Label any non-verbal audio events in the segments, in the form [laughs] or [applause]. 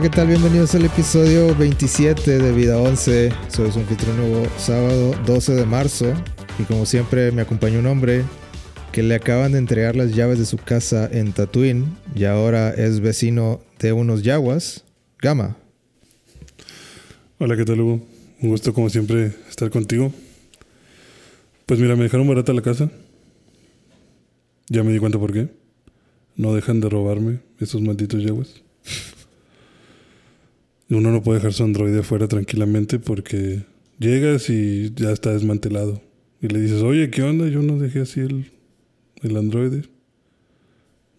Hola, ¿qué tal? Bienvenidos al episodio 27 de Vida 11. Soy su anfitrión nuevo sábado 12 de marzo. Y como siempre, me acompaña un hombre que le acaban de entregar las llaves de su casa en Tatooine y ahora es vecino de unos yaguas. Gama. Hola, ¿qué tal, Hugo? Un gusto, como siempre, estar contigo. Pues mira, me dejaron barata la casa. Ya me di cuenta por qué. No dejan de robarme esos malditos yaguas. Uno no puede dejar su androide afuera tranquilamente porque llegas y ya está desmantelado. Y le dices, oye, ¿qué onda? Yo no dejé así el, el androide.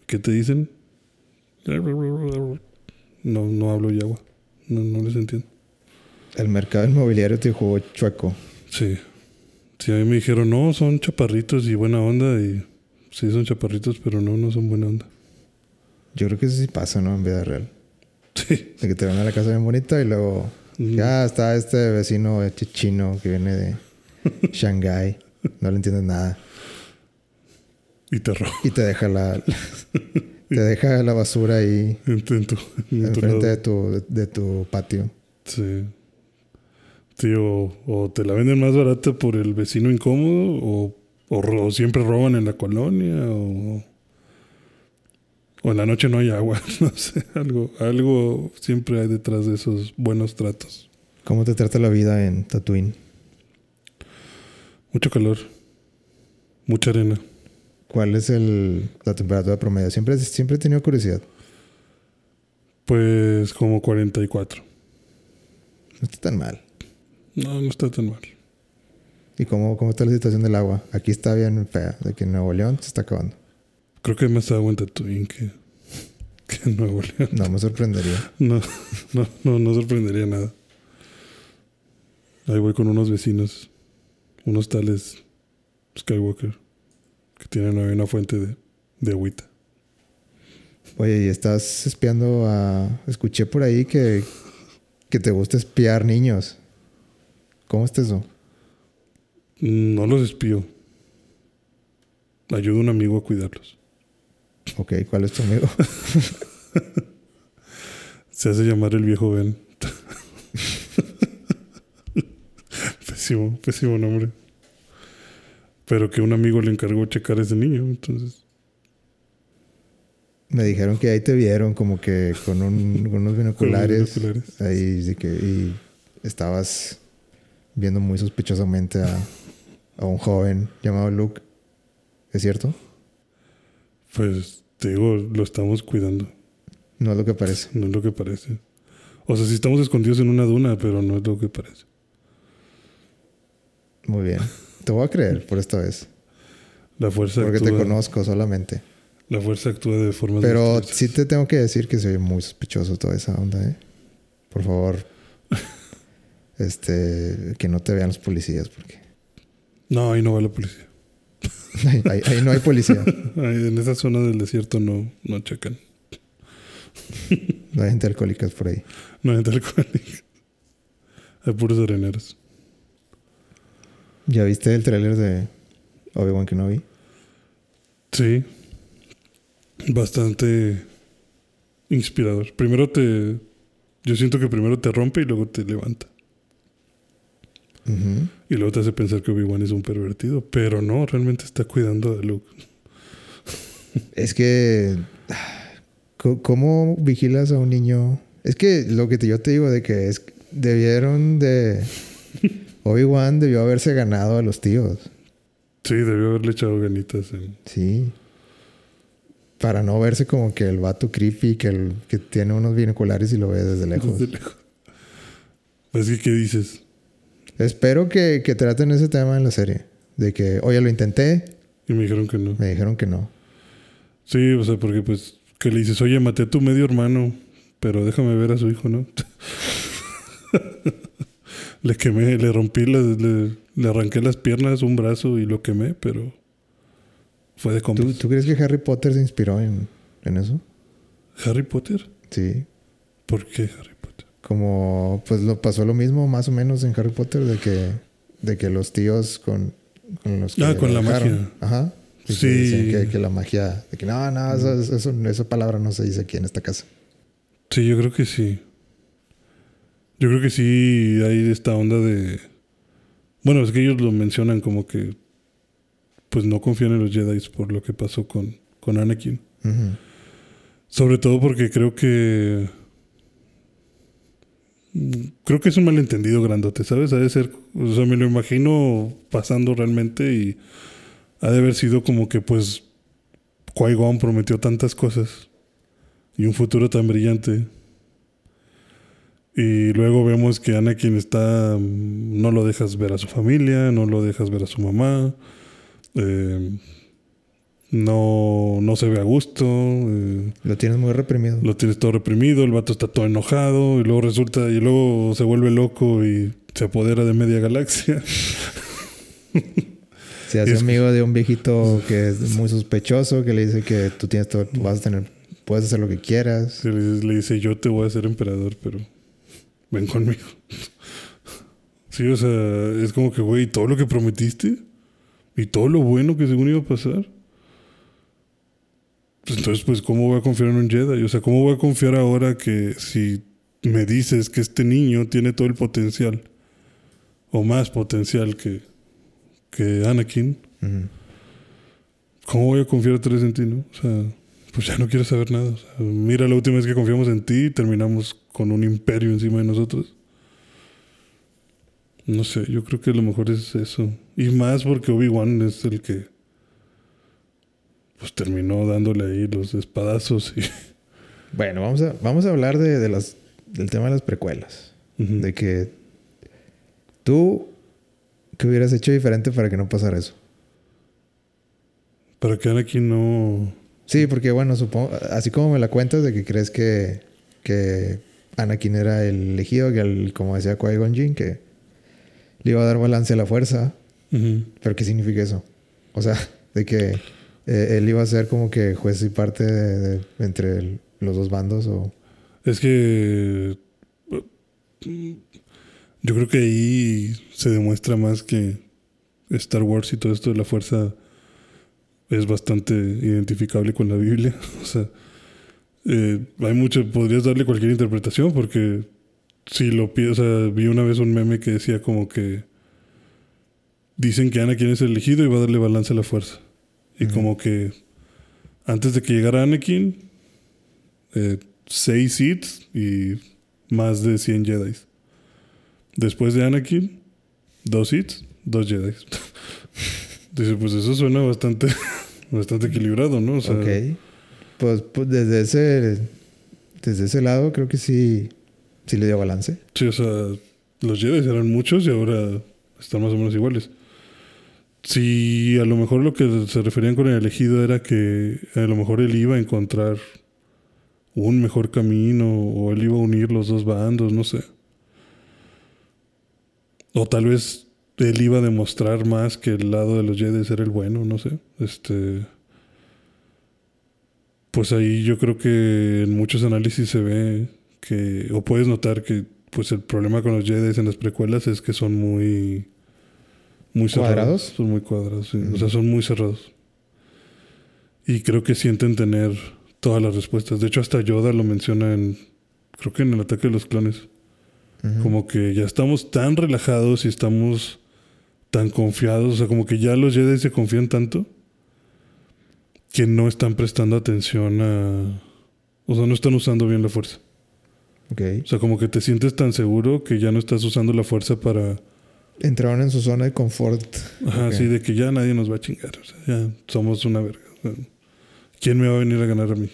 ¿Qué te dicen? No, no hablo yagua. No, no les entiendo. El mercado inmobiliario te jugó chueco. Sí. Sí, a mí me dijeron, no, son chaparritos y buena onda. Y sí, son chaparritos, pero no, no son buena onda. Yo creo que eso sí pasa, ¿no? En vida real. Sí. De que te van a la casa bien bonita y luego ya está este vecino este chino que viene de [laughs] Shanghái. No le entiendes nada. Y te robo. Y te deja la, te deja la basura ahí En, tu, en tu enfrente de tu, de, de tu patio. Sí. Sí, o, o te la venden más barata por el vecino incómodo, o, o o siempre roban en la colonia, o, o en la noche no hay agua. [laughs] No sé, algo, algo siempre hay detrás de esos buenos tratos. ¿Cómo te trata la vida en Tatooine? Mucho calor, mucha arena. ¿Cuál es el, la temperatura promedio? Siempre, siempre he tenido curiosidad. Pues como 44. No está tan mal. No, no está tan mal. ¿Y cómo, cómo está la situación del agua? Aquí está bien fea. De que en Nuevo León se está acabando. Creo que más agua en Tatooine que, [laughs] que en Nuevo León. No me sorprendería. No, [laughs] no, no, no sorprendería nada. Ahí voy con unos vecinos, unos tales Skywalker, que tienen ahí una fuente de, de agüita. Oye, y estás espiando a... Escuché por ahí que, que te gusta espiar niños. ¿Cómo está eso? No los espío. Ayudo a un amigo a cuidarlos. Ok, ¿cuál es tu amigo? [laughs] Se hace llamar el viejo Ben. [laughs] pésimo, pésimo nombre. Pero que un amigo le encargó checar a ese niño, entonces. Me dijeron que ahí te vieron como que con, un- con unos binoculares. Con binoculares. Ahí sí que y estabas viendo muy sospechosamente a, a un joven llamado Luke. ¿Es cierto? Pues te digo, lo estamos cuidando. No es lo que parece. No es lo que parece. O sea, si estamos escondidos en una duna, pero no es lo que parece. Muy bien. Te voy a creer por esta vez. La fuerza Porque te actúa. conozco solamente. La fuerza actúa de formas Pero misteriosas. sí te tengo que decir que soy muy sospechoso toda esa onda, ¿eh? Por favor. [laughs] Este, que no te vean los policías, porque No, ahí no va la policía. Ahí, ahí- ahí no hay policía. Ahí en esa zona del desierto no, no checan. No hay gente alcohólica por ahí. No hay alcohólica. Hay puros areneros. ¿Ya viste el tráiler de Obi-Wan Kenobi? Sí. Bastante inspirador. Primero te. Yo siento que primero te rompe y luego te levanta. Y luego te hace pensar que Obi-Wan es un pervertido. Pero no, realmente está cuidando a Luke. Es que... ¿Cómo vigilas a un niño? Es que lo que yo te digo de que es... Debieron de... Obi-Wan debió haberse ganado a los tíos. Sí, debió haberle echado ganitas en. Sí. Para no verse como que el vato creepy que, el, que tiene unos binoculares y lo ve desde lejos. desde lejos. Que, ¿qué dices? Espero que, que traten ese tema en la serie. De que, oye, lo intenté, Y me dijeron que no. me dijeron que no. Sí, o sea, porque pues. Que le dices, oye, maté a tu medio hermano. Pero déjame ver a su hijo, ¿no? [laughs] le quemé, le rompí, las- le, le arranqué las piernas, un brazo y lo quemé, pero fue de ¿Tú, crees que Harry Potter se inspiró en, en eso? ¿Harry Potter? Sí. ¿Por qué Harry Potter? Como, pues lo pasó lo mismo más o menos en Harry Potter, de que, de que los tíos con, con los que Ah, con la dejaron. magia. Ajá. Que Sí. dicen que, que la magia, de que no, no, eso- eso- esa palabra no se dice aquí en esta casa. Sí, yo creo que sí. Yo creo que sí hay esta onda de... Bueno, es que ellos lo mencionan como que pues no confían en los Jedi por lo que pasó con, con Anakin. Sobre todo porque creo que... Creo que es un malentendido grandote, ¿sabes? Ha de ser... O sea, me lo imagino pasando realmente y ha de haber sido como que pues Qui-Gon prometió tantas cosas y un futuro tan brillante. Y luego vemos que Anakin está. No lo dejas ver a su familia, no lo dejas ver a su mamá. Eh, no, no se ve a gusto. Eh, lo tienes muy reprimido. Lo tienes todo reprimido, el vato está todo enojado y luego resulta, y luego se vuelve loco y se apodera de media galaxia. [laughs] Se hace amigo de un viejito que es muy sospechoso, que le dice que tú tienes todo, vas a tener, puedes hacer lo que quieras. Le, dice, yo te voy a ser emperador, pero ven conmigo. [laughs] sí, o sea, es como que, güey, todo lo que prometiste y todo lo bueno que según iba a pasar. Pues entonces, pues, ¿cómo voy a confiar en un Jedi? O sea, ¿cómo voy a confiar ahora que si me dices que este niño tiene todo el potencial, o más potencial que, que Anakin, ¿cómo voy a confiar otra vez en ti, no? O sea, pues ya no quiero saber nada. mira la última vez que confiamos en ti terminamos con un imperio encima de nosotros. No sé, yo creo que lo mejor es eso. Y más porque Obi-Wan es el que pues terminó dándole ahí los espadazos y... [laughs] Bueno, vamos a, vamos a hablar de, las, del tema de las precuelas. De que tú ¿Qué hubieras hecho diferente para que no pasara eso? Para que Anakin no. Sí, porque bueno, supongo, así como me la cuentas de que crees que, que Anakin era el elegido, que como decía Qui-Gon Jinn, que le iba a dar balance a la fuerza. Pero ¿qué significa eso? O sea, de que eh, él iba a ser como que juez y parte entre los dos bandos o... Es que yo creo que ahí se demuestra más que Star Wars y todo esto de la fuerza es bastante identificable con la Biblia. [laughs] o sea, eh, hay mucho, podrías darle cualquier interpretación porque si lo piensas, vi una vez un meme que decía como que dicen que Anakin es elegido y va a darle balance a la fuerza. Y como que antes de que llegara Anakin, eh, seis seeds y más de 100 Jedi. Después de Anakin, dos hits, dos Jedi. [laughs] Dice, pues eso suena bastante, [laughs] bastante equilibrado, ¿no? O sea, ok. Pues, pues, desde ese desde ese lado creo que sí, sí le dio balance. Sí, o sea, los Jedi eran muchos y ahora están más o menos iguales. Si a lo mejor lo que se referían con el elegido era que a lo mejor él iba a encontrar un mejor camino o él iba a unir los dos bandos, no sé. O tal vez él iba a demostrar más que el lado de los Jedi era el bueno, no sé. Este. Pues ahí yo creo que en muchos análisis se ve que. O puedes notar que pues el problema con los Jedi en las precuelas es que son muy. Muy cerrados. ¿Cuadrados? Son muy cuadrados, O sea, son muy cerrados. Y creo que sienten tener todas las respuestas. De hecho, hasta Yoda lo menciona en. Creo que en el ataque de los clones. Como que ya estamos tan relajados y estamos tan confiados. O sea, como que ya los Jedi se confían tanto que no están prestando atención a. O sea, no están usando bien la fuerza. Okay. O sea, como que te sientes tan seguro que ya no estás usando la fuerza para. Entraron en su zona de confort. Ajá, sí, de que ya nadie nos va a chingar. O sea, ya somos una verga. ¿Quién me va a venir a ganar a mí?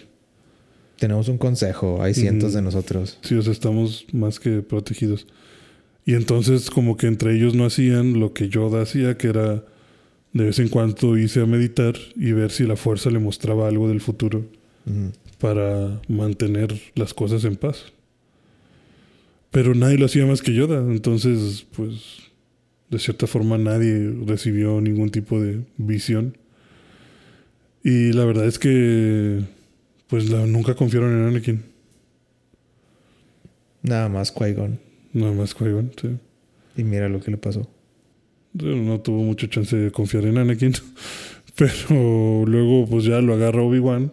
tenemos un consejo, hay cientos de nosotros. Sí, o sea, estamos más que protegidos. Y entonces como que entre ellos no hacían lo que Yoda hacía, que era de vez en cuando irse a meditar y ver si la fuerza le mostraba algo del futuro para mantener las cosas en paz. Pero nadie lo hacía más que Yoda, entonces pues de cierta forma nadie recibió ningún tipo de visión. Y la verdad es que pues nunca confiaron en Anakin. Nada más Qui-Gon. Nada más Qui-Gon, sí. Y mira lo que le pasó. No tuvo mucho chance de confiar en Anakin. [laughs] Pero luego, pues ya lo agarra Obi-Wan.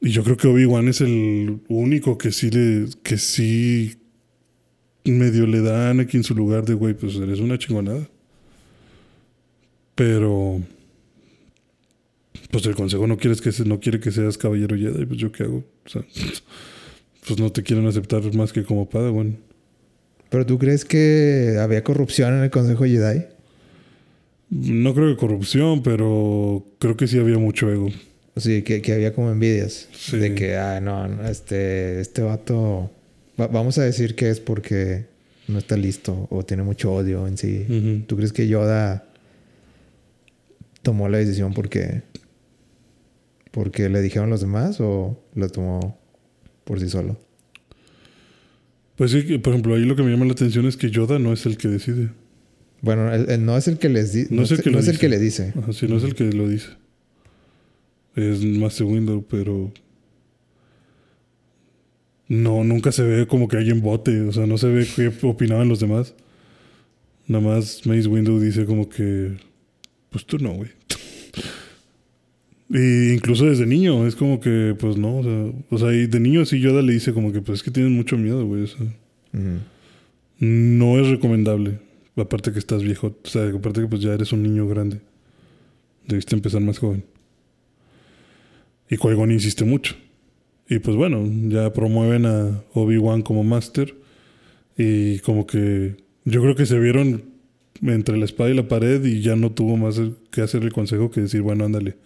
Y yo creo que Obi-Wan es el único que sí le. que sí medio le da a Anakin su lugar de, güey, pues eres una chingonada. Pero pues el consejo no quieres que no quiere que seas caballero Jedi, pues yo qué hago? O sea, pues no te quieren aceptar más que como Padawan. ¿Pero tú crees que había corrupción en el Consejo Jedi? No creo que corrupción, pero creo que sí había mucho ego. Sí, que, que había como envidias. De que, ah, no, este, este vato... vamos a decir que es porque no está listo o tiene mucho odio en sí. ¿Tú crees que Yoda tomó la decisión porque... porque le dijeron los demás o lo tomó por sí solo? Pues sí, por ejemplo, ahí lo que me llama la atención es que Yoda no es el que decide. Bueno, no es el que les dice. No, es el que, no es el que le dice. sí, no es el que lo dice. Es Master Window, pero. No, nunca se ve como que alguien vote. O sea, no se ve qué opinaban los demás. Nada más Mace Window dice como que. Pues tú no, güey. [laughs] Y incluso desde niño, es como que, pues no, o sea, o sea de niño sí Yoda le dice como que, pues es que tienes mucho miedo, güey. No es recomendable. Aparte que estás viejo, o sea, aparte que pues ya eres un niño grande. Debiste empezar más joven. Y qui insiste mucho. Y pues bueno, ya promueven a Obi-Wan como máster. Y como que yo creo que se vieron entre la espada y la pared y ya no tuvo más que hacer el consejo que decir, bueno, ándale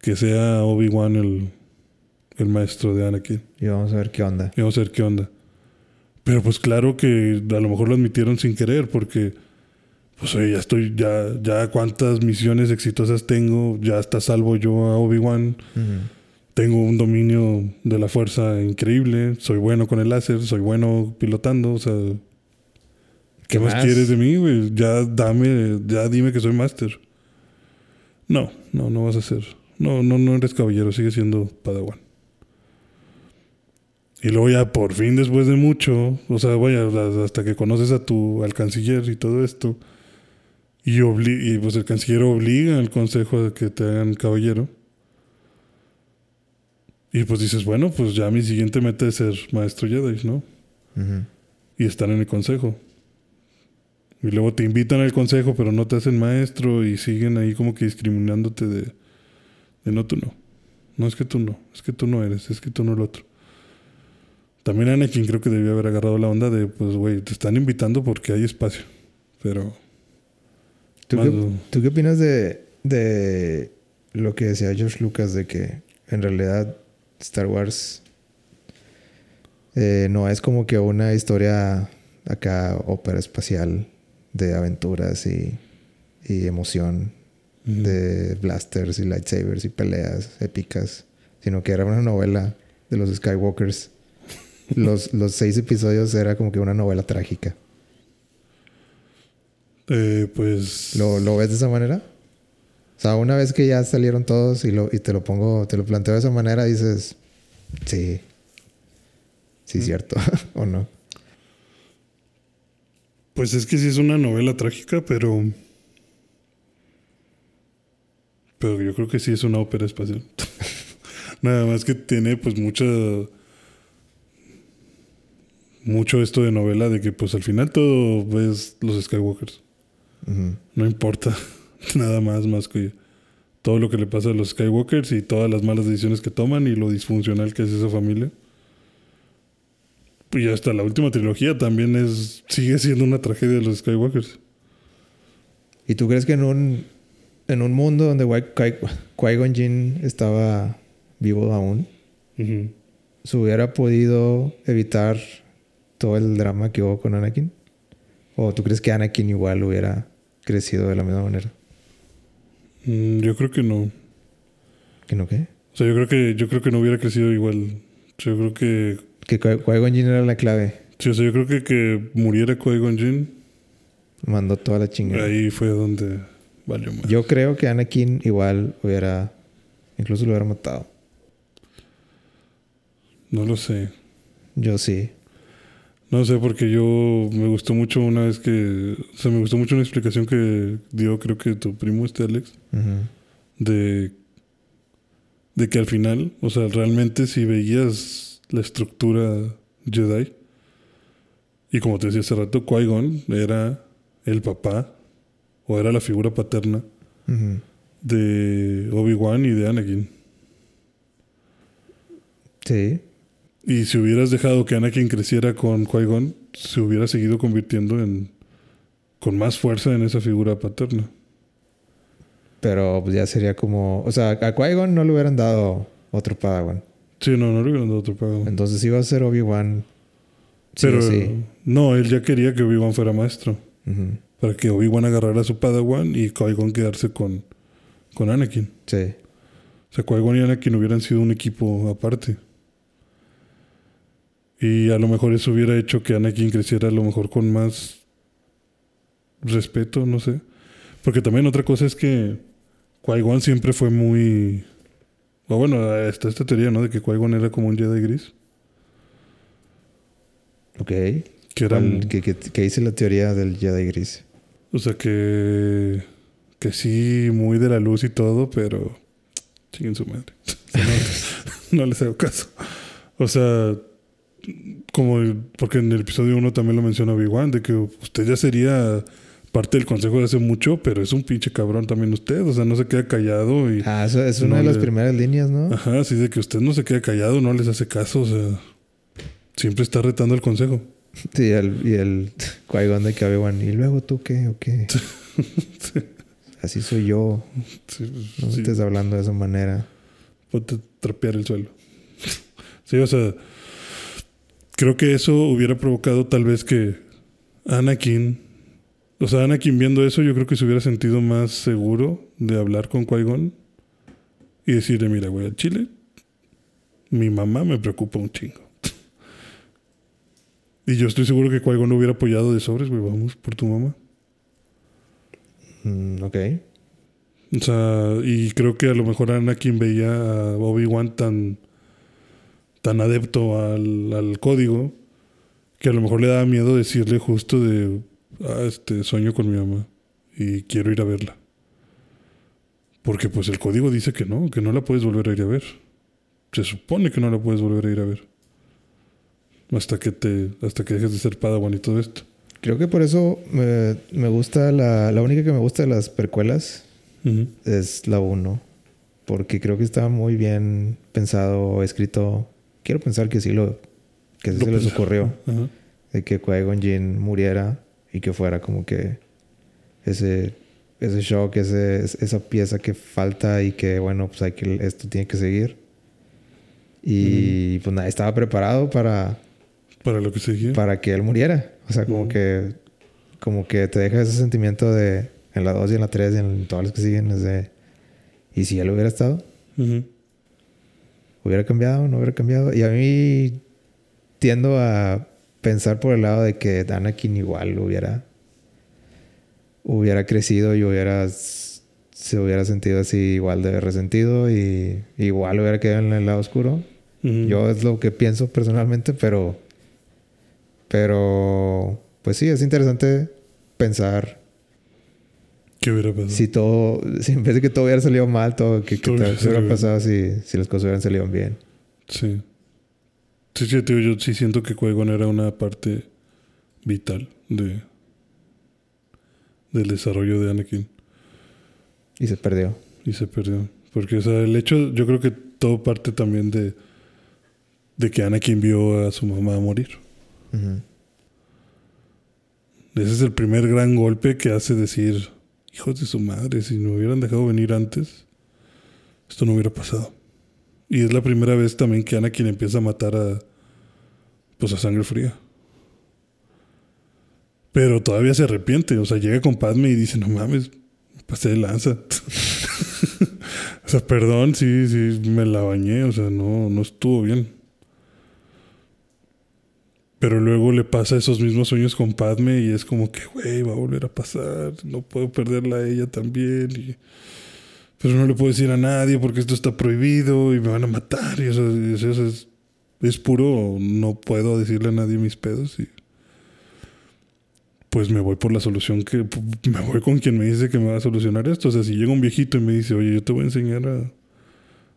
que sea Obi-Wan el, el maestro de Anakin. Y vamos a ver qué onda. Y vamos a ver qué onda. Pero pues claro que a lo mejor lo admitieron sin querer porque pues oye, ya estoy, ya, ya cuántas misiones exitosas tengo, ya está salvo yo a Obi-Wan. Tengo un dominio de la fuerza increíble, soy bueno con el láser, soy bueno pilotando, o sea, ¿qué, más, quieres de mí, güey? Ya dame, ya dime que soy máster. No, no, no vas a ser. No, no, no eres caballero, sigue siendo Padawan. Y luego ya por fin después de mucho, o sea, vaya, hasta que conoces a tu al canciller y todo esto, y, y pues el canciller obliga al consejo a que te hagan caballero. Y pues dices, bueno, pues ya mi siguiente meta es ser maestro Jedi, ¿no? Y estar en el consejo. Y luego te invitan al consejo, pero no te hacen maestro y siguen ahí como que discriminándote de no, tú no. No es que tú no, es que tú no eres, es que tú no el otro. También Anakin creo que debió haber agarrado la onda de, pues, güey, te están invitando porque hay espacio. Pero. ¿Tú, qué, opinas de, de lo que decía George Lucas de que en realidad Star Wars eh, no es como que una historia acá ópera espacial de aventuras y, y emoción de blasters y lightsabers y peleas épicas, sino que era una novela de los Skywalkers. [laughs] los, los seis episodios era como que una novela trágica. Eh, pues. ¿Lo, ¿Lo, ves de esa manera? O sea, una vez que ya salieron todos y, lo, y te lo pongo, te lo planteo de esa manera, dices, sí, sí, es cierto, [laughs] o no. Pues es que sí es una novela trágica, pero pero yo creo que sí es una ópera espacial. [laughs] Nada más que tiene pues mucha... Mucho esto de novela de que pues al final todo ves los Skywalkers. No importa [laughs] nada más más que todo lo que le pasa a los Skywalkers y todas las malas decisiones que toman y lo disfuncional que es esa familia. Y hasta la última trilogía también es sigue siendo una tragedia de los Skywalkers. ¿Y tú crees que en un en un mundo donde Qui-Gon Jinn estaba vivo aún, ¿se hubiera podido evitar todo el drama que hubo con Anakin? ¿O tú crees que Anakin igual hubiera crecido de la misma manera? Mm, yo creo que no. ¿Que no qué? O sea, yo creo que, yo creo que no hubiera crecido igual. Yo creo que... Que Qui-Gon Jinn era la clave. Sí, o sea, yo creo que que muriera Qui-Gon Jinn... Mandó toda la chingada. Ahí fue donde... Yo creo que Anakin igual hubiera. Incluso lo hubiera matado. No lo sé. Yo sí. No sé, porque yo me gustó mucho una vez que. O sea, me gustó mucho una explicación que dio, creo que tu primo, este Alex. De. De que al final, o sea, realmente si veías la estructura Jedi, Y como te decía hace rato, Qui-Gon era el papá, o era la figura paterna de Obi-Wan y de Anakin. Sí. Y si hubieras dejado que Anakin creciera con Qui-Gon, se hubiera seguido convirtiendo en con más fuerza en esa figura paterna. Pero pues ya sería como. O sea, a Qui-Gon no le hubieran dado otro Padawan. Sí, no, no le hubieran dado otro pago. Entonces iba a ser Obi-Wan. Sí Pero sí. no, él ya quería que Obi-Wan fuera maestro. Para que Obi-Wan agarrara a su Padawan y Qui-Gon quedarse con, con Anakin. Sí. O sea, Qui-Gon y Anakin hubieran sido un equipo aparte. Y a lo mejor eso hubiera hecho que Anakin creciera a lo mejor con más respeto, no sé. Porque también otra cosa es que Qui-Gon siempre fue muy... O bueno, está esta teoría, ¿no? De que Qui-Gon era como un Jedi gris. Ok. Que era... ¿Cuál- que, que, que hice la teoría del Jedi Gris. O sea, que... Que sí, muy de la luz y todo, pero... Chinguen su madre. [laughs] No, no les hago caso. O sea, como... el- porque en el episodio 1 también lo menciona Obi-Wan, de que usted ya sería parte del consejo de hace mucho, pero es un pinche cabrón también usted. O sea, no se queda callado y... Ah, eso es No una de las primeras líneas, ¿no? Ajá, así de que usted no se queda callado, no les hace caso, o sea... Siempre está retando el consejo. [laughs] Sí, el, y el Qui-Gon de que Obi-Wan. ¿Y luego tú qué o qué? [laughs] Así soy yo. Sí, No me sí. estés hablando de esa manera. Ponte a trapear el suelo. [laughs] sí, o sea, creo que eso hubiera provocado tal vez que Anakin, o sea, Anakin viendo eso, yo creo que se hubiera sentido más seguro de hablar con Qui-Gon y decirle, mira, güey, al chile, mi mamá me preocupa un chingo. y yo estoy seguro que Qui-Gon lo hubiera apoyado de sobres, güey, vamos por tu mamá. Mm, ok. O sea, y creo que a lo mejor Anakin veía a Obi-Wan tan, tan adepto al, al código que a lo mejor le daba miedo decirle justo de, ah, este, sueño con mi mamá y quiero ir a verla. Porque pues el código dice que no, que no la puedes volver a ir a ver. Se supone que no la puedes volver a ir a ver. Hasta que te, hasta que dejes de ser Padawan y todo esto. Creo que por eso me, me gusta la... La única que me gusta de las precuelas es la 1. Porque creo que está muy bien pensado, escrito. Quiero pensar que sí lo... Que sí Lo se les ocurrió. Ajá. De que Qui-Gon Jinn muriera y que fuera como que ese... Ese shock, ese, esa pieza que falta y que, bueno, pues hay que, esto tiene que seguir. Y pues nada, estaba preparado para, Para lo que seguía. para que él muriera. O sea, como que como que te deja ese sentimiento de en la 2 y en la 3 y en todas las que siguen es de ¿y si él hubiera estado? Ujú. ¿Hubiera cambiado? ¿No hubiera cambiado? Y a mí tiendo a pensar por el lado de que Anakin igual hubiera hubiera crecido y hubiera se hubiera sentido así igual de resentido y igual hubiera quedado en el lado oscuro. Yo es lo que pienso personalmente, pero. Pero. Pues sí, es interesante pensar ¿Qué hubiera pasado? si todo. Si en vez de que todo hubiera salido mal, todo. Que, que Todo tal- hubiera ¿qué hubiera salido pasado si, si las cosas hubieran salido bien? Sí. Sí, sí, digo, yo sí siento que Qui-Gon era una parte vital de del desarrollo de Anakin Y se perdió. y se perdió. Porque, o sea, el hecho, yo creo que todo parte también de, de que Anakin vio a su mamá morir. Ese es el primer gran golpe que hace decir, hijos de su madre, si me hubieran dejado venir antes, esto no hubiera pasado. Y es la primera vez también que Anakin empieza a matar a, pues a sangre fría. Pero todavía se arrepiente, o sea, llega con Padme y dice, no mames, me pasé de lanza. [laughs] o sea, perdón, sí, sí, me la bañé, o sea, no, no estuvo bien. Pero luego le pasa esos mismos sueños con Padme y es como que, güey, va a volver a pasar. No puedo perderla a ella también. Pero no le puedo decir a nadie porque esto está prohibido y me van a matar. Y eso, eso es, es puro, no puedo decirle a nadie mis pedos. Y pues me voy por la solución que me voy con quien me dice que me va a solucionar esto. O sea, si llega un viejito y me dice, oye, yo te voy a enseñar a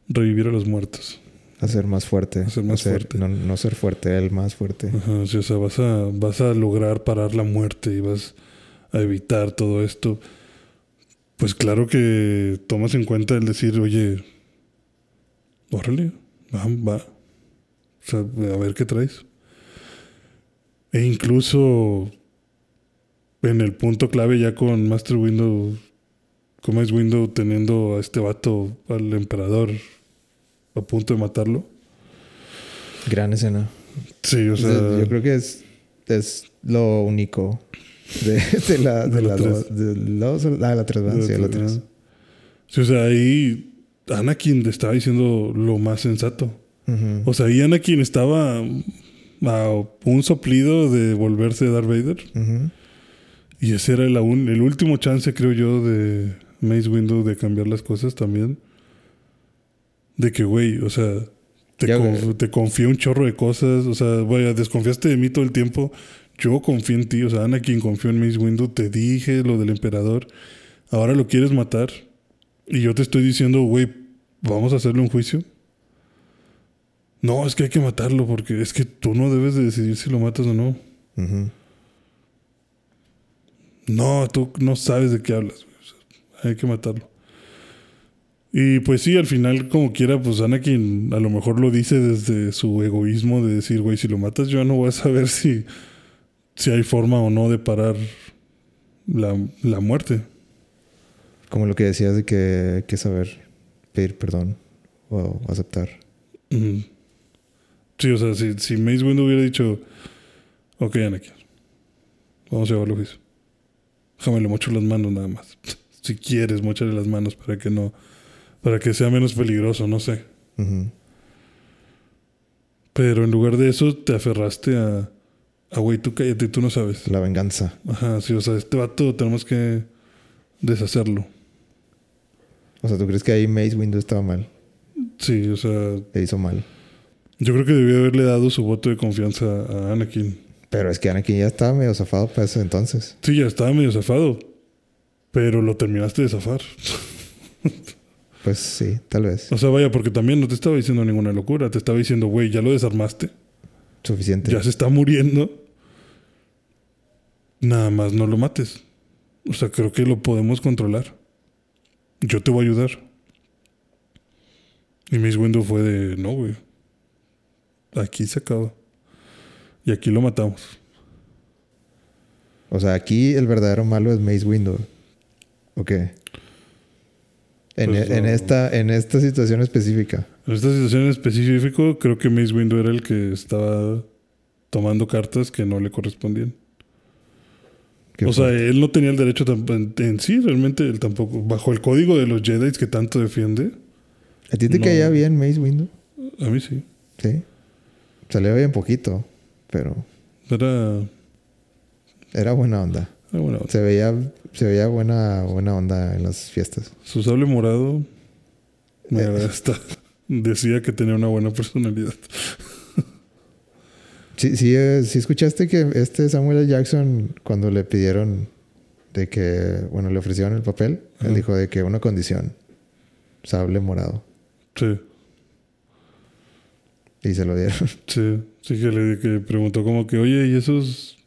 revivir a los muertos. A ser más fuerte. A ser más fuerte. No, no, ser fuerte, el más fuerte. Ajá, sí, o sea, vas a, vas a lograr parar la muerte y vas a evitar todo esto. Pues claro que tomas en cuenta el decir, oye, órale, va, va. O sea, a ver qué traes. E incluso en el punto clave ya con Master Window, como es Window teniendo a este vato, al emperador, a punto de matarlo. Gran escena. Sí, o sea. Yo creo que es, es lo único de, [laughs] de la de, la, dos, de la, ah, la 3, sí, la 3. Sí, o sea, ahí Anakin estaba diciendo lo más sensato. O sea, ahí Anakin estaba a un soplido de volverse Darth Vader. Y ese era el, el último chance, creo yo, de Mace Windu de cambiar las cosas también. De que, güey, o sea, te, te confié un chorro de cosas. O sea, vaya, desconfiaste de mí todo el tiempo. Yo confío en ti. O sea, Anakin confió en Mace Windu. Te dije lo del emperador. Ahora lo quieres matar. Y yo te estoy diciendo, güey, vamos a hacerle un juicio. No, es que hay que matarlo porque es que tú no debes de decidir si lo matas o no. No, tú no sabes de qué hablas. Hay que matarlo. Y pues sí, al final, como quiera, pues Anakin a lo mejor lo dice desde su egoísmo de decir, güey, si lo matas yo no voy a saber si, si hay forma o no de parar la, la muerte. Como lo que decías de que hay que saber pedir perdón o aceptar. Sí, o sea, si, si Mace Windu hubiera dicho, ok, Anakin, vamos a llevarlo a juicio. Déjame le mocho las manos nada más. [laughs] si quieres, mochale las manos para que no, para que sea menos peligroso, no sé. Pero en lugar de eso, te aferraste a, a güey, tú cállate, tú no sabes. La venganza. Ajá, sí, o sea, este vato tenemos que deshacerlo. O sea, ¿tú crees que ahí Mace Windu estaba mal? Sí, o sea. Le hizo mal. Yo creo que debió haberle dado su voto de confianza a Anakin. Pero es que Anakin ya estaba medio zafado para ese entonces. Sí, ya estaba medio zafado. Pero lo terminaste de zafar. [laughs] pues sí, tal vez. O sea, vaya, porque también no te estaba diciendo ninguna locura. Te estaba diciendo, güey, ya lo desarmaste. Suficiente. Ya se está muriendo. Nada más no lo mates. O sea, creo que lo podemos controlar. Yo te voy a ayudar. Y Miss Window fue de, no, güey. Aquí se acaba. Y aquí lo matamos. O sea, aquí el verdadero malo es Mace Windu. Ok. En, pues e, en esta, en esta situación específica. En esta situación específica, creo que Mace Windu era el que estaba tomando cartas que no le correspondían. O sea, él no tenía el derecho en, en, sí, realmente él tampoco. Bajo el código de los Jedi que tanto defiende. ¿A ti te caía bien Mace Windu? A mí sí. Sí. Salió bien poquito. Pero. Era. Era buena onda. Se veía, se veía buena, buena onda en las fiestas. Su sable morado. Me eh. [laughs] Decía que tenía una buena personalidad. [laughs] sí, sí, eh, sí, escuchaste que este Samuel Jackson, cuando le pidieron de que, bueno, le ofrecieron el papel, él dijo de que una condición, sable morado. Sí. Y se lo dieron. Sí, sí que le que preguntó como que, oye, ¿y esos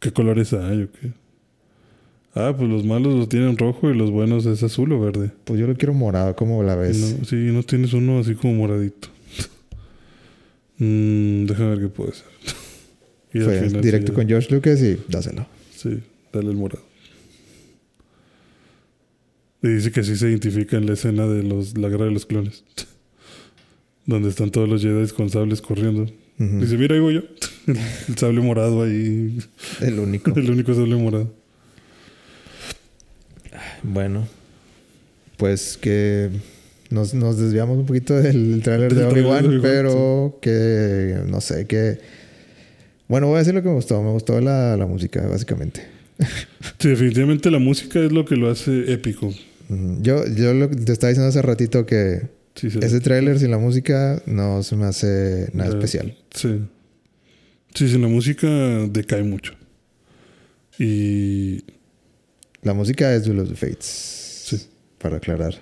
qué colores hay o qué? Ah, pues los malos los tienen rojo y los buenos es azul o verde. Pues yo lo quiero morado, ¿cómo la ves? sí, no tienes uno así como moradito. mm, déjame ver qué puede ser. [laughs] y Fue directo con George Lucas y dáselo. Sí, dale el morado. Y dice que así se identifica en la escena de los, la guerra de los clones [laughs] donde están todos los Jedi con sables corriendo. Dice, mira, ahí voy yo. [laughs] el, sable morado ahí. El único. el único sable morado. Bueno, pues que nos, nos desviamos un poquito del tráiler de Obi-Wan, pero que no sé, que... Bueno, voy a decir lo que me gustó. Me gustó la, la música, básicamente. sí, definitivamente la música es lo que lo hace épico. Yo, yo lo, te estaba diciendo hace ratito que ese tráiler sin la música no se me hace nada especial. Sí. Sí, sin la música decae mucho. Y... La música es de los Fates. Sí. Para aclarar.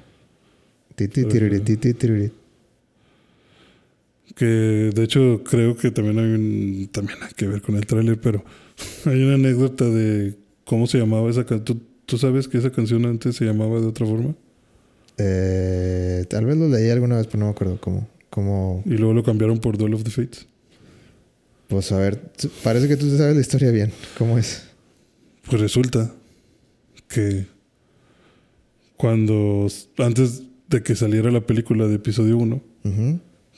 Titi, tiriri, titi, tiriri. Que de hecho creo que también hay un, también hay que ver con el tráiler, pero [laughs] hay una anécdota de cómo se llamaba esa canción. ¿Tú, sabes que esa canción antes se llamaba de otra forma? Eh, tal vez lo leí alguna vez, pero no me acuerdo cómo. cómo... Y luego lo cambiaron por Duel of the Fates. Pues a ver, parece que tú sabes la historia bien. ¿Cómo es? Pues resulta que cuando antes de que saliera la película de episodio 1,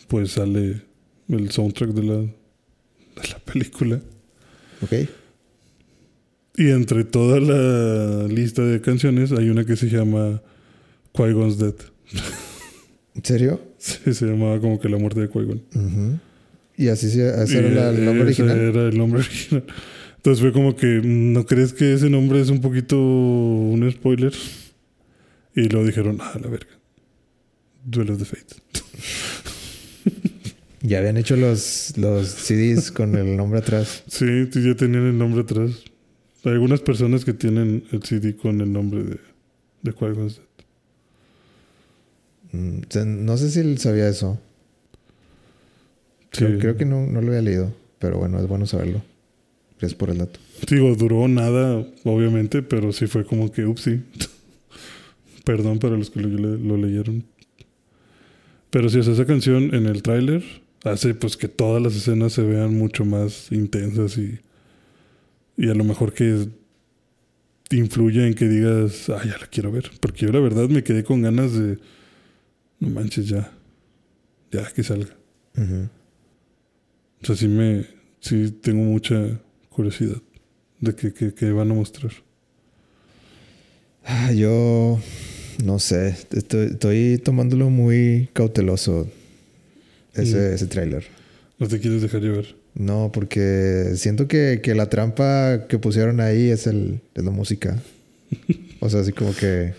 pues sale el soundtrack de la, de la película. Ok. Y entre toda la lista de canciones hay una que se llama Qui-Gon's Dead. ¿En serio? [laughs] Sí, se llamaba como que la muerte de Qui-Gon. ¿Y así se, ese era el nombre original? era el nombre original. Entonces fue como que, ¿no crees que ese nombre es un poquito un spoiler? Y lo dijeron, ah, la verga. Duel of the Fates. [laughs] ya habían hecho los, los CDs con el nombre atrás. Sí, ya tenían el nombre atrás. Hay algunas personas que tienen el CD con el nombre de, de Qui-Gon mm, no sé si él sabía eso. Creo, que no, no, lo había leído, pero bueno, es bueno saberlo. Gracias por el dato. Digo, duró nada, obviamente, pero sí fue como que, upsí. [laughs] Perdón para los que lo, leyeron. Pero sí, esa canción en el tráiler hace pues que todas las escenas se vean mucho más intensas y, y a lo mejor que influye en que digas, ah, ya la quiero ver. Porque yo la verdad me quedé con ganas de, no manches ya, ya que salga. O sea, sí me, sí tengo mucha curiosidad de qué, van a mostrar. Ah, yo no sé, estoy, tomándolo muy cauteloso ese, mm. ese tráiler. ¿No te quieres dejar llevar? No, porque siento que, la trampa que pusieron ahí es, el, es la música. o sea, así como que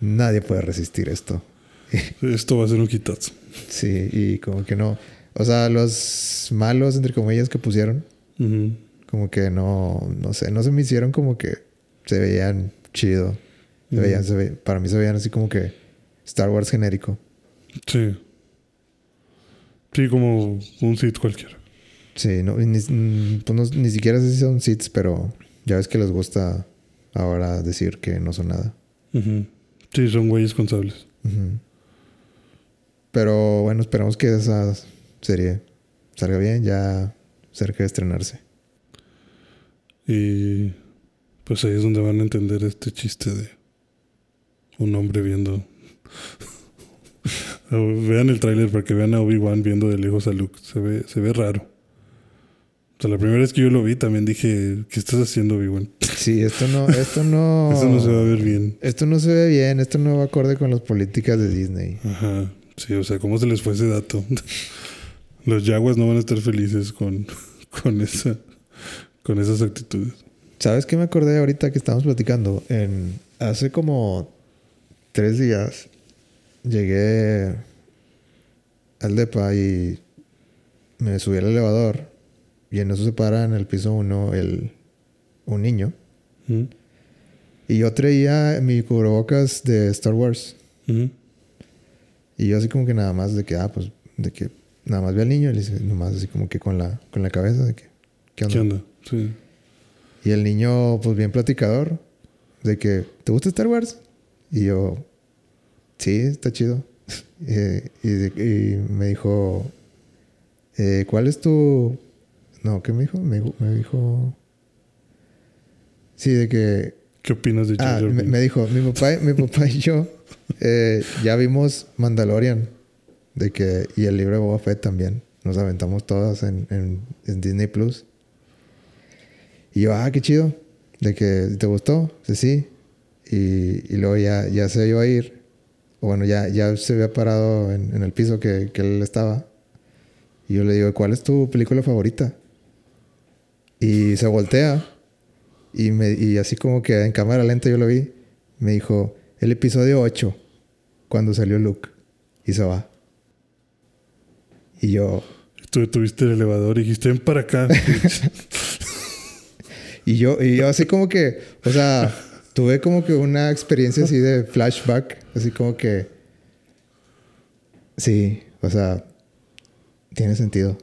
nadie puede resistir esto. [laughs] esto va a ser un quitazo. Sí, y como que no. O sea, los malos, entre comillas, que pusieron, como que no, no sé, no se me hicieron como que se veían chido. Se veían, para mí se veían así como que Star Wars genérico. Sí. Sí, como un sit cualquiera. Sí, no, ni, pues ni siquiera sé si son sits, pero ya ves que les gusta ahora decir que no son nada. Sí, son güeyes consables. Pero bueno, esperamos que esas serie salga bien, ya cerca de estrenarse. Y pues ahí es donde van a entender este chiste de un hombre viendo. [laughs] vean el tráiler para que vean a Obi-Wan viendo de lejos a Luke. Se ve, se ve raro. O sea, la primera vez que yo lo vi también dije, ¿qué estás haciendo, Obi-Wan? [laughs] Sí, esto no, esto no. [laughs] esto no se va a ver bien. Esto no se ve bien, esto no va acorde con las políticas de Disney. Ajá. Sí, o sea, ¿cómo se les fue ese dato? Los Jaguars no van a estar felices con, [laughs] con, esa, con esas actitudes. ¿Sabes qué me acordé ahorita que estábamos platicando? En, hace como tres días llegué al DEPA y me subí al elevador y en eso se para en el piso uno el, un niño. Mm. Y yo traía mi cubrebocas de Star Wars. Y yo así como que nada más de que, ah, pues, de que nada más ve al niño y le dice, nomás así como que con la, con la cabeza de que, ¿qué onda? ¿Qué onda? Sí. Y el niño, pues bien platicador, de que, ¿te gusta Star Wars? Y yo, sí, está chido. [laughs] Eh, y, me dijo, eh, ¿cuál es tu...? No, ¿qué me dijo? Me, dijo... Sí, de que... ¿Qué opinas de ah, me, dijo, mi papá, mi papá y yo eh, ya vimos Mandalorian. De que, y el libro de Boba Fett también. Nos aventamos todas en, en, Disney Plus. Y yo, ah, qué chido. De que te gustó. Sí, sí. Y, y luego ya, ya se iba a ir. O bueno, ya, ya se había parado en, el piso que, que, él estaba. Y yo le digo, ¿cuál es tu película favorita? Y se voltea. Y, me, y así como que en cámara lenta yo lo vi. Me dijo, el episodio 8. Cuando salió Luke. Y se va. Y yo... Tú tuviste el elevador y dijiste, ven para acá. [laughs] y, yo, y yo así como que, o sea, tuve como que una experiencia así de flashback, así como que... Sí, o sea, tiene sentido.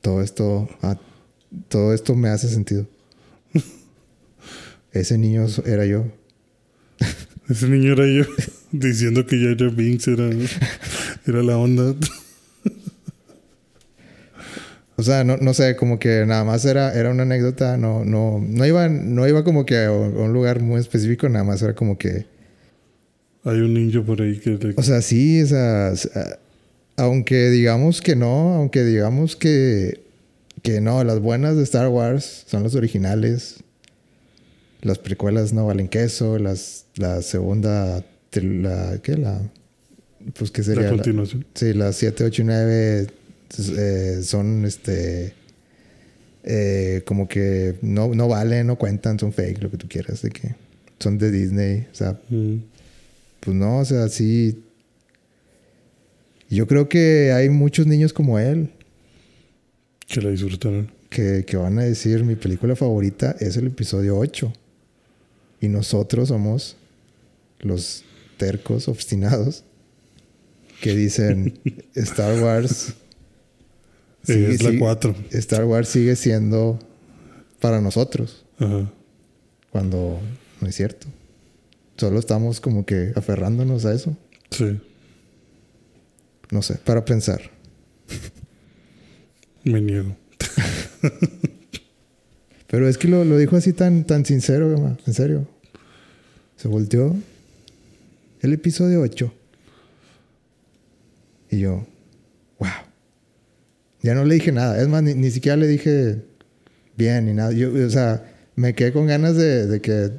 Todo esto, ah, todo esto me hace sentido. [laughs] Ese niño era yo. Ese niño era yo. [laughs] Diciendo que Jar Jar Binks era, era la onda. [laughs] O sea, no, no sé, como que nada más era, era una anécdota, no, no, no iba, no iba como que a un lugar muy específico, nada más era como que. Hay un niño por ahí que O sea, sí, o sea, aunque digamos que no, aunque digamos que, que no, las buenas de Star Wars son las originales. Las precuelas no valen queso, las, la segunda, la, ¿qué? La, pues que sería... La continuación. sí, las 7, 8 y 9 eh, son este eh, como que no, no valen, no cuentan, son fake, lo que tú quieras, de que son de Disney, o sea, mm. pues no, o sea, sí. Yo creo que hay muchos niños como él. Que la disfrutaron. Que, que van a decir, mi película favorita es el episodio 8. Y nosotros somos los tercos, obstinados, que dicen Star Wars [laughs] es la 4. Star Wars sigue siendo para nosotros. Cuando no es cierto. Solo estamos como que aferrándonos a eso. Sí. No sé, para pensar. Me niego. [laughs] Pero es que lo, lo, dijo así tan, tan sincero, en serio. Se volteó. El episodio 8. Y yo, wow. Ya no le dije nada. Es más, ni, siquiera le dije bien ni nada. Yo, o sea, me quedé con ganas de, de que,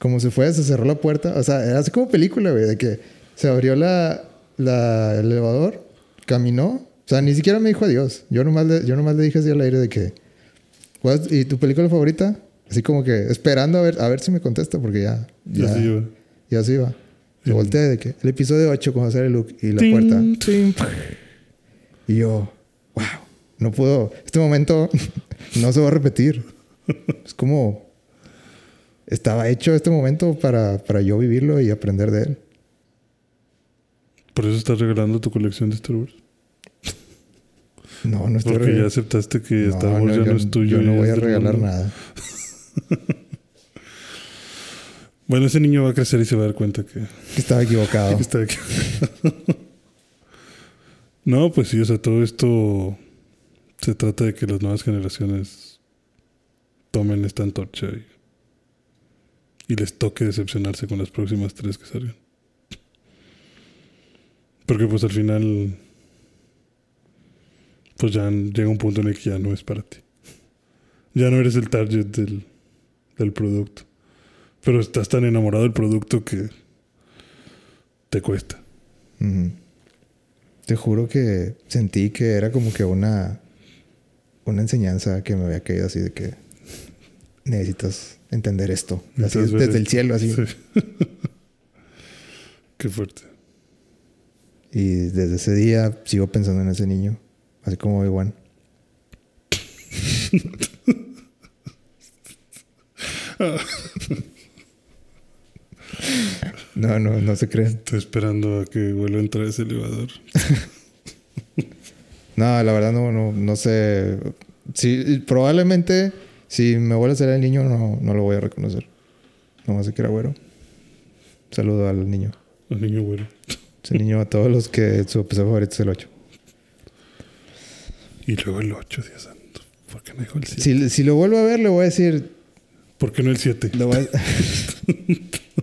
como se fue, se cerró la puerta. O sea, era así como película, güey, de que se abrió la, la, el elevador, caminó. O sea, ni siquiera me dijo adiós. Yo nomás le, yo nomás le dije así al aire de que, ¿y tu película favorita? Así como que esperando a ver, a ver si me contesta, porque ya. Ya, ya iba. Ya se iba. Se voltea de que el episodio 8 con José Luke y la puerta. Y yo, wow, no puedo, este momento [laughs] no se va a repetir. Es como, estaba hecho este momento para, para yo vivirlo y aprender de él. ¿Por eso estás regalando tu colección de Star Wars? No, no estoy Porque ya aceptaste que Star Wars ya no es tuyo. Yo no voy a regalar nada. [laughs] bueno, ese niño va a crecer y se va a dar cuenta que... Que estaba equivocado. [laughs] que estaba equivocado. No, pues sí, o sea, todo esto se trata de que las nuevas generaciones tomen esta antorcha y, les toque decepcionarse con las próximas tres que salgan. Porque pues al final, pues ya llega un punto en el que ya no es para ti. Ya no eres el target del, del producto. Pero estás tan enamorado del producto que te cuesta. Te juro que sentí que era como que una, una enseñanza que me había caído así de que necesitas entender esto. Así desde el cielo, así. [laughs] Qué fuerte. Y desde ese día sigo pensando en ese niño, así como Obi-Wan. [laughs] No, no, no se creen. Estoy esperando a que vuelva a entrar ese elevador. [laughs] no, la verdad no, no, no sé. Sí, probablemente si me vuelve a ser el niño no, no lo voy a reconocer. No sé que era güero. Saludo al niño. Al niño güero. Ese niño a todos los que su episodio favorito es el 8. Y luego el 8, Dios santo. ¿Por qué no dijo el 7? Si, si lo vuelvo a ver, le voy a decir. ¿Por qué no el 7? Lo voy a... [laughs]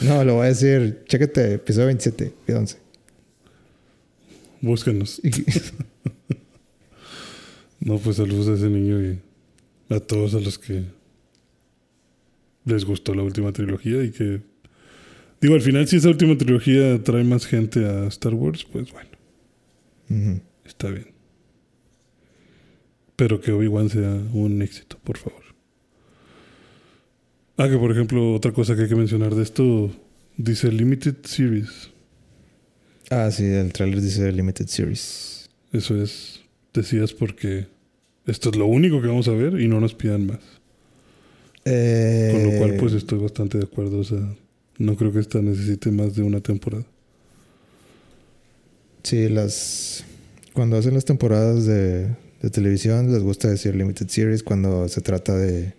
No, lo voy a decir. Chécate, episodio 27 y 11. Búsquenos. [laughs] no, pues saludos a ese niño y a todos a los que les gustó la última trilogía y que. Digo, al final, si esa última trilogía trae más gente a Star Wars, pues bueno. Está bien. Pero que Obi-Wan sea un éxito, por favor. Ah, que por ejemplo, otra cosa que hay que mencionar de esto dice Limited Series. Ah, sí, el trailer dice Limited Series. Eso es, decías porque esto es lo único que vamos a ver y no nos pidan más. Eh... Con lo cual, pues estoy bastante de acuerdo. O sea, no creo que esta necesite más de una temporada. Sí, las. Cuando hacen las temporadas de, de televisión, les gusta decir limited series cuando se trata de.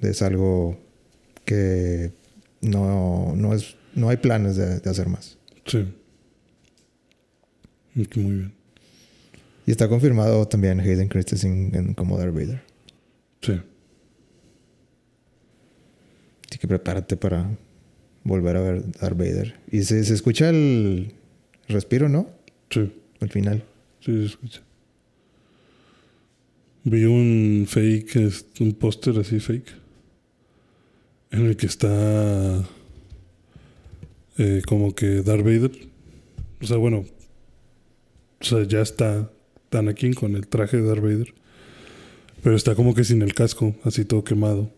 de es algo que no, no es. No hay planes de, de hacer más. Sí. Muy bien. Y está confirmado también Hayden Christensen en como Darth Vader. Sí. Así que prepárate para volver a ver Darth Vader. Y se, se escucha el respiro, ¿no? Sí. Al final. Sí, se escucha. Vi un fake, un póster así fake, en el que está eh, como que Darth Vader. O sea, bueno, o sea, ya está Anakin con el traje de Darth Vader, pero está como que sin el casco, así todo quemado,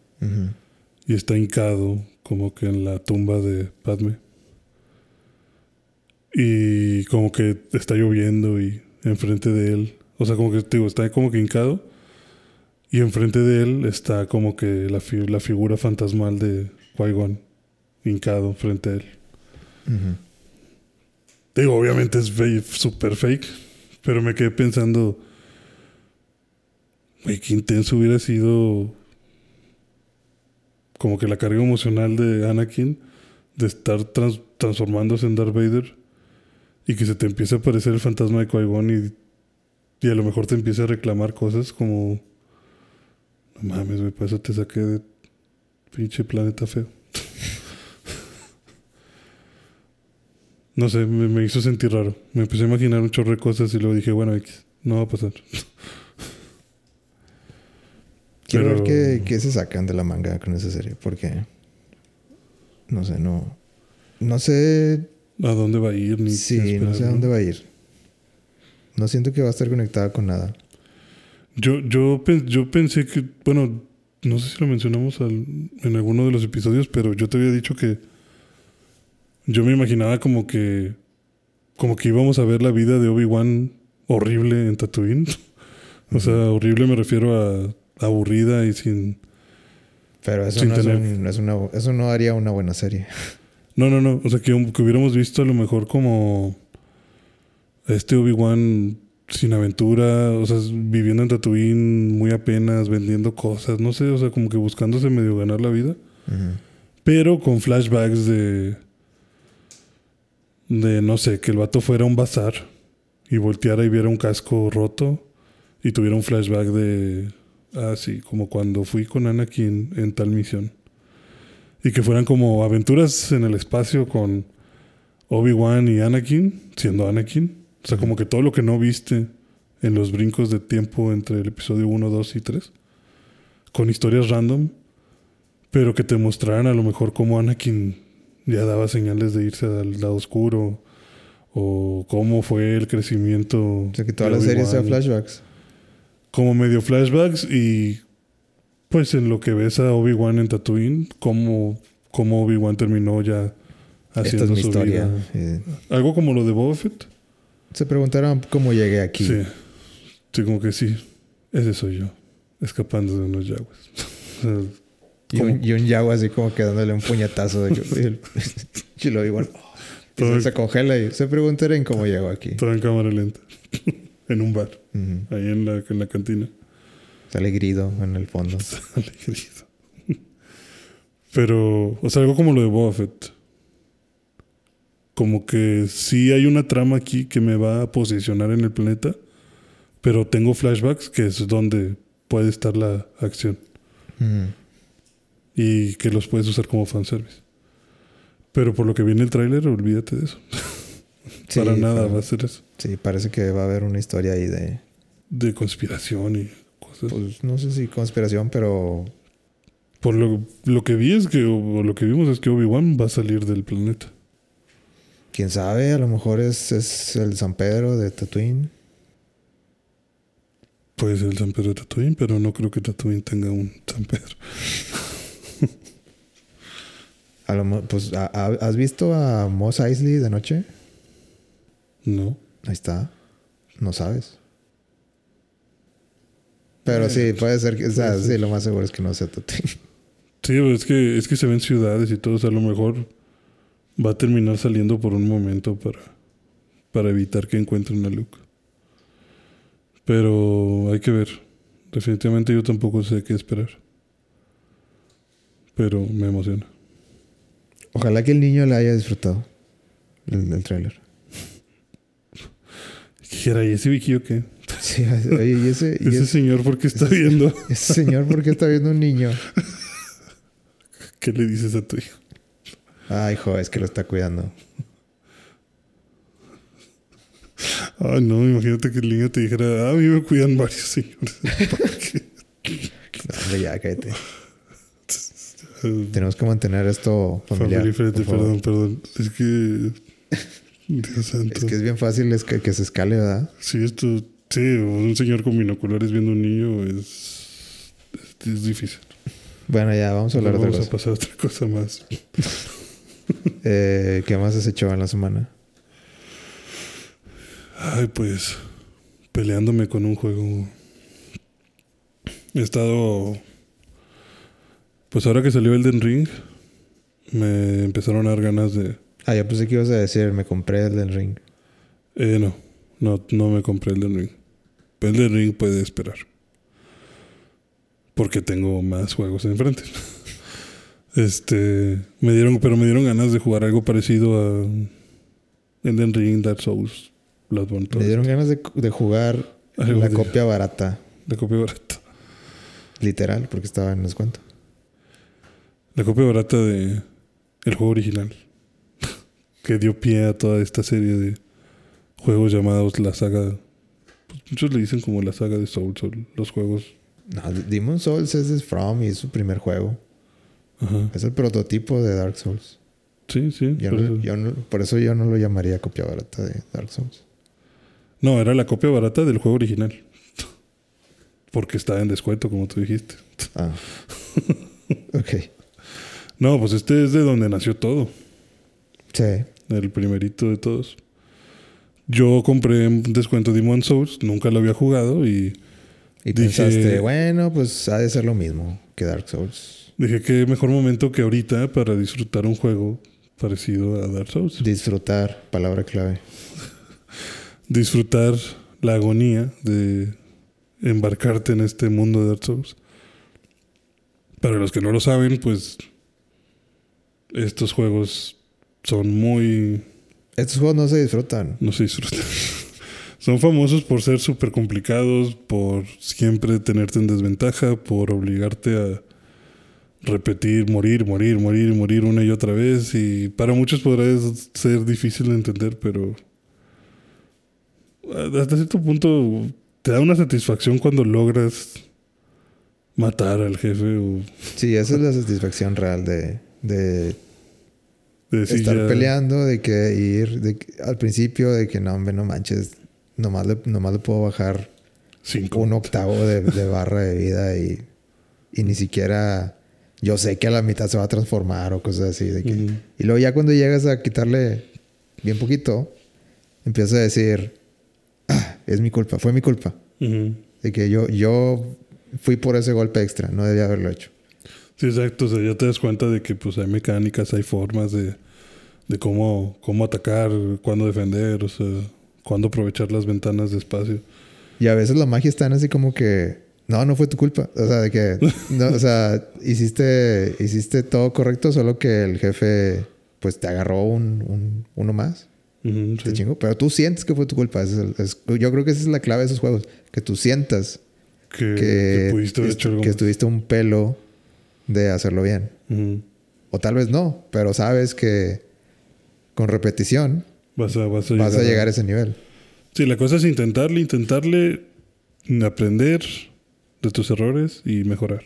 y está hincado como que en la tumba de Padme. Y como que está lloviendo y enfrente de él, o sea, como que te digo, está como que hincado y enfrente de él está como que la, fi- la figura fantasmal de Qui-Gon hincado frente a él. Digo, obviamente es super fake, pero me quedé pensando, güey, qué intenso hubiera sido como que la carga emocional de Anakin de estar trans- transformándose en Darth Vader y que se te empiece a aparecer el fantasma de Qui-Gon y, y a lo mejor te empiece a reclamar cosas como, no mames, güey, para eso te saqué de pinche planeta feo. [laughs] No sé, me, me hizo sentir raro. Me empecé a imaginar un chorro de cosas y luego dije, bueno, X, no va a pasar. [laughs] Quiero Pero- ver qué, qué se sacan de la manga con esa serie. Porque. No sé, no. No sé. ¿A dónde va a ir? Ni Sí, no sé a dónde va a ir. No siento que va a estar conectada con nada. Yo, yo, yo pensé que, bueno, no sé si lo mencionamos al- en alguno de los episodios, pero yo te había dicho que yo me imaginaba como que, como que íbamos a ver la vida de Obi-Wan horrible en Tatooine. [laughs] o sea, horrible me refiero a aburrida y sin... Pero eso Sin no es, tener- un- no es una, eso no haría una buena serie. [laughs] No, no, no. O sea, que, que hubiéramos visto a lo mejor como este Obi-Wan sin aventura, o sea, viviendo en Tatooine muy apenas, vendiendo cosas, no sé, o sea, como que buscándose medio ganar la vida, pero con flashbacks de de no sé, que el vato fuera a un bazar y volteara y viera un casco roto y tuviera un flashback de ah, sí, como cuando fui con Anakin en tal misión. Y que fueran como aventuras en el espacio con Obi-Wan y Anakin, siendo Anakin. O sea, como que todo lo que no viste en los brincos de tiempo entre el episodio 1, 2 y 3. Con historias random. Pero que te mostraran a lo mejor cómo Anakin ya daba señales de irse al lado oscuro. O cómo fue el crecimiento. O sea, que toda la serie sea flashbacks. como medio flashbacks y pues en lo que ves a Obi-Wan en Tatooine, cómo, cómo Obi-Wan terminó ya Esta haciendo es mi su historia. vida. Eh, Algo como lo de Boba Fett. Se preguntaron cómo llegué aquí. Sí. Sí, como que sí. Ese soy yo. Escapando de unos yaguas. [laughs] O sea, Y un, y un Yago así como que dándole un puñetazo de y el- [laughs] y lo igual. Todo- se, congela y se preguntaron cómo llegó aquí. todo en cámara lenta. [laughs] en un bar. Ujú. Ahí en la, en la cantina. Sale grido en el fondo. Alegrido. Pero, o sea, algo como lo de Boba Fett. Como que sí hay una trama aquí que me va a posicionar en el planeta, pero tengo flashbacks que es donde puede estar la acción y que los puedes usar como fanservice. Pero por lo que viene el tráiler, olvídate de eso. [laughs] Sí, Para nada va a ser eso. Sí, parece que va a haber una historia ahí de. De conspiración y cosas. Pues no sé si conspiración, pero. Por lo, lo que vi es que, o lo que vimos es que Obi-Wan va a salir del planeta. Quién sabe, a lo mejor es, es el San Pedro de Tatooine. Puede ser el San Pedro de Tatooine, pero no creo que Tatooine tenga un San Pedro. [laughs] A lo pues, ¿ha- ha- ¿has visto a Moss Eisley de noche? No. Ahí está. No sabes. Pero sí, puede ser que. O sea, sí, lo más seguro es que no sea Tatooine. Sí, pero es que, es que se ven ciudades y todo. O sea, a lo mejor va a terminar saliendo por un momento para, para evitar que encuentren a Luke. Pero hay que ver. Definitivamente yo tampoco sé qué esperar. Pero me emociona. Ojalá que el niño le haya disfrutado el, el tráiler. [laughs] Dijera, ¿y ese Vicky o qué? [laughs] Sí, oye, y ese, y Ese ese, señor, ¿por qué está viendo? [laughs] ese señor, ¿por qué está viendo un niño? ¿Qué le dices a tu hijo? Ay, hijo, es que lo está cuidando. Ah, no, imagínate que el niño te dijera, ah, a mí me cuidan varios señores. [laughs] No, ya, cállate. [laughs] Tenemos que mantener esto familiar. Family perdón, perdón. Es que. Dios santo. Es que es bien fácil es que, que se escale, ¿verdad? Sí, esto. Sí, un señor con binoculares viendo un niño es. Es, es difícil. Bueno, ya, vamos a hablar de Vamos otra a pasar a otra cosa más. [laughs] [laughs] Eh, ¿Qué más has hecho en la semana? Ay, pues. Peleándome con un juego. He estado. Pues ahora que salió Elden Ring, me empezaron a dar ganas de. Ah, yo pensé que ibas a decir, me compré el del ring. Eh, no, no, no me compré Elden Ring. Elden Ring puede esperar. Porque tengo más juegos enfrente. [laughs] Este, me dieron, pero me dieron ganas de jugar algo parecido a Elden Ring, Dark Souls, Bloodborne, Me dieron ganas de, de jugar Algo la de- copia [laughs] barata, La copia barata. literal, porque estaba en descuento. La copia barata de el juego original. [laughs] que dio pie a toda esta serie de juegos llamados la saga. pues, muchos le dicen como la saga de Souls los juegos. No, Demon Souls es de From y es su primer juego. Ajá. Es el prototipo de Dark Souls. Sí, sí. Yo por, no- eso. yo no- por eso yo no lo llamaría copia barata de Dark Souls. No, era la copia barata del juego original. [laughs] Porque estaba en descuento, como tú dijiste. Ah. [laughs] ok. No, pues este es de donde nació todo. Sí. El primerito de todos. Yo compré en descuento Demon Souls, nunca lo había jugado y Y Dije- pensaste, bueno, pues ha de ser lo mismo que Dark Souls. Dije qué mejor momento que ahorita para disfrutar un juego parecido a Dark Souls. Disfrutar, palabra clave. Disfrutar la agonía de embarcarte en este mundo de Dark Souls. Para los que no lo saben, pues estos juegos son muy Estos juegos no se disfrutan. no se disfrutan. [laughs] Son famosos por ser súper complicados, por siempre tenerte en desventaja, por obligarte a repetir, morir, morir, morir, morir una y otra vez. Y para muchos podrá ser difícil de entender, pero hasta cierto punto te da una satisfacción cuando logras matar al jefe o Sí, esa es la satisfacción real de, de estar peleando, de que ir de al principio, de que no, hombre, no manches, nomás le, nomás le puedo bajar cinco. un octavo de, de barra de vida y, y ni siquiera yo sé que a la mitad se va a transformar o cosas así. De que. Y luego ya cuando llegas a quitarle bien poquito, empiezas a decir, ah, es mi culpa, fue mi culpa. De que yo, yo fui por ese golpe extra, no debía haberlo hecho. Sí, exacto. O sea, ya te das cuenta de que pues hay mecánicas, hay formas de, de cómo, cómo atacar, cuándo defender, o sea, cuándo aprovechar las ventanas de espacio. Y a veces la magia está en así como que, no, no fue tu culpa. O sea, de que, no, o sea, [laughs] hiciste, hiciste todo correcto, solo que el jefe, pues te agarró un, un- uno más. Te sí. chingó. Pero tú sientes que fue tu culpa. Ese es el- es- yo creo que esa es la clave de esos juegos. Que tú sientas Que, que, que pudiste haber est- hecho algo que más. estuviste un pelo de hacerlo bien. O tal vez no, pero sabes que con repetición Vas a, vas a vas a llegar a- llegar a ese nivel. Sí, la cosa es intentarle, intentarle aprender de tus errores y mejorar.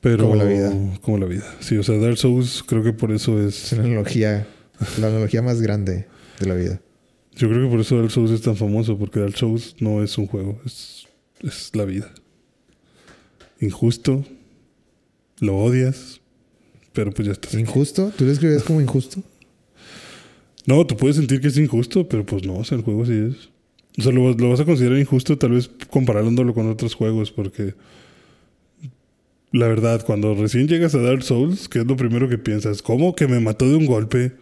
Pero, Como la vida. Como la vida. Sí, o sea, Dark Souls creo que por eso Es es... una analogía, la analogía más grande de la vida. Yo creo que por eso Dark Souls es tan famoso, porque Dark Souls no es un juego, es, es la vida. Injusto, lo odias, pero pues ya estás. aquí. ¿Injusto? ¿Tú lo escribías como injusto? No, tú puedes sentir que es injusto, pero pues no, o sea, el juego sí es. O sea, lo, lo vas a considerar injusto tal vez comparándolo con otros juegos, porque la verdad, cuando recién llegas a Dark Souls, ¿qué es lo primero que piensas? ¿Cómo que me mató de un golpe?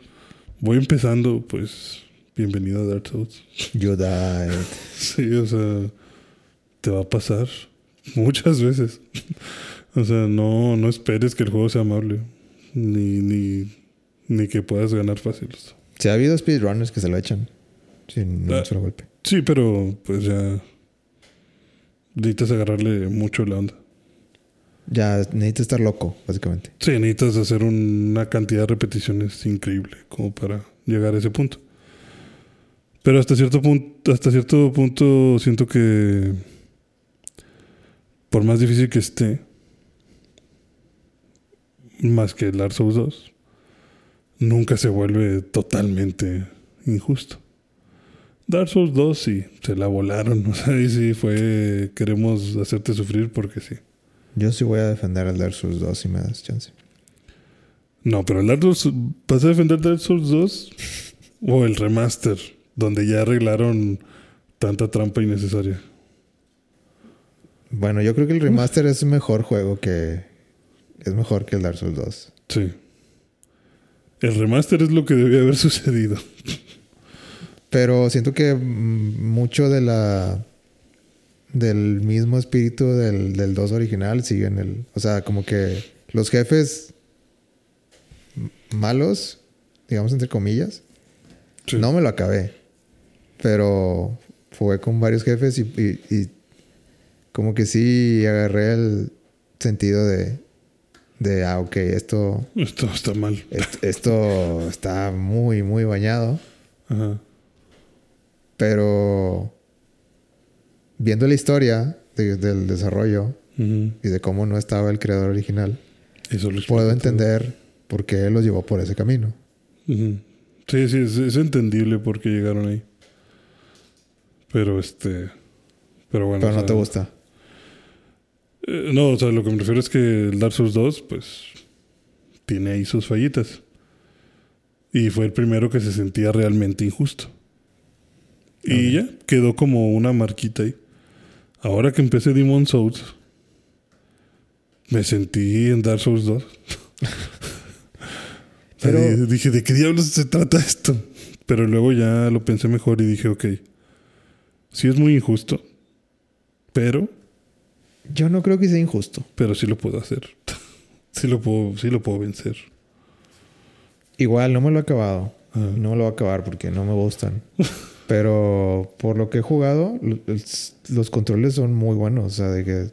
Voy empezando, pues bienvenido a Dark Souls. You died. [laughs] Sí, o sea, te va a pasar muchas veces. o sea, no, no esperes que el juego sea amable. Ni, ni, ni que puedas ganar fácil. Sí, ha habido speedrunners que se lo echan sin Ah. un solo golpe. Sí, pero pues ya necesitas agarrarle mucho la onda. Ya necesitas estar loco, básicamente. Sí, necesitas hacer una cantidad de repeticiones increíble como para llegar a ese punto. Pero hasta cierto punto, hasta cierto punto siento que por más difícil que esté, más que el Dark Souls 2, nunca se vuelve totalmente injusto. Dark Souls 2 sí, se la volaron. [laughs] O sea, ahí sí fue, queremos hacerte sufrir porque sí. Yo sí voy a defender el Dark Souls 2 si me das chance. No, pero el Dark Souls, ¿vas a defender Dark Souls 2 o el remaster, donde ya arreglaron tanta trampa innecesaria? Bueno, yo creo que el remaster es mejor juego que... Es mejor que el Dark Souls 2. Sí. El remaster es lo que debía haber [laughs] sucedido. Pero siento que mm, mucho de la... Del mismo espíritu del, del 2 original sigue en el... O sea, como que los jefes malos, digamos entre comillas, Sí. no me lo acabé. Pero jugué con varios jefes y, y- y como que sí agarré el sentido de, de ah, ok, esto, Esto está mal. est- esto está muy, muy bañado. Ajá. Pero viendo la historia de- del desarrollo y de cómo no estaba el creador original, Eso lo puedo todo. entender por qué los llevó por ese camino. Sí, sí, es, es entendible por qué llegaron ahí. Pero este. Pero bueno. Pero o no sea, te gusta. eh, no, o sea, lo que me refiero es que el Dark Souls 2, pues. Tiene ahí sus fallitas. Y fue el primero que se sentía realmente injusto. Y ya, quedó como una marquita ahí. Ahora que empecé Demon Souls, me sentí en Dark Souls 2. [laughs] Pero- dije, ¿de qué diablos se trata esto? Pero luego ya lo pensé mejor y dije, ok, sí es muy injusto, pero, Yo no creo que sea injusto. pero sí lo puedo hacer. [laughs] sí lo puedo, sí lo puedo vencer. Igual no me lo he acabado. Ah. No me lo voy a acabar porque no me gustan. [laughs] Pero por lo que he jugado, los controles son muy buenos. O sea, de que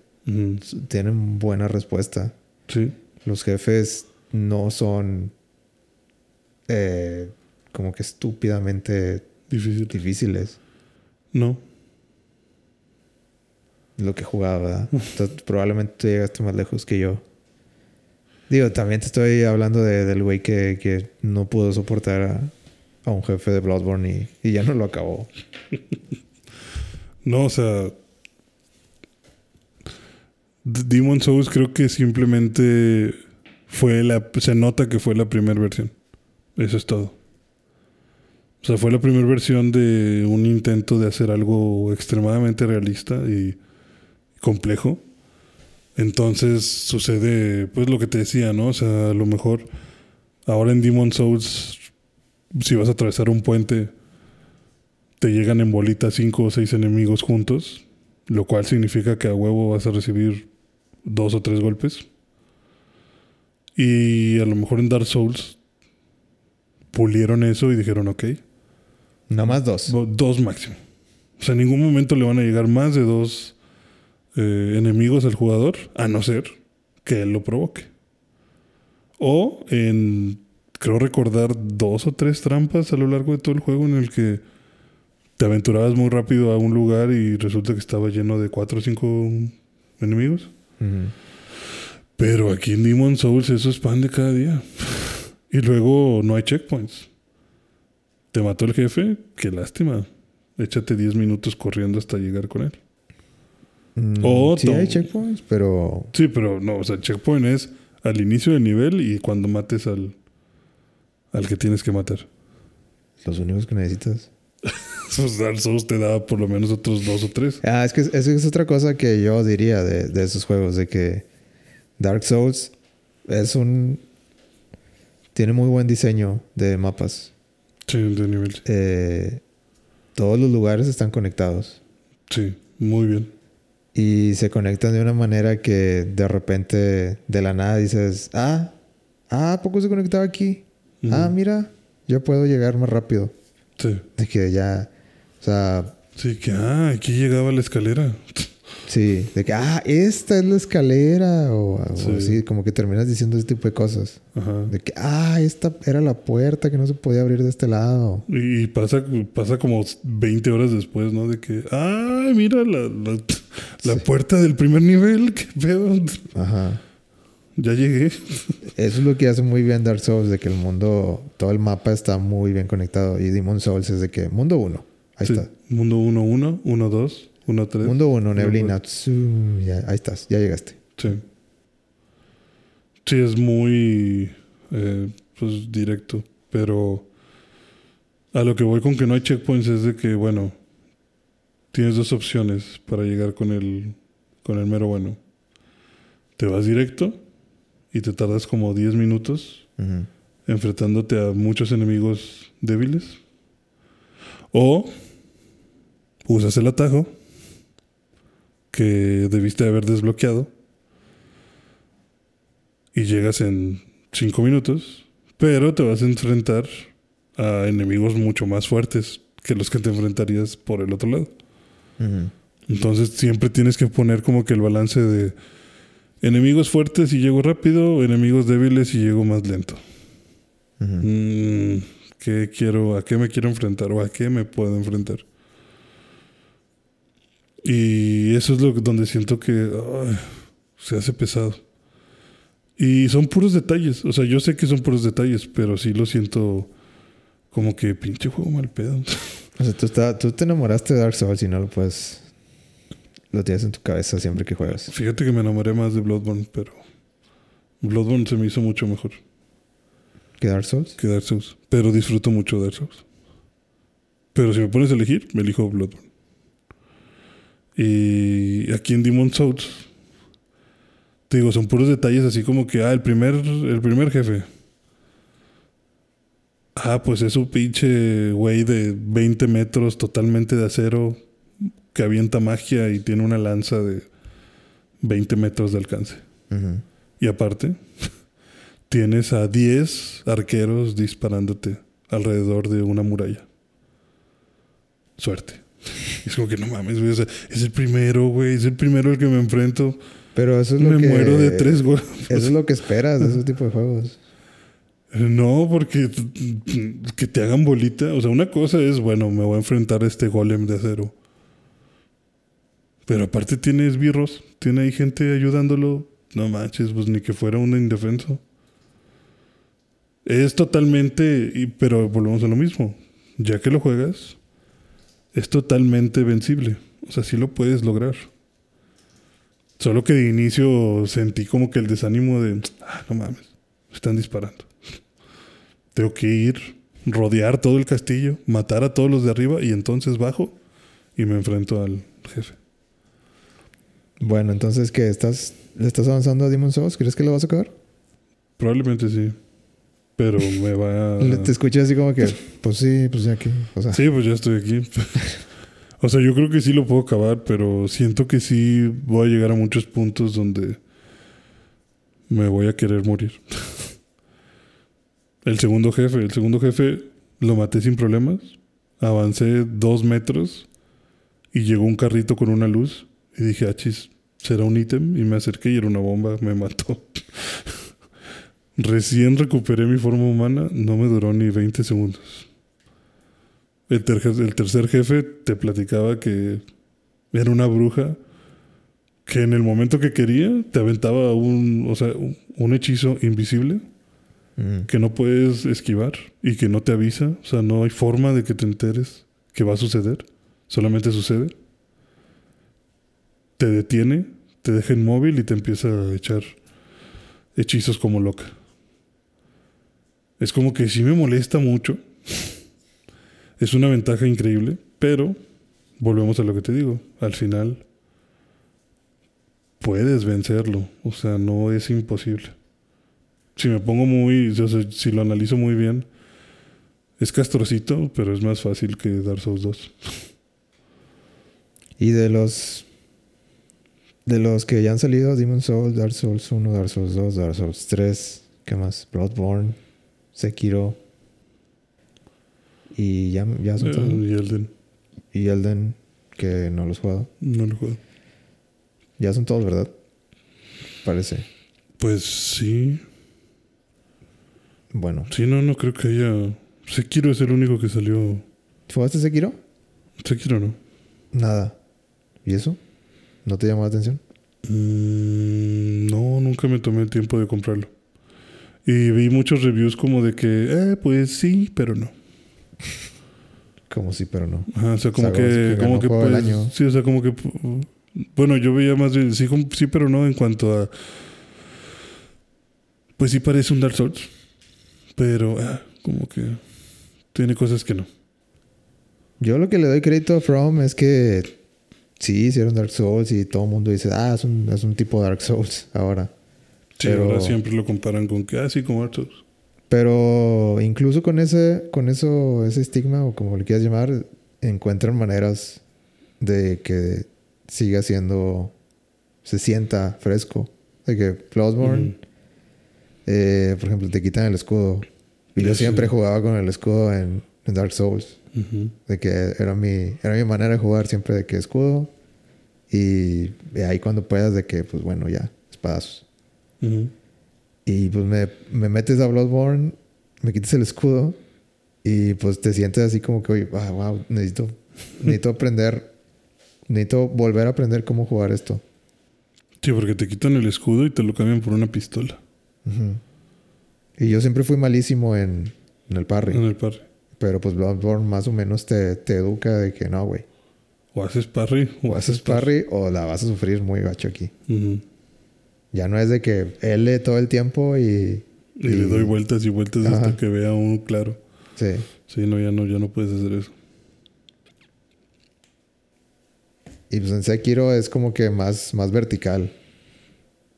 tienen buena respuesta. Sí, Los jefes no son eh, como que estúpidamente difícil. difíciles. No, Lo que he jugado, ¿verdad? [laughs] Entonces, probablemente tú llegaste más lejos que yo. Digo, también te estoy hablando de- del güey que, que no pudo soportar a, a un jefe de Bloodborne y, ya no lo acabó. [laughs] no, o sea, Demon Souls creo que simplemente fue la, se nota que fue la primera versión. Eso es todo. O sea, fue la primera versión de un intento de hacer algo extremadamente realista y complejo. Entonces sucede, pues lo que te decía, ¿no? O sea, a lo mejor ahora en Demon Souls, si vas a atravesar un puente, te llegan en bolita cinco o seis enemigos juntos, lo cual significa que a huevo vas a recibir dos o tres golpes. Y a lo mejor en Dark Souls pulieron eso y dijeron, ok, Nada más dos. Do- Dos máximo. O sea, en ningún momento le van a llegar más de dos eh, enemigos al jugador, a no ser que él lo provoque. O en, creo recordar, dos o tres trampas a lo largo de todo el juego en el que te aventurabas muy rápido a un lugar y resulta que estaba lleno de cuatro o cinco enemigos. Pero aquí en Demon Souls eso expande cada día. Y luego no hay checkpoints. Te mató el jefe, qué lástima. Échate 10 minutos corriendo hasta llegar con él. Mm, O sí hay checkpoints, pero Sí, pero no, o sea, checkpoint es al inicio del nivel y cuando mates al, al que tienes que matar. los únicos que necesitas. [laughs] Pues Dark Souls te da por lo menos otros dos o tres. Ah, es que eso es otra cosa que yo diría de, de esos juegos, de que Dark Souls es un... Tiene muy buen diseño de mapas. Sí, de nivel. eh, todos los lugares están conectados. Sí, muy bien. Y se conectan de una manera que de repente, de la nada, dices, ah, ah, ¿a poco se conectaba aquí? Ah, mira, yo puedo llegar más rápido. Sí. De que ya, o sea, Sí, que, ah, aquí llegaba la escalera. sí, de que, ah, esta es la escalera. O, o Sí. así, como que terminas diciendo ese tipo de cosas. Ajá. De que, ah, esta era la puerta que no se podía abrir de este lado. Y y pasa, pasa como 20 horas después, ¿no? De que, ah, mira la, la, la Sí. puerta del primer nivel, qué pedo. Ajá. Ya llegué. Eso es lo que hace muy bien Dark Souls, de que el mundo, todo el mapa está muy bien conectado. Y Demon Souls es de que, mundo 1, ahí Sí. está. Mundo 1, 1, 1, 2, 1, 3. Mundo 1, neblina. tsu, ya, ahí estás, ya llegaste. Sí. Sí, es muy eh, pues directo. Pero a lo que voy con que no hay checkpoints es de que, bueno, tienes dos opciones para llegar con el, con el mero bueno. Te vas directo y te tardas como 10 minutos enfrentándote a muchos enemigos débiles. O usas el atajo que debiste haber desbloqueado y llegas en 5 minutos, pero te vas a enfrentar a enemigos mucho más fuertes que los que te enfrentarías por el otro lado. Entonces siempre tienes que poner como que el balance de enemigos fuertes y llego rápido, enemigos débiles y llego más lento. Mm, ¿qué quiero, ¿A qué me quiero enfrentar o a qué me puedo enfrentar? Y eso es lo que- donde siento que ay, se hace pesado. Y son puros detalles. O sea, yo sé que son puros detalles, pero sí lo siento como que pinche juego mal pedo. [laughs] O sea, tú, está- tú te enamoraste de Dark Souls y no lo puedes. Lo tienes en tu cabeza siempre que juegas. Fíjate que me enamoré más de Bloodborne, pero Bloodborne se me hizo mucho mejor ¿Que Dark Souls? que Dark Souls. Pero disfruto mucho Dark Souls. Pero si me pones a elegir, me elijo Bloodborne. Y aquí en Demon Souls, te digo, son puros detalles así como que, ah, el primer, el primer jefe. Ah, pues es un pinche güey de 20 metros totalmente de acero que avienta magia y tiene una lanza de 20 metros de alcance. Y aparte, [laughs] tienes a 10 arqueros disparándote alrededor de una muralla. Suerte. Es como que no mames, güey. o sea, es el primero, güey. Es el primero al que me enfrento. Pero eso es lo Me que. muero de tres, güey. Eso es lo que esperas de ese tipo de juegos. [laughs] No, porque que te hagan bolita. O sea, una cosa es, bueno, me voy a enfrentar a este golem de acero. Pero aparte tiene esbirros. Tiene ahí gente ayudándolo. No manches, pues ni que fuera un indefenso. Es totalmente. y- Pero volvemos a lo mismo. Ya que lo juegas, es totalmente vencible. O sea, sí lo puedes lograr. Solo que de inicio sentí como que el desánimo de. Ah, no mames. me Están disparando. Tengo que ir, rodear todo el castillo, matar a todos los de arriba y entonces bajo y me enfrento al jefe. Bueno, entonces, ¿qué? ¿Estás, ¿Le estás avanzando a Demon Souls? ¿Crees que lo vas a acabar? Probablemente sí. Pero me va [laughs] Le- Te escuché así como que, pues sí, pues ya. O sea, Sí, pues ya estoy aquí. [laughs] o sea, yo creo que sí lo puedo acabar, pero siento que sí voy a llegar a muchos puntos donde me voy a querer morir. [laughs] el segundo jefe, el segundo jefe lo maté sin problemas. Avancé dos metros y llegó un carrito con una luz y dije, achis, será un ítem y me acerqué y era una bomba, me mató. Recién recuperé mi forma humana, no me duró ni 20 segundos. El, tercer- el tercer jefe te platicaba que era una bruja que en el momento que quería te aventaba un, o sea, un, un hechizo invisible mm, que no puedes esquivar y que no te avisa. O sea, no hay forma de que te enteres que va a suceder. Solamente sucede. Te detiene, te deja inmóvil y te empieza a echar hechizos como loca. Es como que sí me molesta mucho. Es una ventaja increíble, pero volvemos a lo que te digo. Al final puedes vencerlo. O sea, no es imposible si me pongo muy, si lo analizo muy bien, Es castrocito, pero es más fácil que Dark Souls 2. Y de los. De los que ya han salido, Demon Souls, Dark Souls 1, Dark Souls 2, Dark Souls 3, ¿qué más? Bloodborne, Sekiro. Y ya, ya son Eh, todos. y Elden. Y Elden, que no los he jugado. No lo juego. Ya son todos, ¿verdad? Parece. Pues sí. Bueno. Sí, no, no creo que haya. Sekiro es el único que salió. ¿Jugaste Sekiro? Sekiro no. Nada. ¿Y eso? ¿No te llamó la atención? Mm, no, nunca me tomé el tiempo de comprarlo. Y vi muchos reviews como de que, eh, pues sí, pero no. [laughs] Como sí, pero no. Ajá, o sea, como O sea, que, que como que juego del pues, año. sí, o sea, como que, bueno, yo veía más bien, sí, como- sí, pero no en cuanto a, pues sí parece un Dark Souls, pero ah, como que tiene cosas que no. Yo lo que le doy crédito a From es que sí hicieron Dark Souls y todo el mundo dice, ah, es un, es un tipo Dark Souls ahora. Sí, Pero- ahora siempre lo comparan con que, ah, como Dark Souls. Pero incluso con ese, con eso, ese estigma, o como le quieras llamar, encuentran maneras de que siga siendo, se sienta fresco. De que Bloodborne, eh, por ejemplo, te quitan el escudo. Y yo siempre jugaba con el escudo en, en Dark Souls. De que era mi, era mi manera de jugar siempre de que escudo. Y de ahí cuando puedas de que, pues bueno, ya, espadazos. Ujú. Y pues me, me metes a Bloodborne, me quitas el escudo y pues te sientes así como que, oye, ah, wow, necesito, [laughs] necesito aprender, necesito volver a aprender cómo jugar esto. Sí, porque te quitan el escudo y te lo cambian por una pistola Ujú. Y yo siempre fui malísimo en, en el parry, en el parry. Pero pues Bloodborne más o menos te, te educa de que no, güey, O haces parry o haces parry o la vas a sufrir muy gacho aquí. Ya no es de que L todo el tiempo y... Y, le doy vueltas y vueltas Ajá. hasta que vea uno claro. Sí. Sí, no, ya no, ya no puedes hacer eso. Y pues en Sekiro es como que más, más vertical.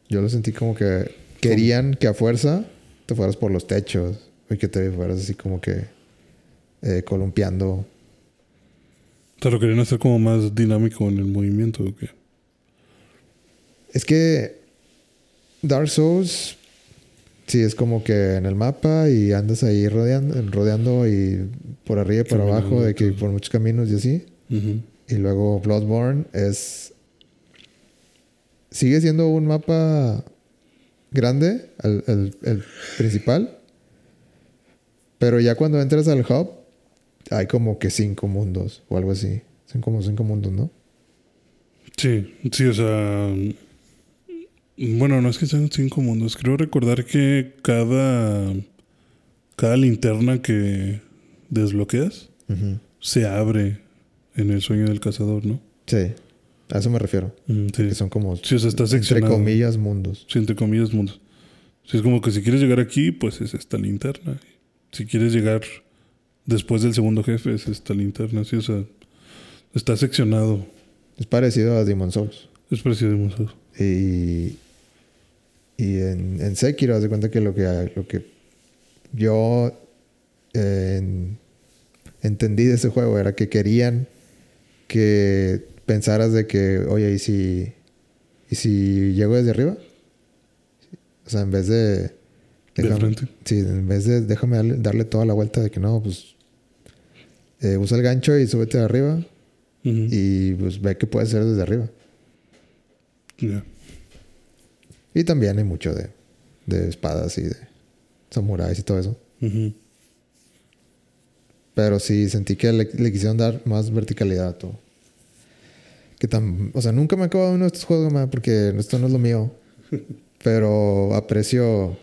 Yo lo sentí como que querían que a fuerza te fueras por los techos y que te fueras así como que eh, columpiando. Sea, lo querían hacer como más dinámico en el movimiento. ¿o qué? Es que Dark Souls, sí, es como que en el mapa y andas ahí rodeando, rodeando y por arriba y por Caminando abajo, de que por muchos caminos y así. Y luego Bloodborne es. Sigue siendo un mapa grande, el, el- el principal. Pero ya cuando entras al hub, hay como que cinco mundos o algo así. Son como cinco mundos, ¿no? Sí, sí, o sea. Bueno, no es que sean cinco mundos. Creo recordar que cada. Cada linterna que desbloqueas se abre en el sueño del cazador, ¿no? Sí, a eso me refiero. Mm, Sí. Que son como, Sí, o sea, está entre comillas, mundos. Sí, entre comillas, mundos. Sí, es como que si quieres llegar aquí, pues es esta linterna. Si quieres llegar después del segundo jefe, es esta linterna. Sí, o sea, está seccionado. Es parecido a Demon Souls. Es parecido a Demon Souls. Y, y en, en Sekiro, haz de cuenta que lo que, lo que yo eh, en- entendí de ese juego era que querían que pensaras de que, oye, ¿y si, ¿y si llego desde arriba? O sea, en vez de... De frente. Sí, en vez de déjame darle, darle toda la vuelta de que no, pues eh, usa el gancho y súbete de arriba y pues ve que puedes hacer desde arriba. Y también hay mucho de, de espadas y de samuráis y todo eso. Pero sí sentí que le, le quisieron dar más verticalidad a todo. Que tan, o sea, nunca me he acabado uno de estos juegos, ma, porque esto no es lo mío. [laughs] Pero aprecio.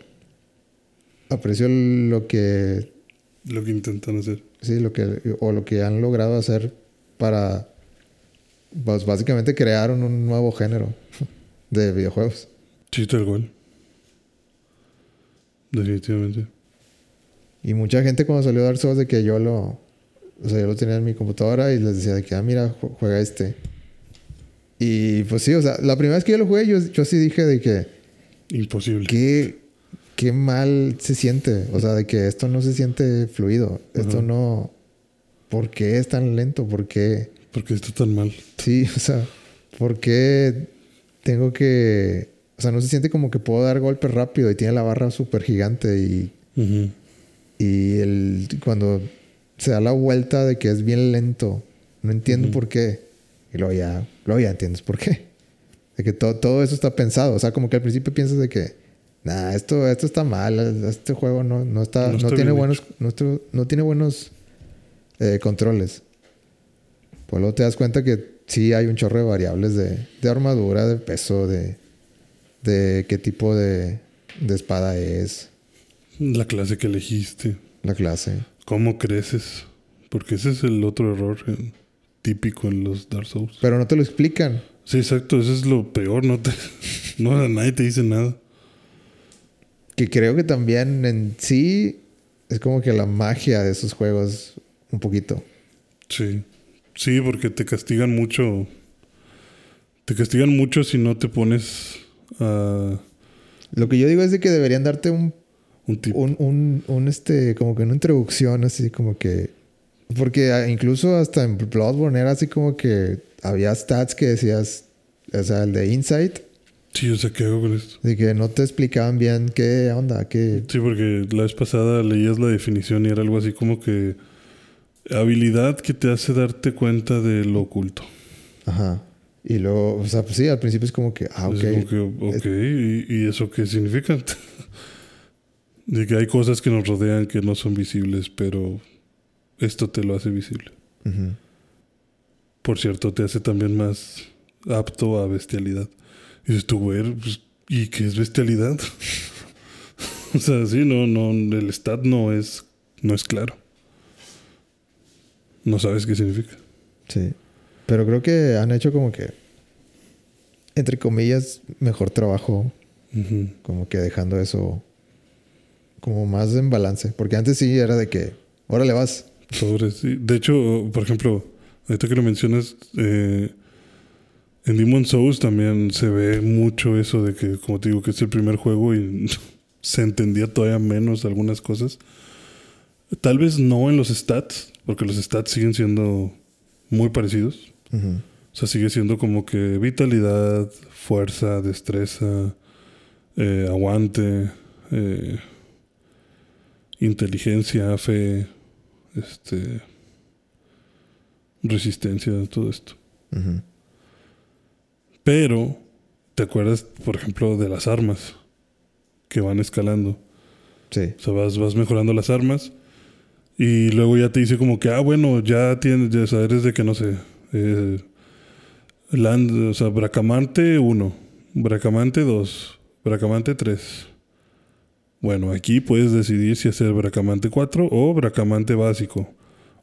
Aprecio lo que. Lo que intentan hacer. Sí, lo que. O lo que han logrado hacer para. Pues básicamente crearon un nuevo género [laughs] de videojuegos. Sí, tal cual. Definitivamente. Y mucha gente cuando salió Dark Souls de que yo lo... O sea, yo lo tenía en mi computadora y les decía de que, ah, mira, ju- juega este. Y pues sí, o sea, la primera vez que yo lo jugué, yo, yo sí dije de que, Imposible. ¿qué, qué mal se siente. O sea, de que esto no se siente fluido. Esto no. ¿Por qué es tan lento? ¿Por qué? ¿Por qué está tan mal? Sí, [laughs] o sea, ¿por qué tengo que. O sea, no se siente como que puedo dar golpes rápido y tiene la barra súper gigante y. Y el, cuando se da la vuelta de que es bien lento, no entiendo por qué. Y luego ya, luego ya entiendes por qué. De que todo, todo eso está pensado. O sea, como que al principio piensas de que, nah, esto, esto está mal, este juego no, no está, No tiene buenos, no, tiene buenos eh, controles. Pues luego te das cuenta que sí hay un chorro de variables de, de armadura, de peso, de, de qué tipo de, de espada es, La clase que elegiste. la clase. ¿Cómo creces? Porque ese es el otro error eh, típico en los Dark Souls. Pero no te lo explican. Sí, exacto. Eso es lo peor. No te, [laughs] no, nadie te dice nada. Que creo que también en sí es como que la magia de esos juegos un poquito. Sí. Sí, porque te castigan mucho. Te castigan mucho si no te pones a Lo que yo digo es de que deberían darte un, un tipo. un, un, un, este, como que una introducción así como que... Porque ah, incluso hasta en Bloodborne era así como que había stats que decías, o sea, el de Insight, Sí, o sea, ¿qué hago con esto? de que no te explicaban bien qué onda, qué... Sí, porque la vez pasada leías la definición y era algo así como que habilidad que te hace darte cuenta de lo oculto. Ajá. Y luego, o sea, pues sí, al principio es como que, ah, ok. Es como que, ok, ¿y, y eso qué significa? [laughs] de que hay cosas que nos rodean que no son visibles, pero esto te lo hace visible. Ujú. Por cierto, te hace también más apto a bestialidad. Y dices tú, güey, pues, ¿y qué es bestialidad? [laughs] o sea, sí, no, no, el stat no es, no es claro. No sabes qué significa. Sí. Pero creo que han hecho como que, entre comillas, mejor trabajo, como que dejando eso como más en balance. Porque antes sí era de que, órale vas. Sobre, sí. De hecho, por ejemplo, ahorita que lo mencionas, eh, en Demon Souls también se ve mucho eso de que, como te digo, que es el primer juego y [laughs] se entendía todavía menos algunas cosas. Tal vez no en los stats, porque los stats siguen siendo muy parecidos. O sea, sigue siendo como que vitalidad, fuerza, destreza, eh, aguante, eh, inteligencia, fe, este, resistencia, todo esto. Ujú. Pero, ¿te acuerdas, por ejemplo, de las armas que van escalando? Sí. O sea, vas, vas mejorando las armas y luego ya te dice como que, ah, bueno, ya tienes, ya sabes de que no sé, eh, land, o sea, Bracamante 1, Bracamante 2, Bracamante 3. Bueno, aquí puedes decidir si hacer Bracamante 4 o Bracamante básico,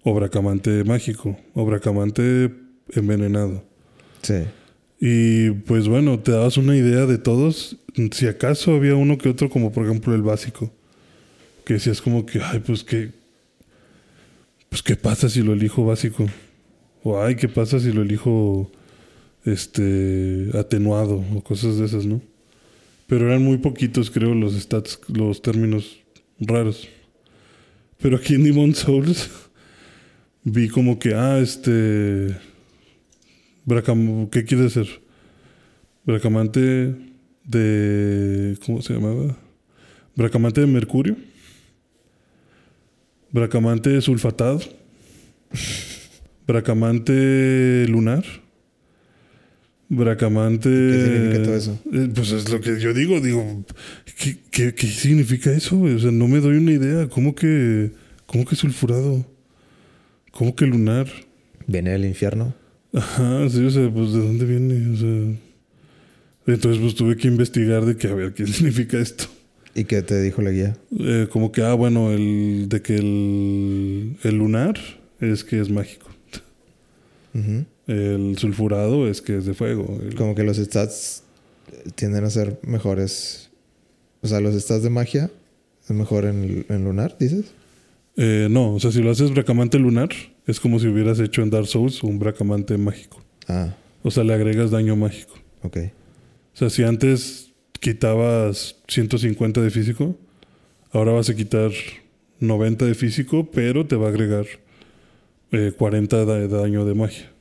o Bracamante mágico, o Bracamante envenenado. Sí. Y pues bueno, te dabas una idea de todos. Si acaso había uno que otro, como por ejemplo el básico. Que decías como que, ay, pues qué. Pues qué pasa si lo elijo básico. O ay, qué pasa si lo elijo este atenuado o cosas de esas, ¿no? Pero eran muy poquitos, creo, los stats, los términos raros. Pero aquí en Demon Souls [laughs] vi como que, ah, este. Bracam ¿Qué quiere hacer? Bracamante de. ¿Cómo se llamaba? Bracamante de mercurio. Bracamante sulfatado. Bracamante lunar. Bracamante. ¿Qué significa todo eso? Eh, Pues es lo que yo digo. Digo, ¿qué, qué, qué significa eso? O sea, no me doy una idea. ¿Cómo que. ¿Cómo que sulfurado? ¿Cómo que lunar? Viene del infierno. Ajá, sí, o sea, pues de dónde viene, o sea. Entonces, pues tuve que investigar de que, a ver, ¿qué [laughs] significa esto? ¿Y qué te dijo la guía? Eh, como que, ah, bueno, el de que el, el lunar es que es mágico. Ujú. El sulfurado es que es de fuego. El- Como que los stats tienden a ser mejores. O sea, los stats de magia es mejor en, en lunar, dices. Eh, no, o sea, si lo haces bracamante lunar, es como si hubieras hecho en Dark Souls un bracamante mágico. Ah, O sea, le agregas daño mágico. ok. O sea, si antes quitabas 150 de físico, Ahora vas a quitar 90 de físico, pero te va a agregar eh, 40 de daño de magia.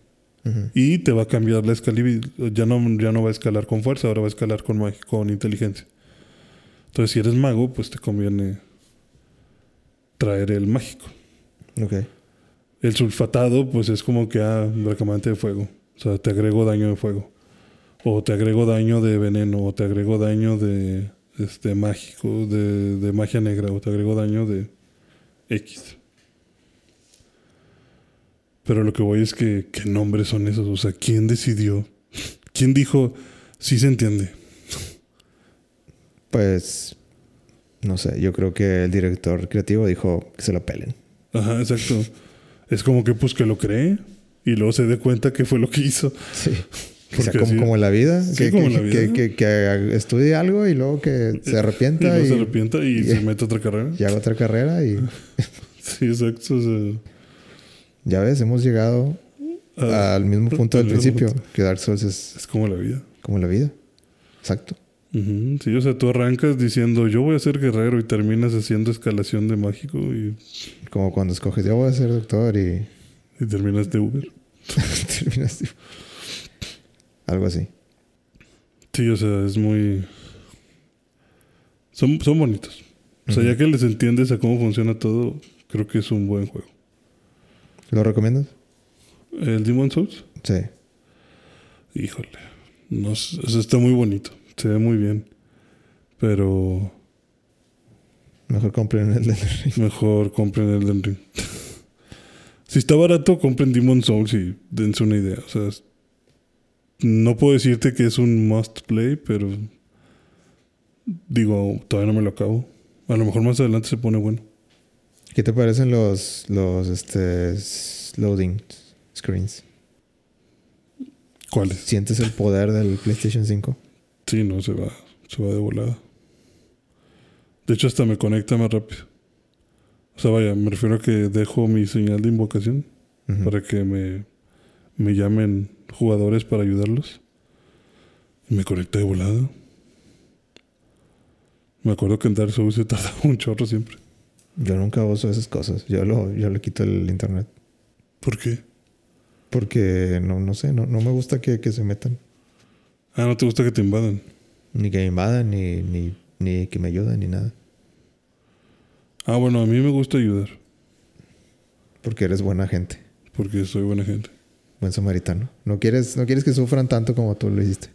Y te va a cambiar la escalabilidad. Ya no, ya no va a escalar con fuerza, ahora va a escalar con, mag- con inteligencia. Entonces, si eres mago, pues te conviene traer el mágico. Ok. El sulfatado, pues es como que, ah, recamante de fuego. O sea, te agrego daño de fuego. O te agrego daño de veneno. O te agrego daño de este mágico, de, de magia negra. O te agrego daño de X. Pero lo que voy es que, ¿qué nombres son esos? O sea, ¿quién decidió? ¿Quién dijo, sí se entiende? Pues, no sé, yo creo que el director creativo dijo que se lo pelen. Ajá, exacto. Es como que pues que lo cree y luego se dé cuenta que fue lo que hizo. Sí. [laughs] O sea, como, así- como en la vida. Sí, que, como que, la vida. que- que- que estudie algo y luego que se Y arrepienta luego y, se arrepienta y, y- se mete a otra carrera. y haga otra carrera. Y [laughs] Sí, exacto. o sea, ya ves, hemos llegado ah, al mismo [laughs] punto del principio. Que Dark Souls es es como la vida. como la vida. Exacto. Ujú, Sí, o sea, tú arrancas diciendo yo voy a ser guerrero y terminas haciendo escalación de mágico y, Como cuando escoges, yo voy a ser doctor y y terminas de Uber. [laughs] terminas tipo- algo así. Sí, o sea, es muy... Son, son bonitos. O sea, ya que les entiendes a cómo funciona todo, creo que es un buen juego. ¿Lo recomiendas? ¿El Demon Souls? Sí. Híjole. No, o sea, está muy bonito. Se ve muy bien. Pero Mejor compren el Elden Ring. mejor compren Elden Ring. [laughs] si está barato, compren Demon Souls y dense una idea. O sea, no puedo decirte que es un must play, pero digo, todavía no me lo acabo. A lo mejor más adelante se pone bueno. ¿Qué te parecen los, los este, loading screens? ¿Cuáles? ¿Sientes el poder del PlayStation 5? Sí, no, se va, se va de volada. De hecho, hasta me conecta más rápido. O sea, vaya, me refiero a que dejo mi señal de invocación para que me, me llamen jugadores para ayudarlos. Y me conecta de volada. Me acuerdo que en Dark Souls se [laughs] tardaba un chorro siempre. Yo nunca uso esas cosas. Yo lo, yo le quito el internet. ¿Por qué? Porque no, no sé, no, no me gusta que, que se metan. Ah, no te gusta que te invadan. Ni que me invadan, ni, ni, ni que me ayuden, ni nada. Ah, bueno, a mí me gusta ayudar. Porque eres buena gente. Porque soy buena gente. Buen samaritano. No quieres, no quieres que sufran tanto como tú lo hiciste.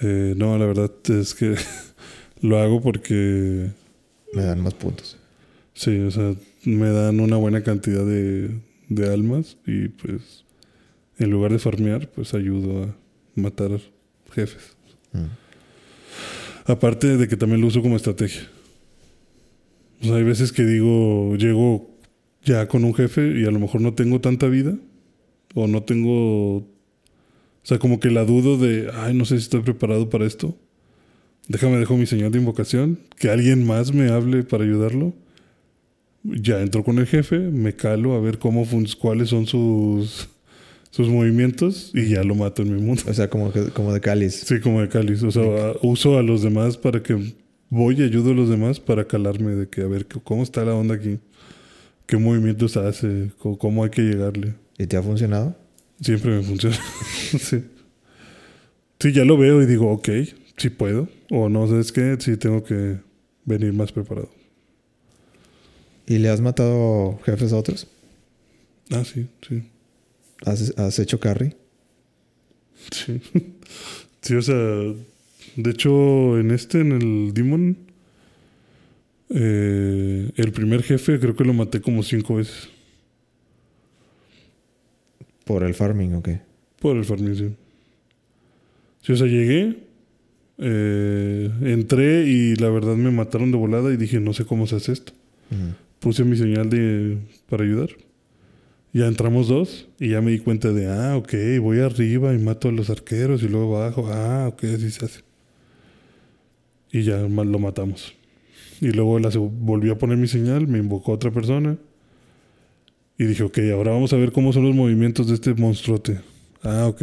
Eh, no, la verdad es que [laughs] lo hago porque Me dan más puntos. Sí, o sea, me dan una buena cantidad de, de almas y pues en lugar de farmear, pues ayudo a matar jefes. Aparte de que también lo uso como estrategia. Hay veces que digo, llego ya con un jefe y a lo mejor no tengo tanta vida o no tengo... O sea, como que la dudo de, ay, no sé si estoy preparado para esto. Déjame, dejo mi señal de invocación, que alguien más me hable para ayudarlo. Ya entro con el jefe, me calo a ver cómo cuáles son sus, sus movimientos y ya lo mato en mi mundo. O sea, como, como de cáliz. Sí, como de cáliz. O sea, a- uso a los demás para que voy y ayudo a los demás para calarme de que a ver cómo está la onda aquí, qué movimientos hace, cómo hay que llegarle. ¿Y te ha funcionado? Siempre me funciona. [laughs] sí. Sí, ya lo veo y digo, ok, sí puedo. O no, ¿sabes qué? Sí tengo que venir más preparado. ¿Y le has matado jefes a otros? Ah, sí, sí. ¿Has, has hecho carry? Sí. [laughs] sí, o sea, de hecho, en este, en el Demon, eh, el primer jefe creo que lo maté como cinco veces ¿Por el farming o qué? por el farming. Sí, Sí, o sea, llegué, eh, entré y la verdad me mataron de volada y dije, no sé cómo se hace esto. Puse mi señal de para ayudar. Ya entramos dos y ya me di cuenta de, ah, ok, voy arriba y mato a los arqueros y luego abajo, ah, ok, así se hace. Y ya lo matamos. Y luego la, se- volví a poner mi señal, me invocó otra persona. Y dije, ok, ahora vamos a ver cómo son los movimientos de este monstruote. Ah, ok.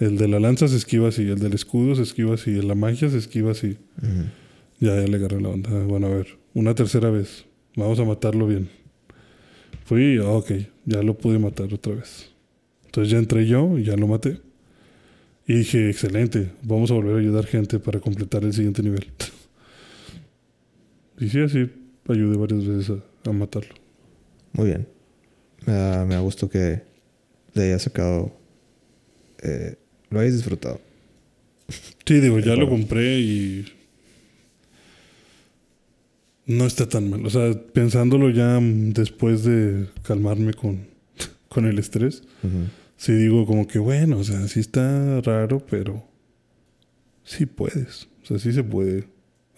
El de la lanza se esquiva así, el del escudo se esquiva así, el de la magia se esquiva así. Ya, ya le agarré la onda. Bueno, a ver. una tercera vez. Vamos a matarlo bien. Fui, ah, ok, ya lo pude matar otra vez. Entonces ya entré yo y ya lo maté. Y dije, excelente, vamos a volver a ayudar gente para completar el siguiente nivel. [laughs] y sí, así ayudé varias veces a, a matarlo. Muy bien. Me da, me da gusto que le hayas sacado. eh, lo hayas disfrutado. Sí, digo, ya lo compré y. No está tan mal. O sea, pensándolo ya mm, después de calmarme con, [laughs] con el estrés, Ujú. sí digo como que bueno, o sea, sí está raro, pero sí puedes. O sea, sí se puede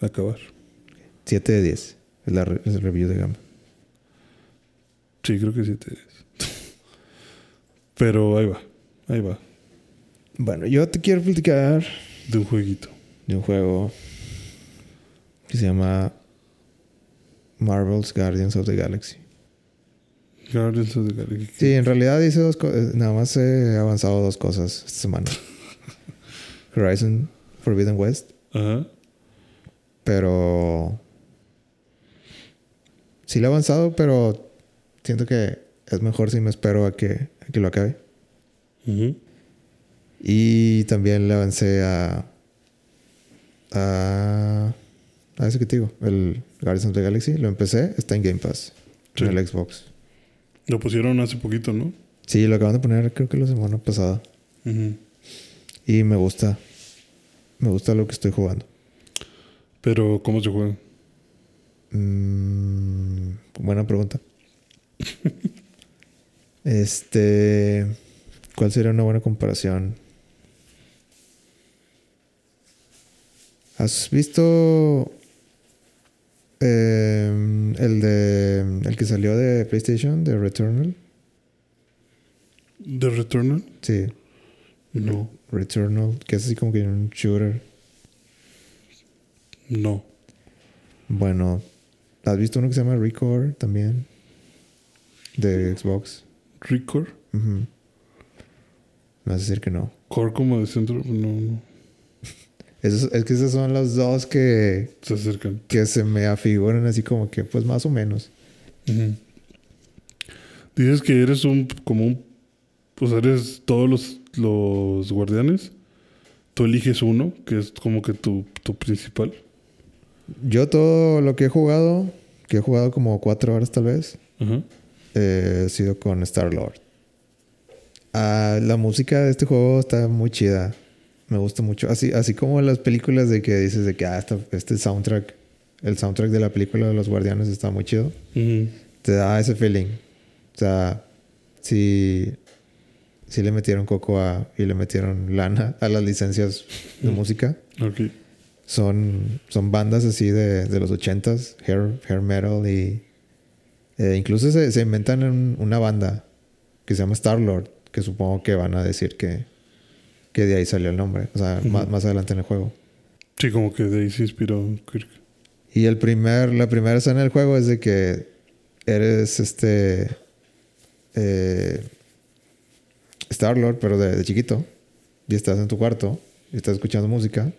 acabar. 7 de 10. Es la re- es el review de Gama. Sí, creo que sí te [laughs] Pero ahí va, ahí va, Bueno, yo te quiero platicar de un jueguito. de un juego que se llama Marvel's Guardians of the Galaxy. Guardians of the Galaxy. Sí, en realidad hice dos cosas. Nada más he avanzado dos cosas esta semana. [laughs] Horizon Forbidden West. Ajá. Pero. Sí lo he avanzado, pero siento que es mejor si me espero a que, a que lo acabe. Ujú. Y también le avancé a. a. a ese que te digo, el Guardians of the Galaxy. Lo empecé, está en Game Pass. Sí. En el Xbox. Lo pusieron hace poquito, ¿no? Sí, lo acaban de poner, creo que la semana pasada. Y me gusta. Me gusta lo que estoy jugando. Pero, ¿cómo se juega? Mm, buena pregunta. [laughs] este. ¿Cuál sería una buena comparación? ¿Has visto eh, el de el que salió de PlayStation, de Returnal? ¿De Returnal? Sí, No. Returnal, que es así como que un shooter. No. Bueno, ¿has visto uno que se llama Record también? De Xbox. ¿Record? Ujú. Me vas a decir que no. ¿Core como de centro? No, no. Esos- es que esos son los dos que, Se acercan. que se me afiguran así como que, pues más o menos. Dices que eres un... Como un... Pues eres todos los, los guardianes. Tú eliges uno, que es como que tu, tu principal. Yo todo lo que he jugado, que he jugado como cuatro horas tal vez, eh, ha sido con Star Lord. la música de este juego está muy chida. Me gusta mucho. Así, así como las películas de que dices de que ah, esta- este soundtrack, el soundtrack de la película de los guardianes está muy chido. Te da ese feeling. O sea, si, si le metieron coco a, y le metieron lana a las licencias de música. Ok. Son, son bandas así de, de los ochentas, hair, hair metal y eh, incluso se, se inventan un- una banda que se llama Star Lord, que supongo que van a decir que, que de ahí salió el nombre, o sea, más, más adelante en el juego. Sí, como que de ahí se inspiró Kirk. Y el primer, la primera escena del juego es de que eres este eh, Star Lord, pero de, de chiquito. Y estás en tu cuarto y estás escuchando música.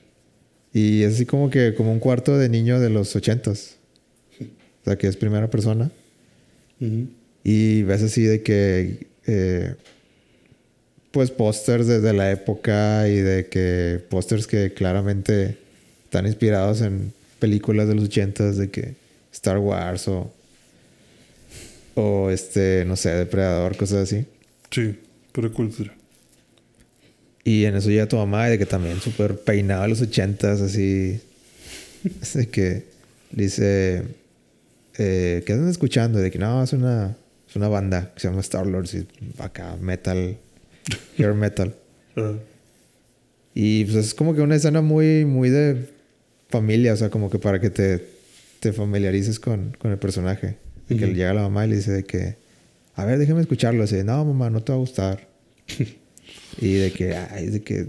Y es así como que como un cuarto de niño de los ochentas. O sea que es primera persona. Y ves así de que eh, pues pósters desde la época y de que pósters que claramente están inspirados en películas de los ochentas de que Star Wars o o este no sé Depredador cosas así Sí, pero cultura. y en eso llega tu mamá de que también súper peinado de los ochentas así [laughs] de que dice eh, ¿qué andan escuchando? de que no es una es una banda que se llama Star Lords y acá metal hair metal. Y pues es como que una escena muy, muy de familia, o sea, como que para que te, te familiarices con, con el personaje. De que llega la mamá y le dice de que, a ver, déjame escucharlo. Y dice, no, mamá, no te va a gustar. [laughs] y de que, ay, de que,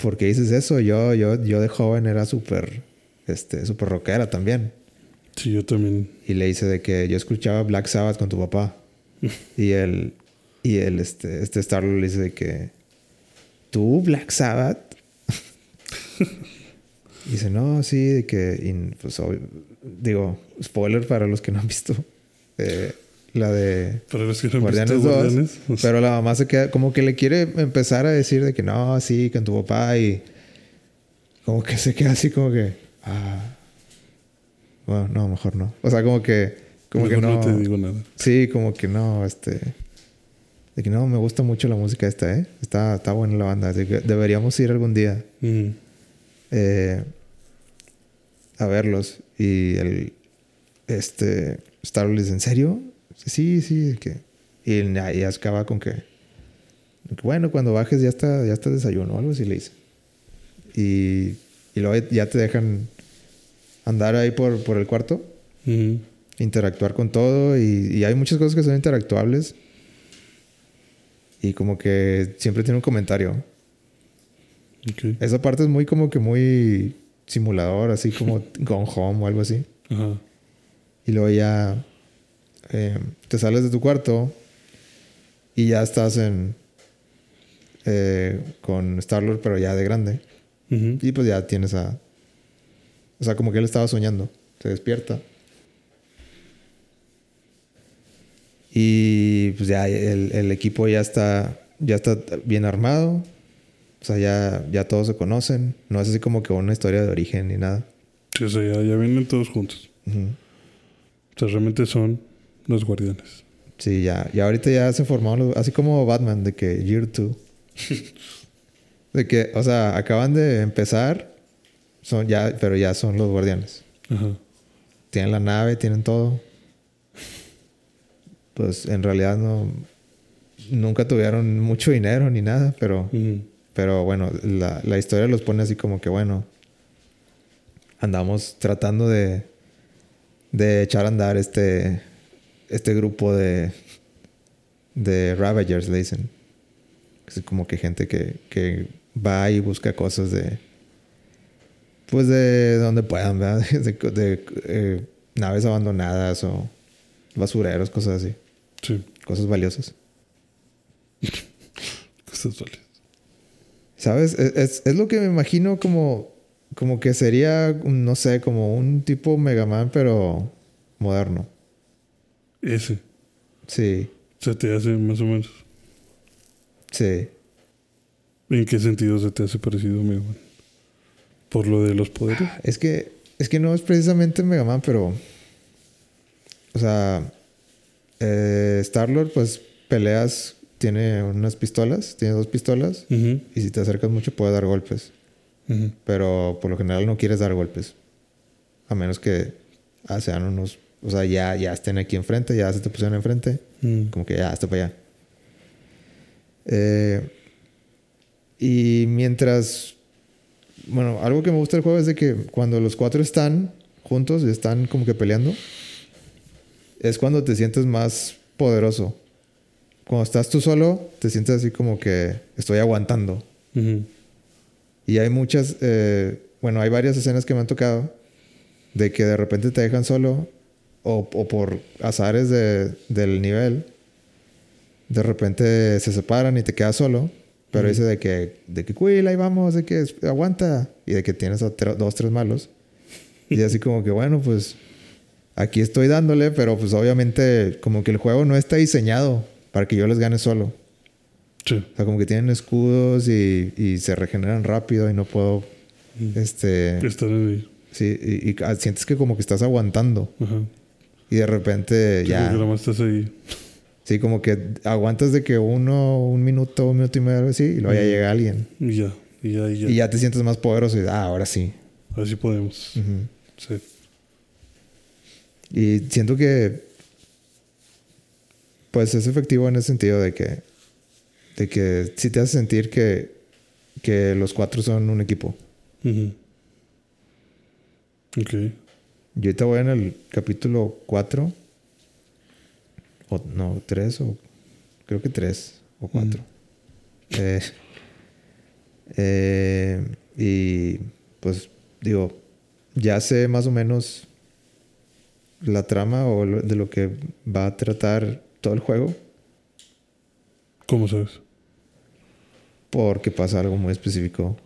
¿por qué dices eso? Yo, yo, yo de joven era súper, este, súper rockera también. Sí, yo también. Y le dice de que yo escuchaba Black Sabbath con tu papá. [laughs] y el, y el, este, este Star le dice de que, ¿tú Black Sabbath? Y [laughs] dice, no, sí, de que, y, pues, obvio- digo, spoiler para los que no han visto eh, la de Para los que no Guardianes visto 2. Guardianes. o sea, Pero la mamá se queda, como que le quiere empezar a decir de que no, sí, con tu papá y como que se queda así como que, ah, bueno, no, mejor no. O sea, como que, como que mejor no. te digo nada. Sí, como que no, este. De que no, me gusta mucho la música esta, ¿eh? Está, está buena la banda. de que deberíamos ir algún día Mm. eh, a verlos. Y el. Este. Star Wars, ¿en serio? Sí, sí, que. Y, y acaba con que. Bueno, cuando bajes ya está, ya está desayuno o algo así le dice. Y, y luego ya te dejan andar ahí por, por el cuarto Mm. interactuar con todo y, y hay muchas cosas que son interactuables y como que siempre tiene un comentario. Esa parte es muy como que muy simulador, así como [laughs] Gone Home o algo así. Ajá. Y luego ya eh, te sales de tu cuarto y ya estás en eh, con Star-Lord pero ya de grande. Y pues ya tienes a... O sea, como que él estaba soñando. Se despierta. Y pues ya el, el equipo ya está, ya está bien armado. O sea, ya, ya todos se conocen. No es así como que una historia de origen ni nada. Sí, o sea, ya, ya vienen todos juntos. Ujú. O sea, realmente son los guardianes. Sí, ya. Y ahorita ya se formaron los- así como Batman, de que Year 2. [laughs] de que, o sea, acaban de empezar, son ya, pero ya son los guardianes. Ajá. tienen la nave, tienen todo. Pues en realidad no. Nunca tuvieron mucho dinero ni nada, pero. Pero bueno, la, la historia los pone así como que bueno. Andamos tratando de. de echar a andar este. este grupo de. de Ravagers, le dicen. Es como que gente que, que va y busca cosas de. Pues de donde puedan, ¿verdad? [laughs] De, de, eh, naves abandonadas o basureros, cosas así. Sí. Cosas valiosas. [laughs] Cosas valiosas. ¿Sabes? Es, es- es lo que me imagino como, como que sería, no sé, como un tipo Mega Man, pero moderno. Ese. Sí, Se te hace más o menos. sí. ¿En qué sentido se te hace parecido, Mega Man? ¿Por lo de los poderes? Es que, es que no es precisamente Mega Man, pero. O sea. Eh, Star-Lord, pues peleas, tiene unas pistolas, tiene dos pistolas, y si te acercas mucho puede dar golpes. Pero por lo general no quieres dar golpes. A menos que ah, sean unos. O sea, ya, ya estén aquí enfrente, ya se te pusieron enfrente. Mm. Como que ya, hasta para allá. Eh, y mientras. Bueno, algo que me gusta del juego es de que cuando los cuatro están juntos y están como que peleando, es cuando te sientes más poderoso. Cuando estás tú solo, te sientes así como que estoy aguantando. Y hay muchas, eh, bueno, hay varias escenas que me han tocado de que de repente te dejan solo o, o por azares de- del nivel, de repente se separan y te quedas solo, pero dice de que, de que, Quill, ahí vamos, de que aguanta, y de que tienes a dos, tres malos. Y así como que, bueno, pues aquí estoy dándole, pero pues obviamente como que el juego no está diseñado para que yo les gane solo. Sí. O sea, como que tienen escudos y, y se regeneran rápido y no puedo. Este. Estar ahí. Sí, y, y ah, sientes que como que estás aguantando. Ajá. Y de repente Sí, ya. nomás estás ahí. Sí, como que aguantas de que uno, un minuto, un minuto y medio, así, y luego ya llega alguien. Y ya. Y ya, y ya. Y ya te sientes más poderoso y ah, ahora sí. Así podemos. Ujú. Sí. Y siento que. Pues es efectivo en ese sentido de que. De que sí te hace sentir que. Que los cuatro son un equipo. Ujú. Ok. Yo ahorita voy en el capítulo 4. O no, 3 o. Creo que 3 o 4. Eh, eh, y pues digo, ya sé más o menos la trama o lo- de lo que va a tratar todo el juego. ¿Cómo sabes? Porque pasa algo muy específico.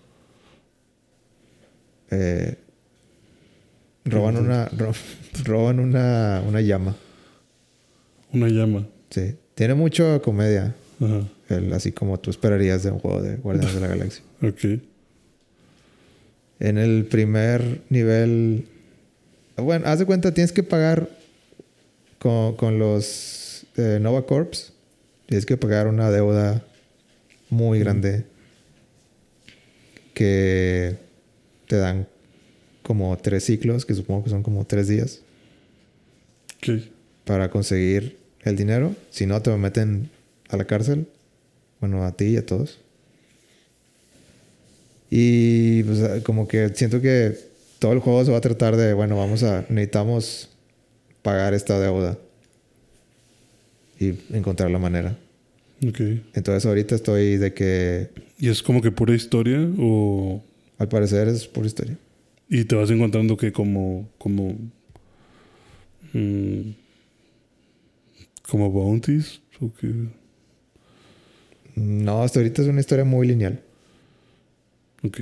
eh, roban una ro- [laughs] roban una, una llama. Una llama. Sí. Tiene mucha comedia. Ajá. el- así como tú esperarías de un juego de Guardianes de la [laughs] Galaxia. Ok. En el primer nivel. Bueno, haz de cuenta, tienes que pagar con, con los eh, Nova Corps. Tienes que pagar una deuda muy grande que te dan como tres ciclos, que supongo que son como tres días, Ok. para conseguir el dinero. Si no, te meten a la cárcel. Bueno, a ti y a todos. Y pues como que siento que todo el juego se va a tratar de, bueno, vamos a, necesitamos pagar esta deuda. Y encontrar la manera. Ok. Entonces ahorita estoy de que ¿Y es como que pura historia o...? al parecer es pura historia. Y te vas encontrando que como... como... mm, como bounties o que... No, hasta ahorita es una historia muy lineal. Ok.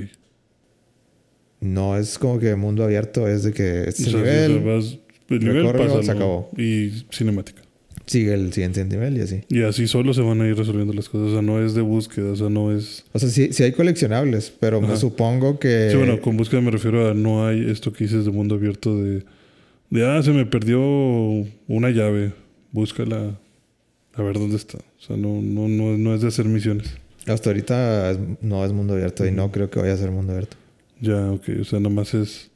No es como que mundo abierto, es de que este O sea, nivel el nivel pasa, se acabó. Y cinemática. sigue el siguiente nivel y así. Y así solo se van a ir resolviendo las cosas. O sea, no es de búsqueda, o sea, no es... O sea, sí, sí hay coleccionables, pero me supongo que... Sí, bueno, con búsqueda me refiero a no hay esto que dices de mundo abierto de... De, ah, se me perdió una llave. Búscala. A ver dónde está. O sea, no, no, no, no es de hacer misiones. Hasta ahorita no es mundo abierto y no creo que vaya a ser mundo abierto. Ya, ok. O sea, nomás es...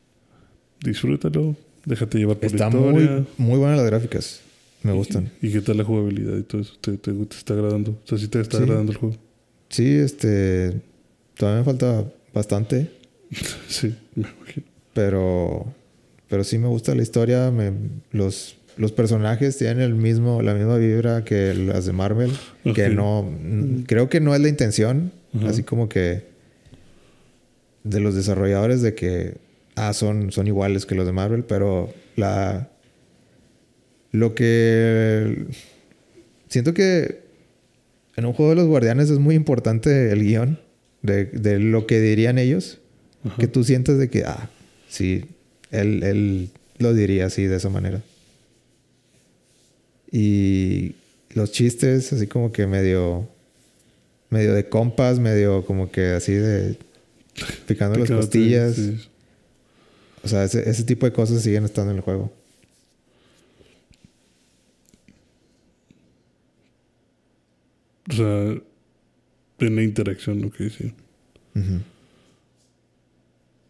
Disfrútalo. Déjate llevar por Está la muy, historia. muy buenas las gráficas. Me gustan. ¿Y qué tal la jugabilidad y todo eso? ¿Te, te, te está agradando? O sea, sí te está Sí. agradando el juego. Sí, este... Todavía me falta bastante, [laughs] Sí, me imagino. pero... Pero sí me gusta la historia. me- los, los personajes tienen el mismo, la misma vibra que las de Marvel. Que no... Creo que no es la intención. Ajá. Así como que... De los desarrolladores de que... Ah, son, son iguales que los de Marvel, pero la... Lo que... Siento que en un juego de los guardianes es muy importante el guion de, de lo que dirían ellos. Ajá. Que tú sientes de que, ah, sí, él, él lo diría así, de esa manera. Y los chistes, así como que medio, medio de compas, medio como que así de picando las costillas. sí. O sea, ese, ese tipo de cosas siguen estando en el juego. O sea, en la interacción, lo que. Ujú.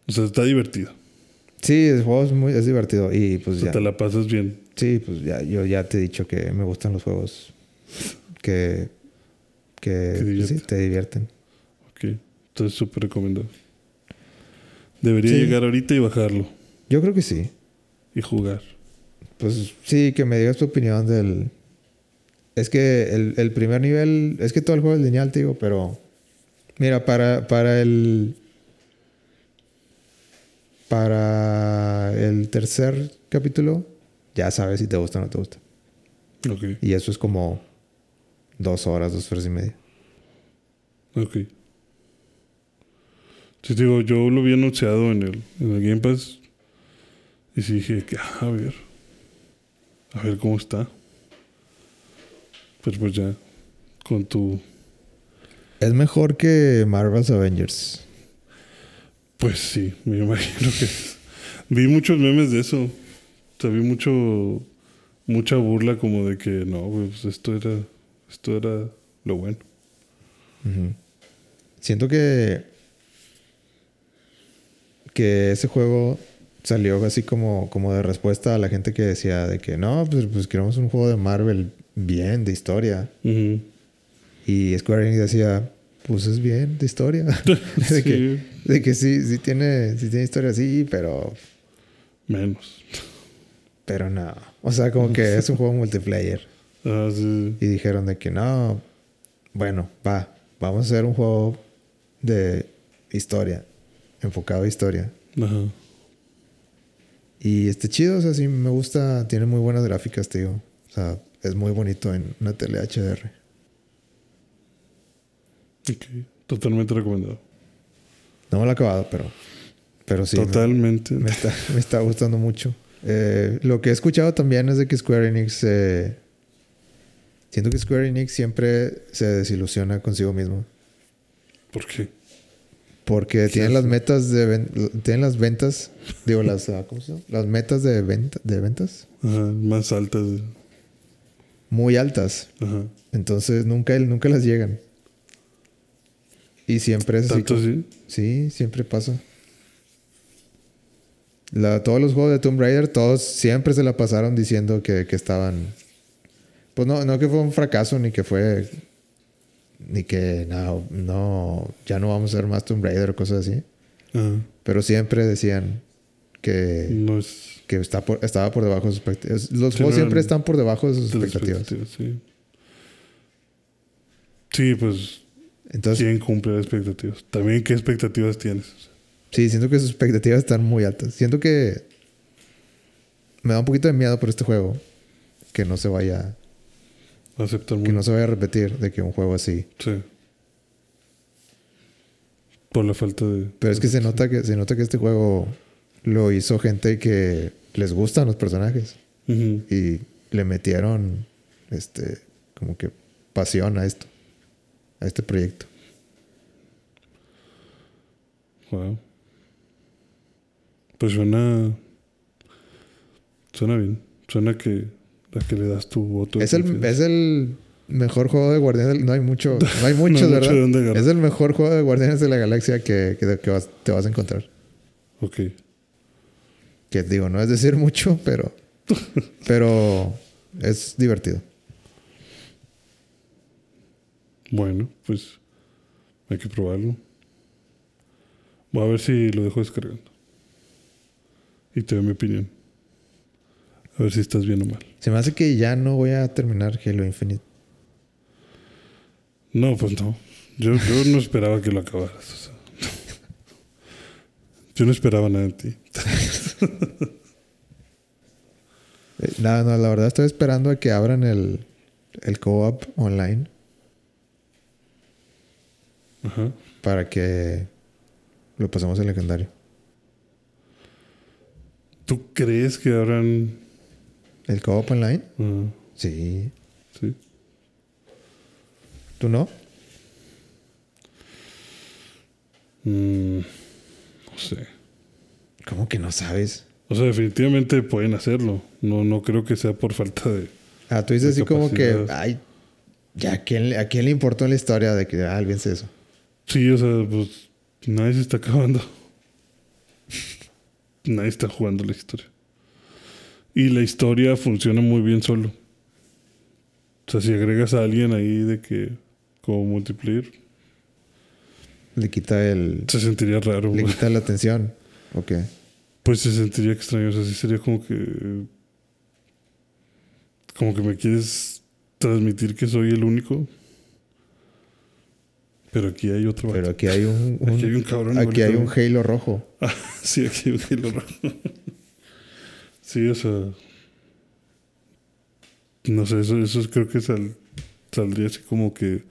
O sea, está divertido. Sí, el juego es, muy, es divertido. Y O pues sea, ya. te la pasas bien. Sí, pues ya, yo ya te he dicho que me gustan los juegos que, que, pues, sí, te divierten. Entonces, súper recomendado. Debería Sí. llegar ahorita y bajarlo. Yo creo que sí. Y jugar. Pues sí, que me digas tu opinión del... Es que el, el primer nivel... Es que todo el juego es lineal, te digo, pero... Mira, para, para el... Para el tercer capítulo, ya sabes si te gusta o no te gusta. Ok. Y eso es como dos horas, dos horas y media. Ok. Te digo, yo lo vi anunciado en el, en el Game Pass. Y sí dije que, ah, a ver. A ver cómo está. Pero pues ya. Con tu. Es mejor que Marvel's Avengers. Pues sí, me imagino que. vi muchos memes de eso. O sea, vi mucho. Mucha burla como de que no, pues esto era. Esto era lo bueno. Siento que que ese juego salió así como, como de respuesta a la gente que decía de que no, pues, pues queremos un juego de Marvel bien, de historia. Y Square Enix decía, pues es bien, de historia. [laughs] de, que, Sí. de que sí, sí tiene, sí tiene historia, sí, pero, Menos. pero no. O sea, como que es un juego multiplayer. [laughs] Ah, sí. Y dijeron de que no, bueno, va, vamos a hacer un juego de historia, enfocado a historia. Ajá. Y este chido, o sea, sí me gusta, tiene muy buenas gráficas, tío. O sea, es muy bonito en una tele HDR. Ok. Totalmente recomendado. No me lo he acabado, pero, Pero sí. me- Totalmente. Me, está, [laughs] me está gustando mucho. Eh, lo que he escuchado también es de que Square Enix. eh, siento que Square Enix siempre se desilusiona consigo mismo. ¿Por qué? Porque tienen las metas de tienen las ventas, digo las ah, ¿cómo se llama? Las metas de venta, de ventas Ajá, más altas. muy altas. Ajá. Entonces nunca nunca las llegan. Y siempre es así ¿Tanto así? Sí, siempre pasa. La- todos los juegos de Tomb Raider, todos siempre se la pasaron diciendo que, que estaban. Pues no, no que fue un fracaso, ni que fue. Ni que no, no, ya no vamos a hacer más Tomb Raider o cosas así. Ajá. Pero siempre decían que, que está por- estaba por debajo de sus expectativas. Los juegos siempre están por debajo de sus de las expectativas. expectativas, Sí. Sí, pues. Entonces, ¿Quién cumple las expectativas? También, ¿qué expectativas tienes? Sí, siento que sus expectativas están muy altas. Siento que me da un poquito de miedo por este juego. Que no se vaya, Aceptar que no se vaya a repetir de que un juego así. Sí. Por la falta de. Pero es que se nota que se nota que este juego lo hizo gente que les gustan los personajes y le metieron este como que pasión a esto, a este proyecto. Wow. Pues suena. Suena bien. Suena que. A que le das tu voto. Es el, es el mejor juego de Guardianes. No hay mucho, [laughs] no hay muchos, No hay mucho ¿verdad? es el mejor juego de Guardianes de la Galaxia que, que, que vas- te vas a encontrar. Ok. Que digo, no es decir mucho, pero. [laughs] pero es divertido. Bueno, pues. Hay que probarlo. Voy a ver si lo dejo descargando. Y te doy mi opinión. A ver si estás bien o mal. Se me hace que ya no voy a terminar Halo Infinite. No, pues no. Yo, yo no esperaba que lo acabaras. o sea. Yo no esperaba nada de ti. [laughs] Eh, Nada, no, la verdad estoy esperando a que abran el, el co-op online Ajá. para que lo pasemos al legendario. ¿Tú crees que habrán... ¿El co-op online? ah, Sí. sí? ¿Tú no? Mm, no sé. ¿Cómo que no sabes? O sea, definitivamente pueden hacerlo. No, no creo que sea por falta de... Ah, tú dices así como que, ay, ya, ¿a quién, ¿a quién le importó en la historia de que, ah, olvídense eso? Sí, o sea, pues nadie se está acabando. [laughs] nadie está jugando la historia. Y la historia funciona muy bien solo. O sea, si agregas a alguien ahí de que como multiplayer, Le quita el... se sentiría raro. Le quita la atención. Ok. Pues se sentiría extraño. O sea, sí sería como que. Como que me quieres transmitir que soy el único. Pero aquí hay otro. Pero aquí hay un... un- Aquí hay un cabrón Aquí hay un Halo rojo. [laughs] Ah, sí, aquí hay un hilo rojo. Sí, o sea. No sé, eso, eso creo que sal- saldría así como que.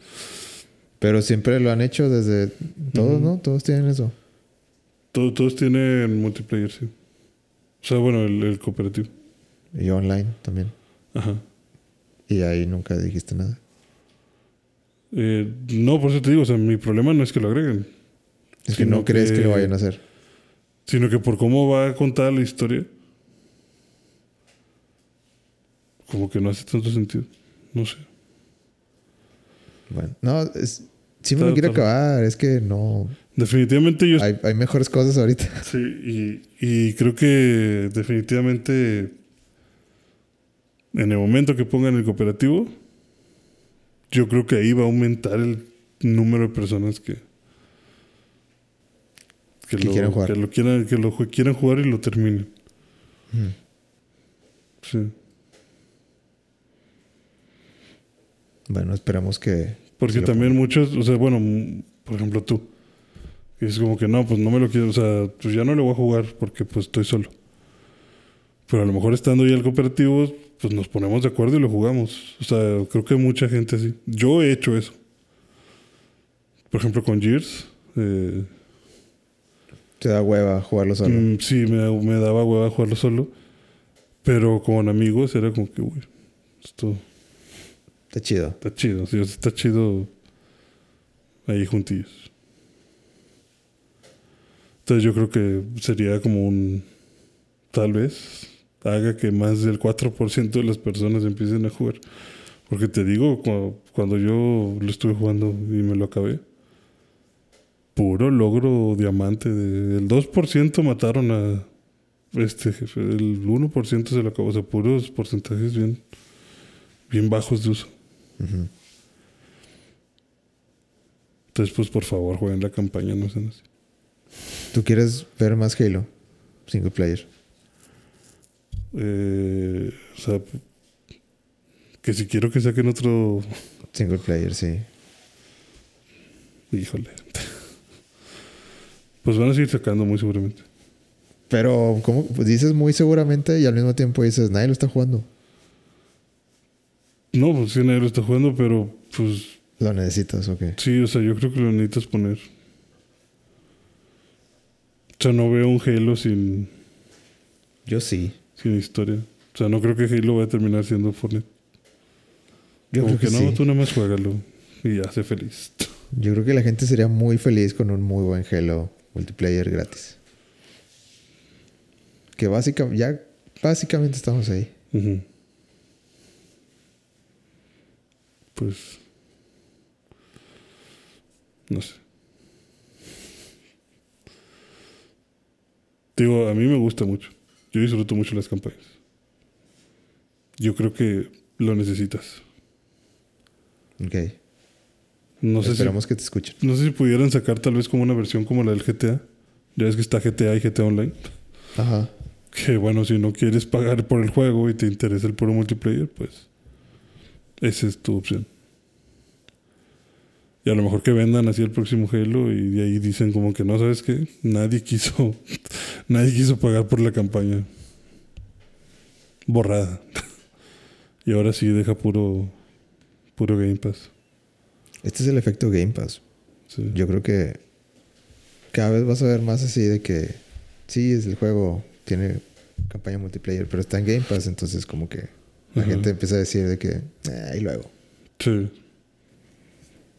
Pero siempre lo han hecho desde... Todos. ¿no? Todos tienen eso. todo- todos tienen multiplayer, sí. O sea, bueno, el, el cooperativo. Y online también. Ajá. Y ahí nunca dijiste nada. Eh, no, por eso te digo, o sea, mi problema no es que lo agreguen. Es que no crees que... que- lo vayan a hacer. Sino que por cómo va a contar la historia, como que no hace tanto sentido. No sé. Bueno, no, es, sí me lo quiero acabar. Es que no. Definitivamente yo Hay, hay mejores cosas ahorita. [laughs] sí, y, y creo que definitivamente en el momento que pongan el cooperativo, yo creo que ahí va a aumentar el número de personas que Que lo, quieren jugar. que lo quieran que lo quieran jugar y lo terminen. Mm. Sí. Bueno, esperamos que. Porque que lo también muchos, o sea, bueno, por ejemplo tú, es como que no, pues no me lo quiero, o sea, pues ya no le voy a jugar porque pues estoy solo. Pero a lo mejor estando ya el cooperativo, pues nos ponemos de acuerdo y lo jugamos. O sea, creo que mucha gente así. Yo he hecho eso. Por ejemplo, con Gears, eh, Te da hueva jugarlo solo. Mm, sí, me, me daba hueva jugarlo solo. Pero con amigos era como que, güey, esto Está chido. está chido. Sí, está chido ahí juntillos. Entonces yo creo que sería como un... Tal vez haga que más del 4% de las personas empiecen a jugar. Porque te digo, cu- cuando yo lo estuve jugando y me lo acabé, puro logro diamante. De, el 2% mataron a este jefe, el 1% se lo acabó. O sea, puros porcentajes bien, bien bajos de uso. Entonces, pues por favor, jueguen la campaña, no sean así. ¿Tú quieres ver más Halo? Single player. Eh, o sea, que si quiero que saquen otro. Single player, sí. Híjole. Pues van a seguir sacando muy seguramente. Pero, ¿cómo? Pues dices muy seguramente y al mismo tiempo dices, nadie lo está jugando. No, pues sí, nadie lo está jugando, pero pues Lo necesitas, ok. sí, o sea, yo creo que lo necesitas poner. O sea, no veo un Halo sin, Yo sí. sin historia. O sea, no creo que Halo vaya a terminar siendo Fortnite. Yo Como creo que, no, sí. tú nada más juégalo y ya, sé feliz. Yo creo que la gente sería muy feliz con un muy buen Halo multiplayer gratis. Que básicamente, ya básicamente estamos ahí. Pues. No sé. Digo, a mí me gusta mucho. Yo disfruto mucho las campañas. Yo creo que lo necesitas. Ok. No sé, si, Esperamos que te escuchen. no sé si pudieran sacar tal vez como una versión como la del GTA. Ya ves que está GTA y GTA Online. Ajá. Que bueno, si no quieres pagar por el juego y te interesa el puro multiplayer, pues esa es tu opción. Y a lo mejor que vendan así el próximo Halo y de ahí dicen como que no, ¿sabes qué? Nadie quiso, [laughs] nadie quiso pagar por la campaña. Borrada. [laughs] y ahora sí deja puro, puro Game Pass. Este es el efecto Game Pass. Sí. Yo creo que cada vez vas a ver más así de que sí, es el juego, tiene campaña multiplayer, pero está en Game Pass, entonces como que la gente empieza a decir de que, "Ah, y luego. Sí.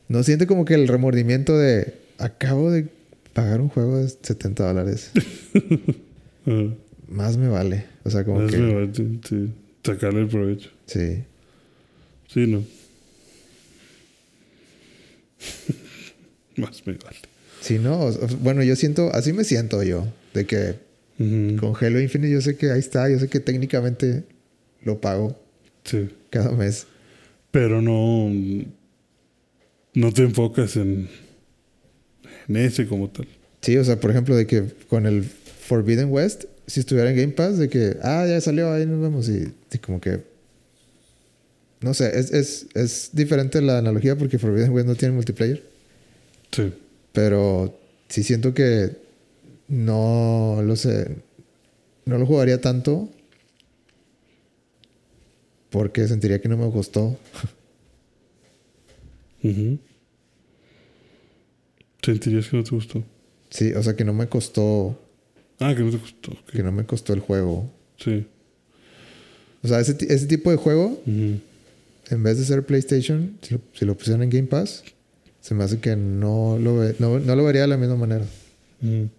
No siente como que el remordimiento de, acabo de pagar un juego de 70 dólares. [laughs] Más me vale. O sea, como Más que... me vale, sí, sacarle el provecho. Sí. Sí, no. [laughs] Más me vale. Sí, no. o- Bueno, yo siento, así me siento yo. De que Ujú. con Halo Infinite yo sé que ahí está. Yo sé que técnicamente lo pago Sí. cada mes. Pero no. No te enfocas en. En ese como tal. Sí, o sea, por ejemplo, de que con el Forbidden West, si estuviera en Game Pass, de que, ah, ya salió, ahí nos vemos. Y, y como que. No sé, es, es, es diferente la analogía porque Forbidden West no tiene multiplayer. Sí. Pero sí siento que no lo sé. No lo jugaría tanto. Porque sentiría que no me gustó. Ujú. ¿Sentirías que no te gustó? Sí, o sea que no me costó. Ah, que no te gustó. ok. Que no me costó el juego. Sí. O sea, ese, ese tipo de juego, en vez de ser PlayStation, si lo, si lo pusieran en Game Pass, se me hace que no lo, ve- no, no lo vería de la misma manera. Ujú.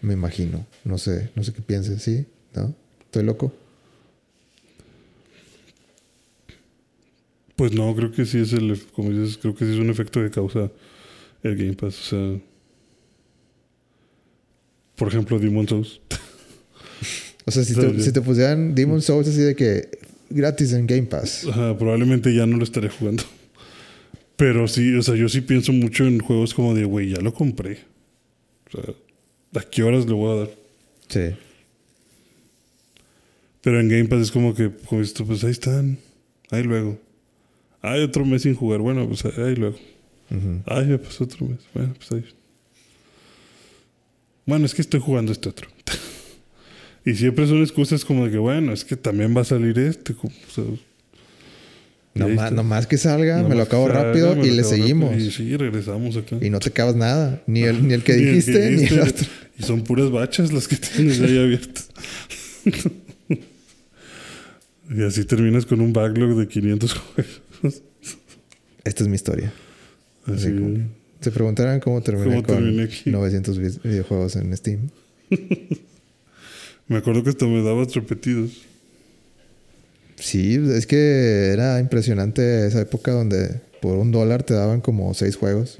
Me imagino. No sé, no sé qué pienses, ¿sí? ¿No? ¿Estoy loco? Pues no, creo que sí es el. Como dices, creo que sí es un efecto que causa el Game Pass. O sea. Por ejemplo, Demon Souls. [laughs] O sea, si te, sí. si te pusieran Demon Souls así de que gratis en Game Pass. Ajá, probablemente ya no lo estaré jugando. [laughs] Pero sí, o sea, yo sí pienso mucho en juegos como de, güey, ya lo compré. O sea, ¿a qué horas le voy a dar? Sí. Pero en Game Pass es como que, como pues ahí están. Ahí luego. Hay otro mes sin jugar. Bueno, pues ahí luego. Ay, ya pasó otro mes. Bueno, pues ahí. Bueno, es que estoy jugando este otro. [laughs] y siempre son excusas como de que, bueno, es que también va a salir este. o sea, Nomás, que salga, me lo acabo salga, rápido me y le seguimos. rápido. Y sí, regresamos acá. Y no te acabas nada. Ni el, ni el [laughs] que Ni el dijiste, ni el otro. Y son puras bachas las que [laughs] tienes ahí abiertas. y así terminas con un backlog de 500 juegos. [laughs] Esta es mi historia. Así. Como- Se preguntarán cómo terminé ¿Cómo con terminé aquí? 900 vi- videojuegos en Steam. [laughs] Me acuerdo que hasta me dabas repetidos. Sí, es que era impresionante esa época donde por un dólar te daban como seis juegos.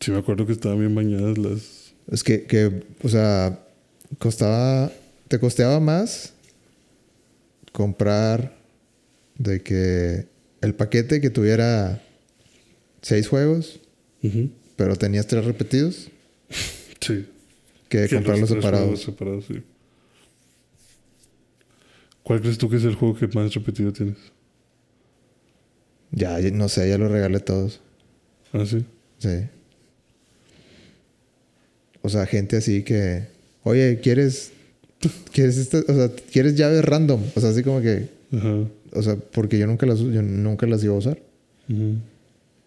Sí, me acuerdo que estaban bien bañadas las. Es que, que, o sea, costaba, te costeaba más comprar de que el paquete que tuviera seis juegos, pero tenías tres repetidos, [laughs] Sí. que comprarlos separados. separados, sí. ¿Cuál crees tú que es el juego que más repetido tienes? Ya, no sé, ya los regalé todos. Ah, sí. Sí. O sea, gente así que, oye, ¿quieres, quieres esta- o sea, quieres llaves random? O sea, así como que, Ajá. O sea, porque yo nunca las, yo nunca las iba a usar. Ujú.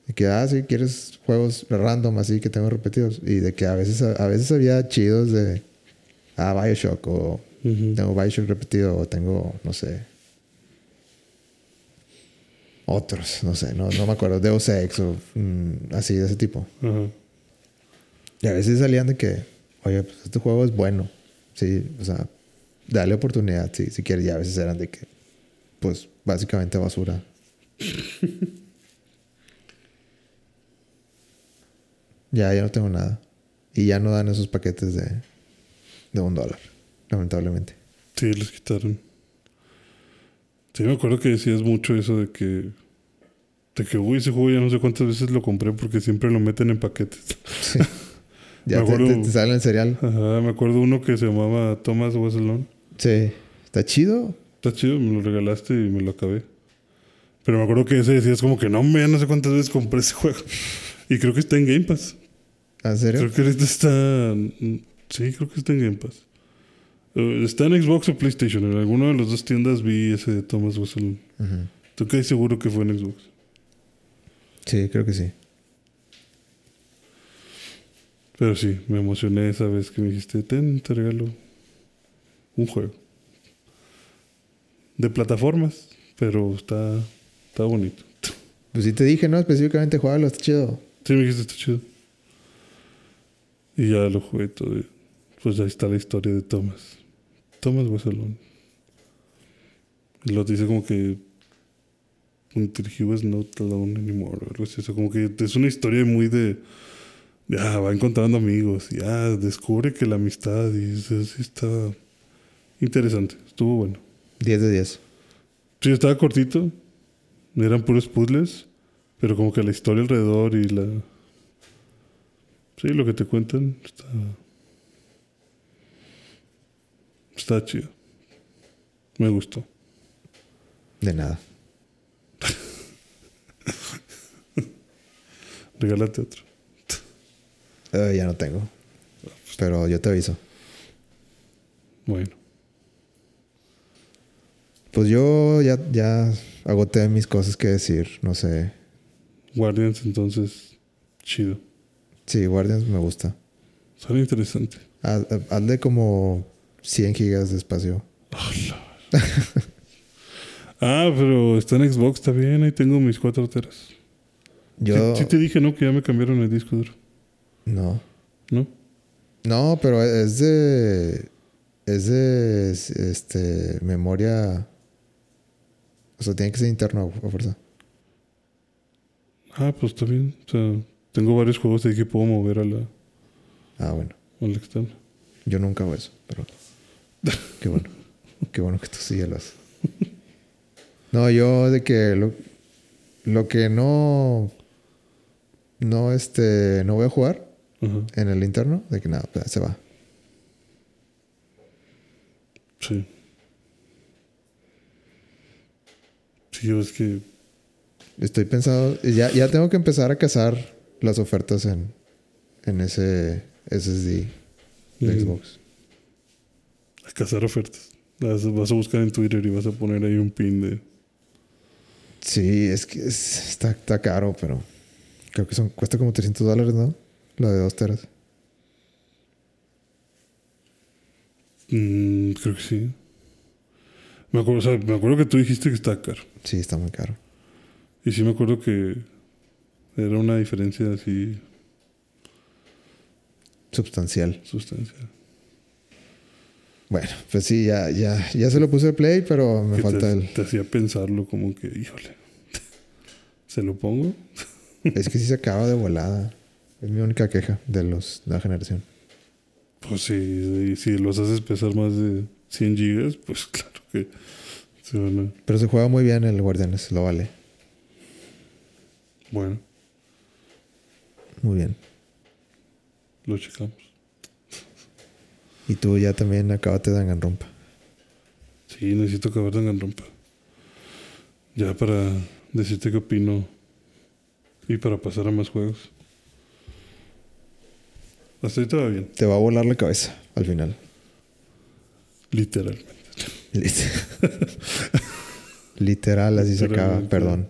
Y que, ah, sí, quieres juegos random así que tengo repetidos. Y de que a veces, a veces había chidos de, ah, Bioshock o Ujú. tengo Bioshock repetido o tengo, no sé, otros, no sé, no, no me acuerdo, Deus Ex o mm, así de ese tipo. Y a veces salían de que, oye, pues este juego es bueno. Sí, o sea, dale oportunidad, sí, si quieres. Y a veces eran de que, pues, básicamente basura. [laughs] ya, ya no tengo nada. Y ya no dan esos paquetes de, de un dólar, lamentablemente. Sí, los quitaron. Sí, me acuerdo que decías mucho eso de que. De que, uy, ese juego ya no sé cuántas veces lo compré porque siempre lo meten en paquetes. Sí. [laughs] ya Me te, acuerdo- te, te sale el cereal. Ajá, me acuerdo uno que se llamaba Thomas Wasselon. Sí. ¿Está chido? Está chido, me lo regalaste y me lo acabé. Pero me acuerdo que ese decías como que no, me no sé cuántas veces compré ese [laughs] juego. Y creo que está en Game Pass. ¿En serio? Creo que ahorita está. Sí, creo que está en Game Pass. Eh, está en Xbox o PlayStation. En alguna de las dos tiendas vi ese de Thomas Wasselon. Ujú. Estoy casi seguro que fue en Xbox. Sí, creo que sí. Pero sí, me emocioné esa vez que me dijiste, ten, te regalo un juego. De plataformas, pero está, está bonito. Pues sí te dije, ¿no? Específicamente, juégalo, está chido. Sí, me dijiste, está chido. Y ya lo jugué todo. Pues ahí está la historia de Thomas. Thomas Wasselon. Y lo dice como que... Until he was not alone anymore. o algo así. O sea, como que es una historia muy de... de, ah, va encontrando amigos. Y ah, descubre que la amistad... Y eso sí está... Interesante. Estuvo bueno. 10 de 10. Sí, estaba cortito. Eran puros puzzles. Pero como que la historia alrededor y la... Sí, lo que te cuentan está... Está chido. Me gustó. De nada. [laughs] Regálate otro. Eh, ya no tengo. Pero yo te aviso. Bueno. Pues yo ya, ya agoté mis cosas que decir. No sé. Guardians, entonces... Chido. Sí, Guardians me gusta. Suena interesante. Haz- Hazle como 100 gigas de espacio. [laughs] Ah, pero está en Xbox, está bien. Ahí tengo mis cuatro teras. Yo... Sí, sí te dije, ¿no? Que ya me cambiaron el disco duro. No. ¿No? No, pero es de... Es de... Este... Memoria... O sea, tiene que ser interno a fuerza. Ah, pues bien. O sea, tengo varios juegos ahí que puedo mover a la, Ah, bueno. a la externa. Yo nunca hago eso, pero... [laughs] Qué bueno. Qué bueno que tú sí ya lo haces. No, yo de que lo, lo que no... No, este... No voy a jugar en el interno, de que nada, pues, se va. Sí. Sí, es que... Estoy pensando... Ya, ya tengo que empezar a cazar las ofertas en, en ese SSD de. Xbox. A cazar ofertas. Vas, vas a buscar en Twitter y vas a poner ahí un pin de. Sí, es que es- está, está caro, pero creo que son, cuesta como 300 dólares, ¿no? La de 2 teras. Mm, creo que sí. Me acuerdo, o sea, me acuerdo que tú dijiste que está caro. Sí, está muy caro. Y sí me acuerdo que era una diferencia así Sustancial. sustancial. Bueno, pues sí, ya, ya, ya se lo puse de play, pero me falta te, el. te hacía pensarlo como que, híjole, [laughs] ¿se lo pongo? [laughs] Es que sí se acaba de volada. Es mi única queja de los de la generación. Pues sí, si los haces pesar más de 100 gigas, pues [laughs] claro que se van a... Pero se juega muy bien el Guardianes, lo vale. Bueno, Muy bien. lo checamos. Y tú ya también acabaste de Danganronpa. Sí, necesito acabar Danganronpa. Ya para decirte qué opino y para pasar a más juegos. Hasta ahí todo bien, Te va a volar la cabeza al final. Literalmente. Lit- Literal, así se acaba. Perdón.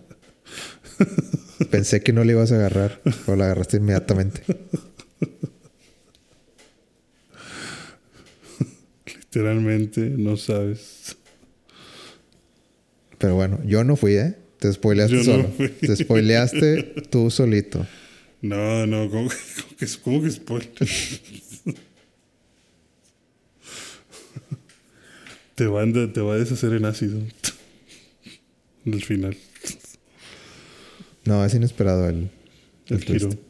Pensé que no le ibas a agarrar, pero la agarraste inmediatamente. Literalmente, no sabes. Pero bueno, yo no fui, ¿eh? Te spoileaste Yo no solo. fui. Te spoileaste tú solito. No, no, ¿cómo, que- cómo que, cómo que spoiler? Te, va a, te va a deshacer en ácido. Al [laughs] final. No, es inesperado el, El el twist. giro.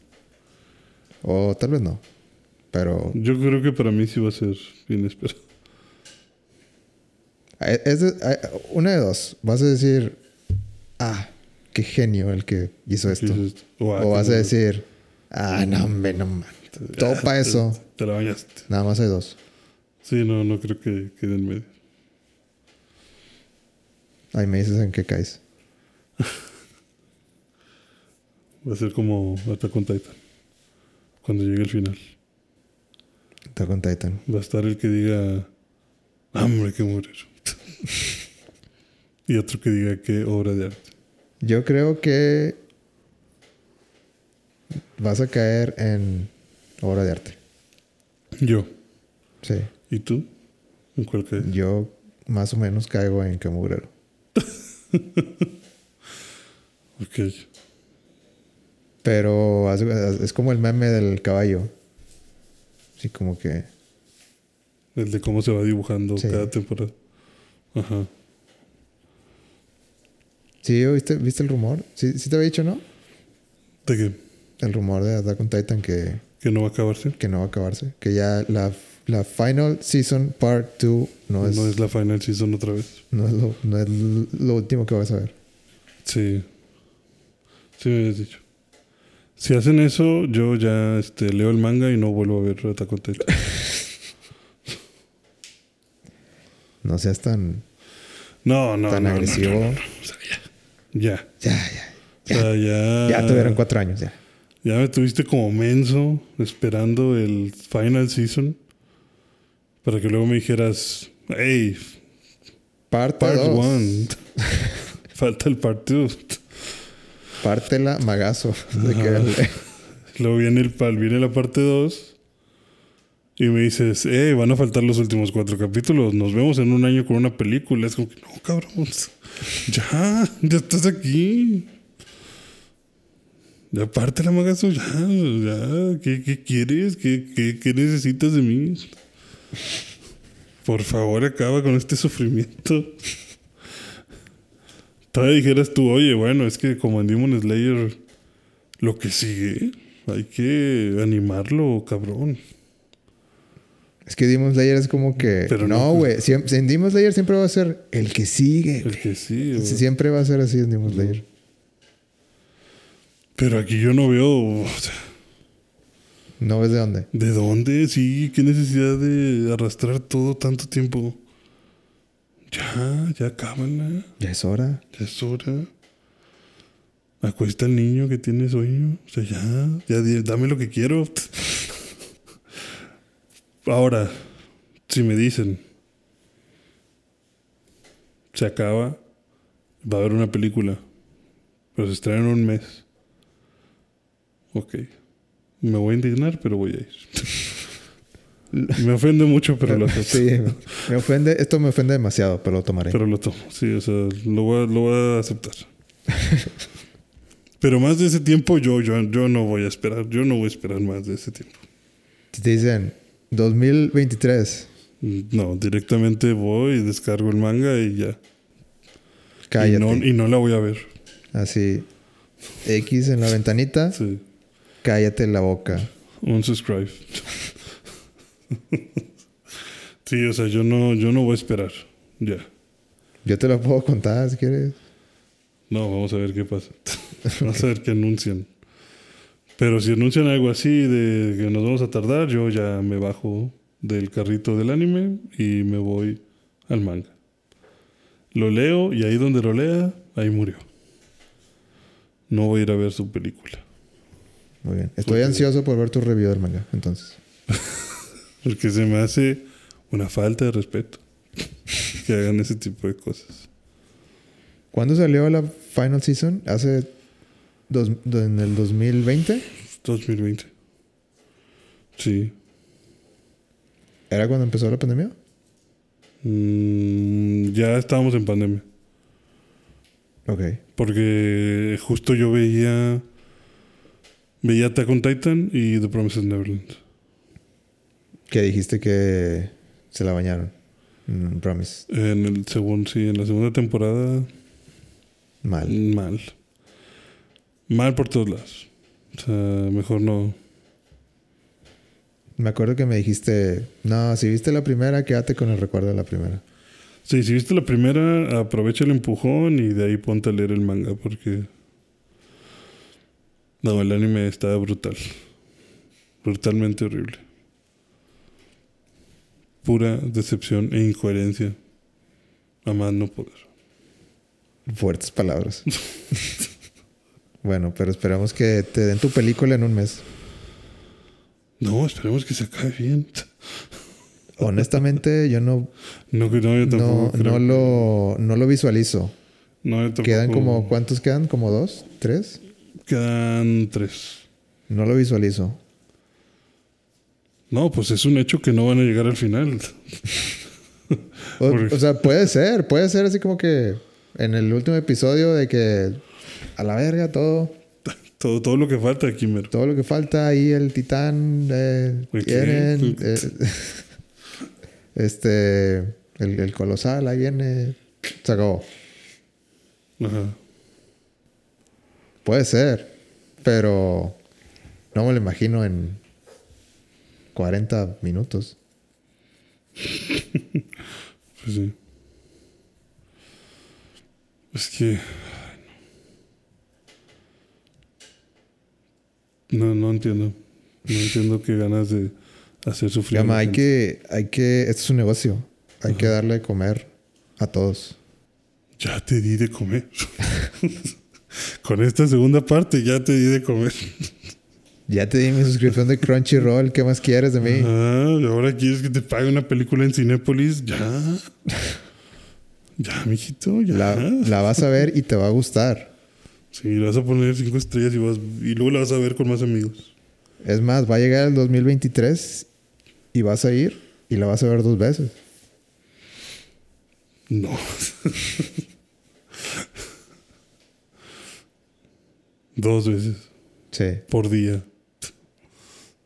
O tal vez no. Pero Yo creo que para mí sí va a ser inesperado. eh, es de- eh, una de dos. Vas a decir, ah, qué genio el que hizo esto. "Oh, ah, O vas a decir, ah, no, hombre, no mames. Todo para [laughs] te- eso. Te la bañaste. Nada más hay dos. Sí, no, no creo que quede en medio. Ahí me dices en qué caes. Va a ser como Attack on Titan. Cuando llegue el final. Está con Titan. Va a estar el que diga, hambre que morir. y otro que diga qué obra de arte. Yo creo que vas a caer en obra de arte. Yo. Sí. ¿Y tú? ¿En cuál caes? Yo más o menos caigo en Camugrero. [laughs] Ok. Pero es como el meme del caballo. Así como que El de cómo se va dibujando Sí. cada temporada. Ajá. ¿Sí viste, viste el rumor? ¿Sí, sí te había dicho, no? ¿De qué? El rumor de Attack on Titan que, ¿Que no va a acabarse? que no va a acabarse. Que ya la, la final season part 2 no es, no es la final season otra vez. no es, lo, no es lo último que vas a ver. Sí. Sí me habías dicho. Si hacen eso, yo ya este, leo el manga y no vuelvo a ver Attack on Titan. No seas tan, No, no, tan no, agresivo. no. O sea, ya. Ya, ya. Ya. O sea, ya. Ya tuvieron cuatro años, ya. Ya me tuviste como menso esperando el final season para que luego me dijeras, hey, Parte part 2. one. [laughs] Falta el part two. Pártela, magazo. De Luego viene, el, pal- viene la parte 2 y me dices, eh, van a faltar los últimos cuatro capítulos. Nos vemos en un año con una película. Es como que, no, cabrón. Ya, ya estás aquí. Ya parte la magazo, ya, ya. ¿Qué, qué quieres? ¿Qué, qué, qué necesitas de mí? Por favor, acaba con este sufrimiento. Todavía dijeras tú, oye, bueno, es que como en Demon Slayer, lo que sigue, hay que animarlo, cabrón. Es que Demon Slayer es como que. Pero no, no, güey. Siempre- En Demon Slayer siempre va a ser el que sigue. El que sigue. Siempre va a ser así en Demon Slayer. Pero aquí yo no veo, o sea, ¿No ves de dónde? ¿de dónde? Sí, qué necesidad de arrastrar todo tanto tiempo. Ya, ya cábala, Ya es hora. ya es hora. Acuesta al niño que tiene sueño. O sea, ya, ya dame lo que quiero. [laughs] Ahora, si me dicen, se acaba, va a haber una película, pero se estrena en un mes. Ok. Me voy a indignar, pero voy a ir. [laughs] me ofende mucho, pero lo [laughs] acepto. Sí, me ofende, esto me ofende demasiado, pero lo tomaré. Pero lo tomo, sí, o sea, lo voy a, lo voy a aceptar. pero más de ese tiempo yo, yo, yo no voy a esperar, yo no voy a esperar más de ese tiempo. Si te dicen 2023, No, directamente voy y descargo el manga y ya. Y cállate. no, y no la voy a ver. Así, X en la ventanita, Sí. Cállate la boca. Un subscribe. sí, o sea, yo no, yo no voy a esperar. Ya. Yo te lo puedo contar si quieres. No, vamos a ver qué pasa. [laughs] vamos a ver qué anuncian. Pero si anuncian algo así de que nos vamos a tardar, yo ya me bajo del carrito del anime y me voy al manga. Lo leo y ahí donde lo lea, ahí murió. No voy a ir a ver su película. Muy bien. Estoy ansioso por ver tu review del manga, entonces. [laughs] Porque se me hace una falta de respeto [laughs] que hagan ese tipo de cosas. ¿Cuándo salió la final season? ¿Hace dos, en el 2020? 2020. Sí. ¿Era cuando empezó la pandemia? Mm, ya estábamos en pandemia. Ok. Porque justo yo veía. Veía Attack on Titan y The Promised Neverland. Que dijiste que se la bañaron. Mm, promise. En el segundo, sí, en la segunda temporada, Mal. mal. Mal por todos lados. O sea, mejor no. Me acuerdo que me dijiste, no, si viste la primera, quédate con el recuerdo de la primera. Sí, si viste la primera, aprovecha el empujón y de ahí ponte a leer el manga porque... No, el anime está brutal. Brutalmente horrible. Pura decepción e incoherencia. A más no poder. Fuertes palabras. bueno, pero esperamos que te den tu película en un mes. No, esperemos que se acabe bien. Honestamente, yo no, No, no, yo tampoco creo. no lo, no lo visualizo. No, yo tampoco- Quedan como, ¿cuántos quedan? ¿Como dos? ¿Tres? Quedan tres. No lo visualizo. No, pues es un hecho que no van a llegar al final. [laughs] O, sea, puede ser, puede ser así como que en el último episodio de que a la verga todo, [laughs] Todo, todo lo que falta aquí, mero. todo lo que falta ahí el titán eh, [laughs] eh, este el, el colosal ahí viene, se acabó. Ajá. Puede ser, pero no me lo imagino en 40 minutos. Pues sí. Es que. No. no, entiendo. No entiendo qué ganas de hacer sufrir. Llama, la hay que, hay que, esto es un negocio, hay que darle de comer a todos. Ya te di de comer. [laughs] Con esta segunda parte ya te di de comer. Ya te di mi suscripción de Crunchyroll, ¿qué más quieres de mí? Ah, y ahora quieres que te pague una película en Cinépolis. Ya. Ya, mijito, ya. La, la vas a ver y te va a gustar. Sí, le vas a poner cinco estrellas y, vas, y luego la vas a ver con más amigos. Es más, va a llegar el 2023 y vas a ir y la vas a ver dos veces. No. [laughs] Dos veces Sí. por día.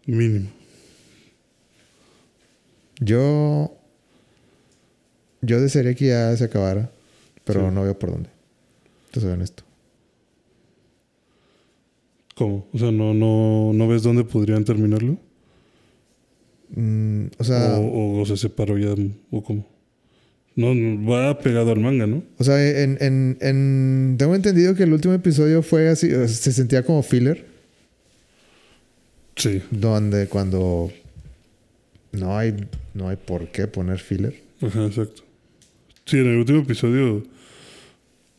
Mínimo. Yo. Yo desearía que ya se acabara, pero Sí. no veo por dónde. Te soy honesto. ¿Cómo? O sea, ¿no, no, no ves dónde podrían terminarlo? Mm, o sea, o, o se separó ya, o cómo. No, va pegado al manga, ¿no? o sea en, en, en- tengo entendido que el último episodio fue así, se sentía como filler, Sí. donde cuando no hay, no hay por qué poner filler. Ajá, exacto. Sí, en el último episodio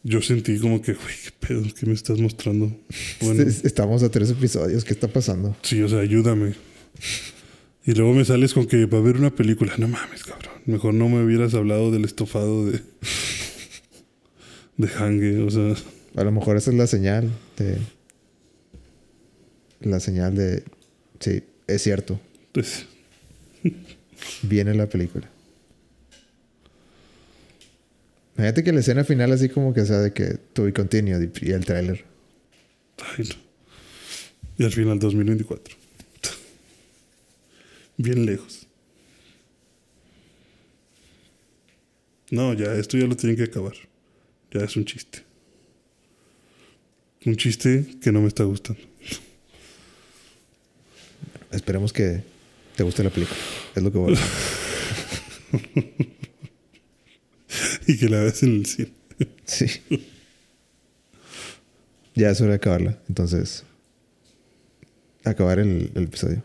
yo sentí como que, güey, qué pedo, ¿qué me estás mostrando? Bueno, Es- Estamos a tres episodios, ¿qué está pasando? sí, o sea, ayúdame. Y luego me sales con que va a haber una película. No mames, cabrón. Mejor no me hubieras hablado del estofado de, de hangue, o sea. A lo mejor esa es la señal de. La señal de. Sí, es cierto. Pues, Viene la película. Imagínate que la escena final así como que sea de que to be continued y el tráiler. ay, no. Y al final 2024. Bien lejos. No, ya, esto ya lo tienen que acabar. Ya es un chiste. Un chiste que no me está gustando. Esperemos que te guste la película. Es lo que voy a. [laughs] Y que la veas en el cine. Sí. Ya es hora de acabarla. Entonces. Acabar el, el episodio.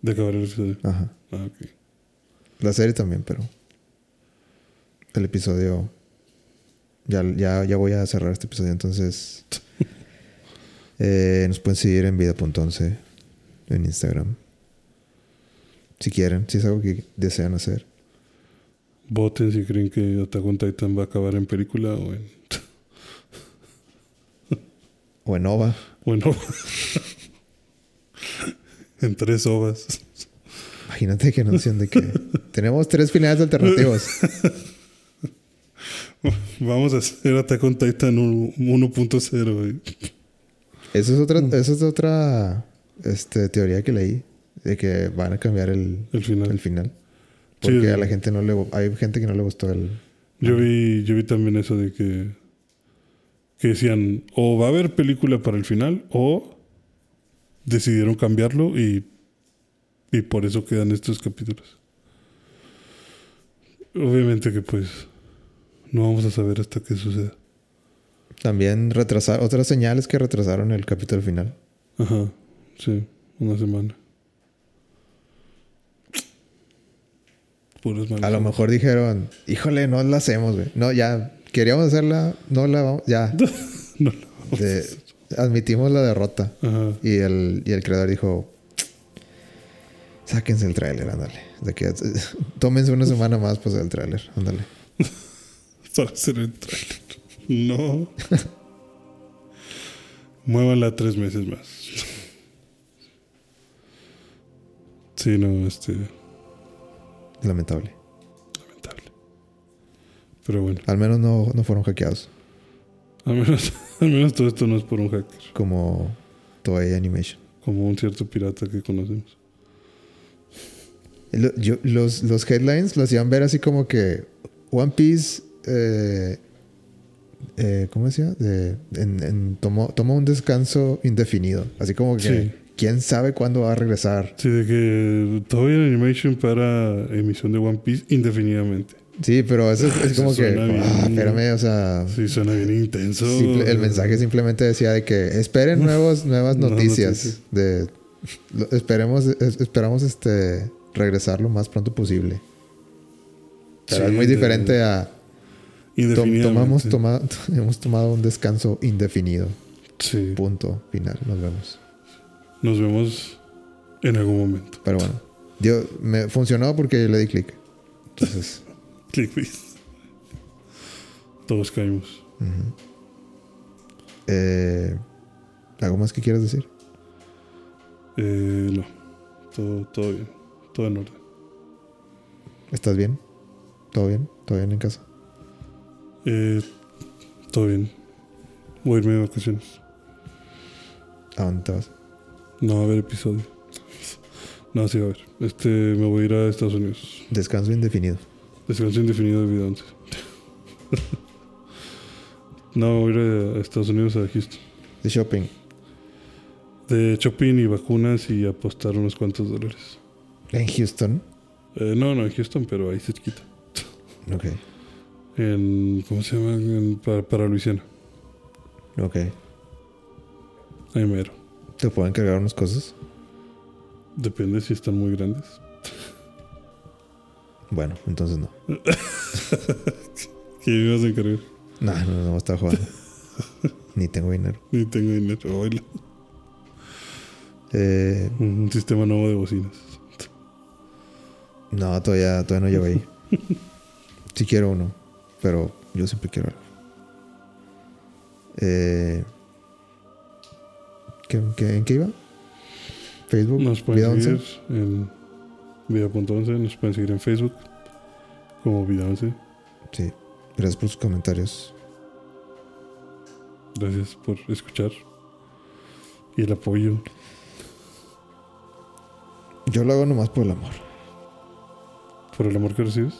De acabar el episodio. Ajá. Ah, ok. La serie también, pero. El episodio. Ya, ya, ya voy a cerrar este episodio. Entonces. [laughs] eh, nos pueden seguir en vida.11 en Instagram. Si quieren, si es algo que desean hacer. Voten si creen que Attack on Titan va a acabar en película o en. O en OVA. Bueno. [laughs] en tres ovas. Imagínate que anuncian de que [laughs] tenemos tres finales alternativos. [laughs] Vamos a hacer Attack on Titan un- 1.0. güey. Eso es otra, eso es otra este, teoría que leí. De que van a cambiar el, El final. el final. Porque sí. a la gente no le... Hay gente que no le gustó el... Yo vi, yo vi también eso de que, que decían o va a haber película para el final o decidieron cambiarlo y, y por eso quedan estos capítulos. Obviamente que pues no vamos a saber hasta que suceda. También retrasar... Otras señales que retrasaron el capítulo final. Ajá, sí, una semana. Malas A lo mejor dijeron... Híjole, no la hacemos, güey. No, ya... Queríamos hacerla. No la vamos... Ya. [laughs] No, De- admitimos la derrota. Ajá. Y el, y el creador dijo... Sáquense el tráiler, ándale. De que, [laughs] tómense una semana más pues el tráiler, ándale. [laughs] Para hacer el trailer. No. Muévanla tres meses más. Sí, no, este. Lamentable. Lamentable. Pero bueno, Al menos no, no fueron hackeados. al menos, [laughs] al menos todo esto no es por un hacker. Como Toei Animation. Como un cierto pirata que conocemos. Yo- los, los headlines lo hacían ver así como que One Piece, eh, eh, ¿cómo decía? De, en- en- tomó, tomó un descanso indefinido. Así como que Sí. quién sabe cuándo va a regresar. Sí, de que Toei Animation para emisión de One Piece indefinidamente. Sí, pero eso es, es Eso como que, suena bien. ah, espérame, o sea, Sí, suena bien intenso. simple- el mensaje simplemente decía de que esperen [laughs] nuevos, nuevas noticias. De, lo- esperemos, es- esperamos este regresar lo más pronto posible. Pero Sí, es muy de- diferente a. tomamos, toma- [laughs] hemos tomado un descanso indefinido. Sí. Punto final. Nos vemos. Nos vemos en algún momento. Pero bueno, yo, me funcionó porque le di clic. Entonces, [laughs] Clickbait. Todos caímos. eh, ¿algo más que quieras decir? Eh, no. Todo, todo bien. Todo en orden. ¿Estás bien? ¿Todo bien? ¿Todo bien en casa? Eh, todo bien. Voy a irme de vacaciones. ¿A dónde te vas? No va a haber episodio. No, sí va a haber. Este, me voy a ir a Estados Unidos. Descanso indefinido. Descanso indefinido de vida 11. no, voy a ir a Estados Unidos, a Houston. De shopping. De shopping y vacunas y apostar unos cuantos dólares. En Houston. Eh, no, no en Houston, pero ahí cerquita. Ok. En, ¿cómo se llama? En- para, para Luisiana. Ok. Ahí mero. ¿Te pueden cargar unas cosas? Depende si están muy grandes. Bueno, entonces no. [laughs] ¿Qué vas a encargar? No, no, no, estaba jugando. [laughs] Ni tengo dinero. Ni tengo dinero. Oíla. Eh, Un sistema nuevo de bocinas. no, todavía, todavía no llego ahí. [laughs] Sí quiero uno, pero yo siempre quiero algo. Eh, ¿qué- qué- ¿En qué iba? Facebook. Nos pueden Vida seguir 11. en Vida.11, nos pueden seguir en Facebook como Vida 11. Sí. Gracias por sus comentarios. Gracias por escuchar y el apoyo. Yo lo hago nomás por el amor. Por el amor que recibes.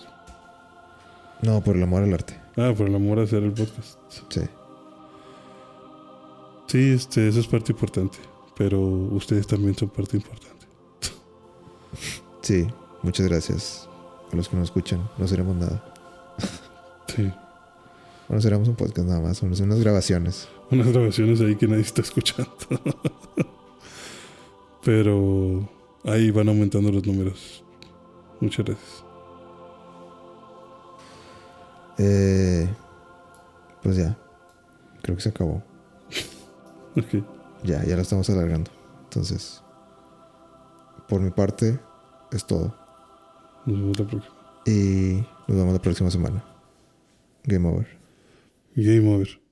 No, por el amor al arte. Ah, por el amor a hacer el podcast. Sí. Sí, este, eso es parte importante. Pero ustedes también son parte importante. Sí. Muchas gracias a los que nos escuchan. No seremos nada. Sí. Bueno, seremos un podcast nada más. Unas unas grabaciones. Unas grabaciones ahí que nadie está escuchando. Pero ahí van aumentando los números. Muchas gracias. Eh, pues ya. Creo que se acabó. [laughs] Ok. Ya, ya lo estamos alargando. Entonces, por mi parte, es todo. Nos vemos la próxima. Y nos vemos la próxima semana. Game over. Game over.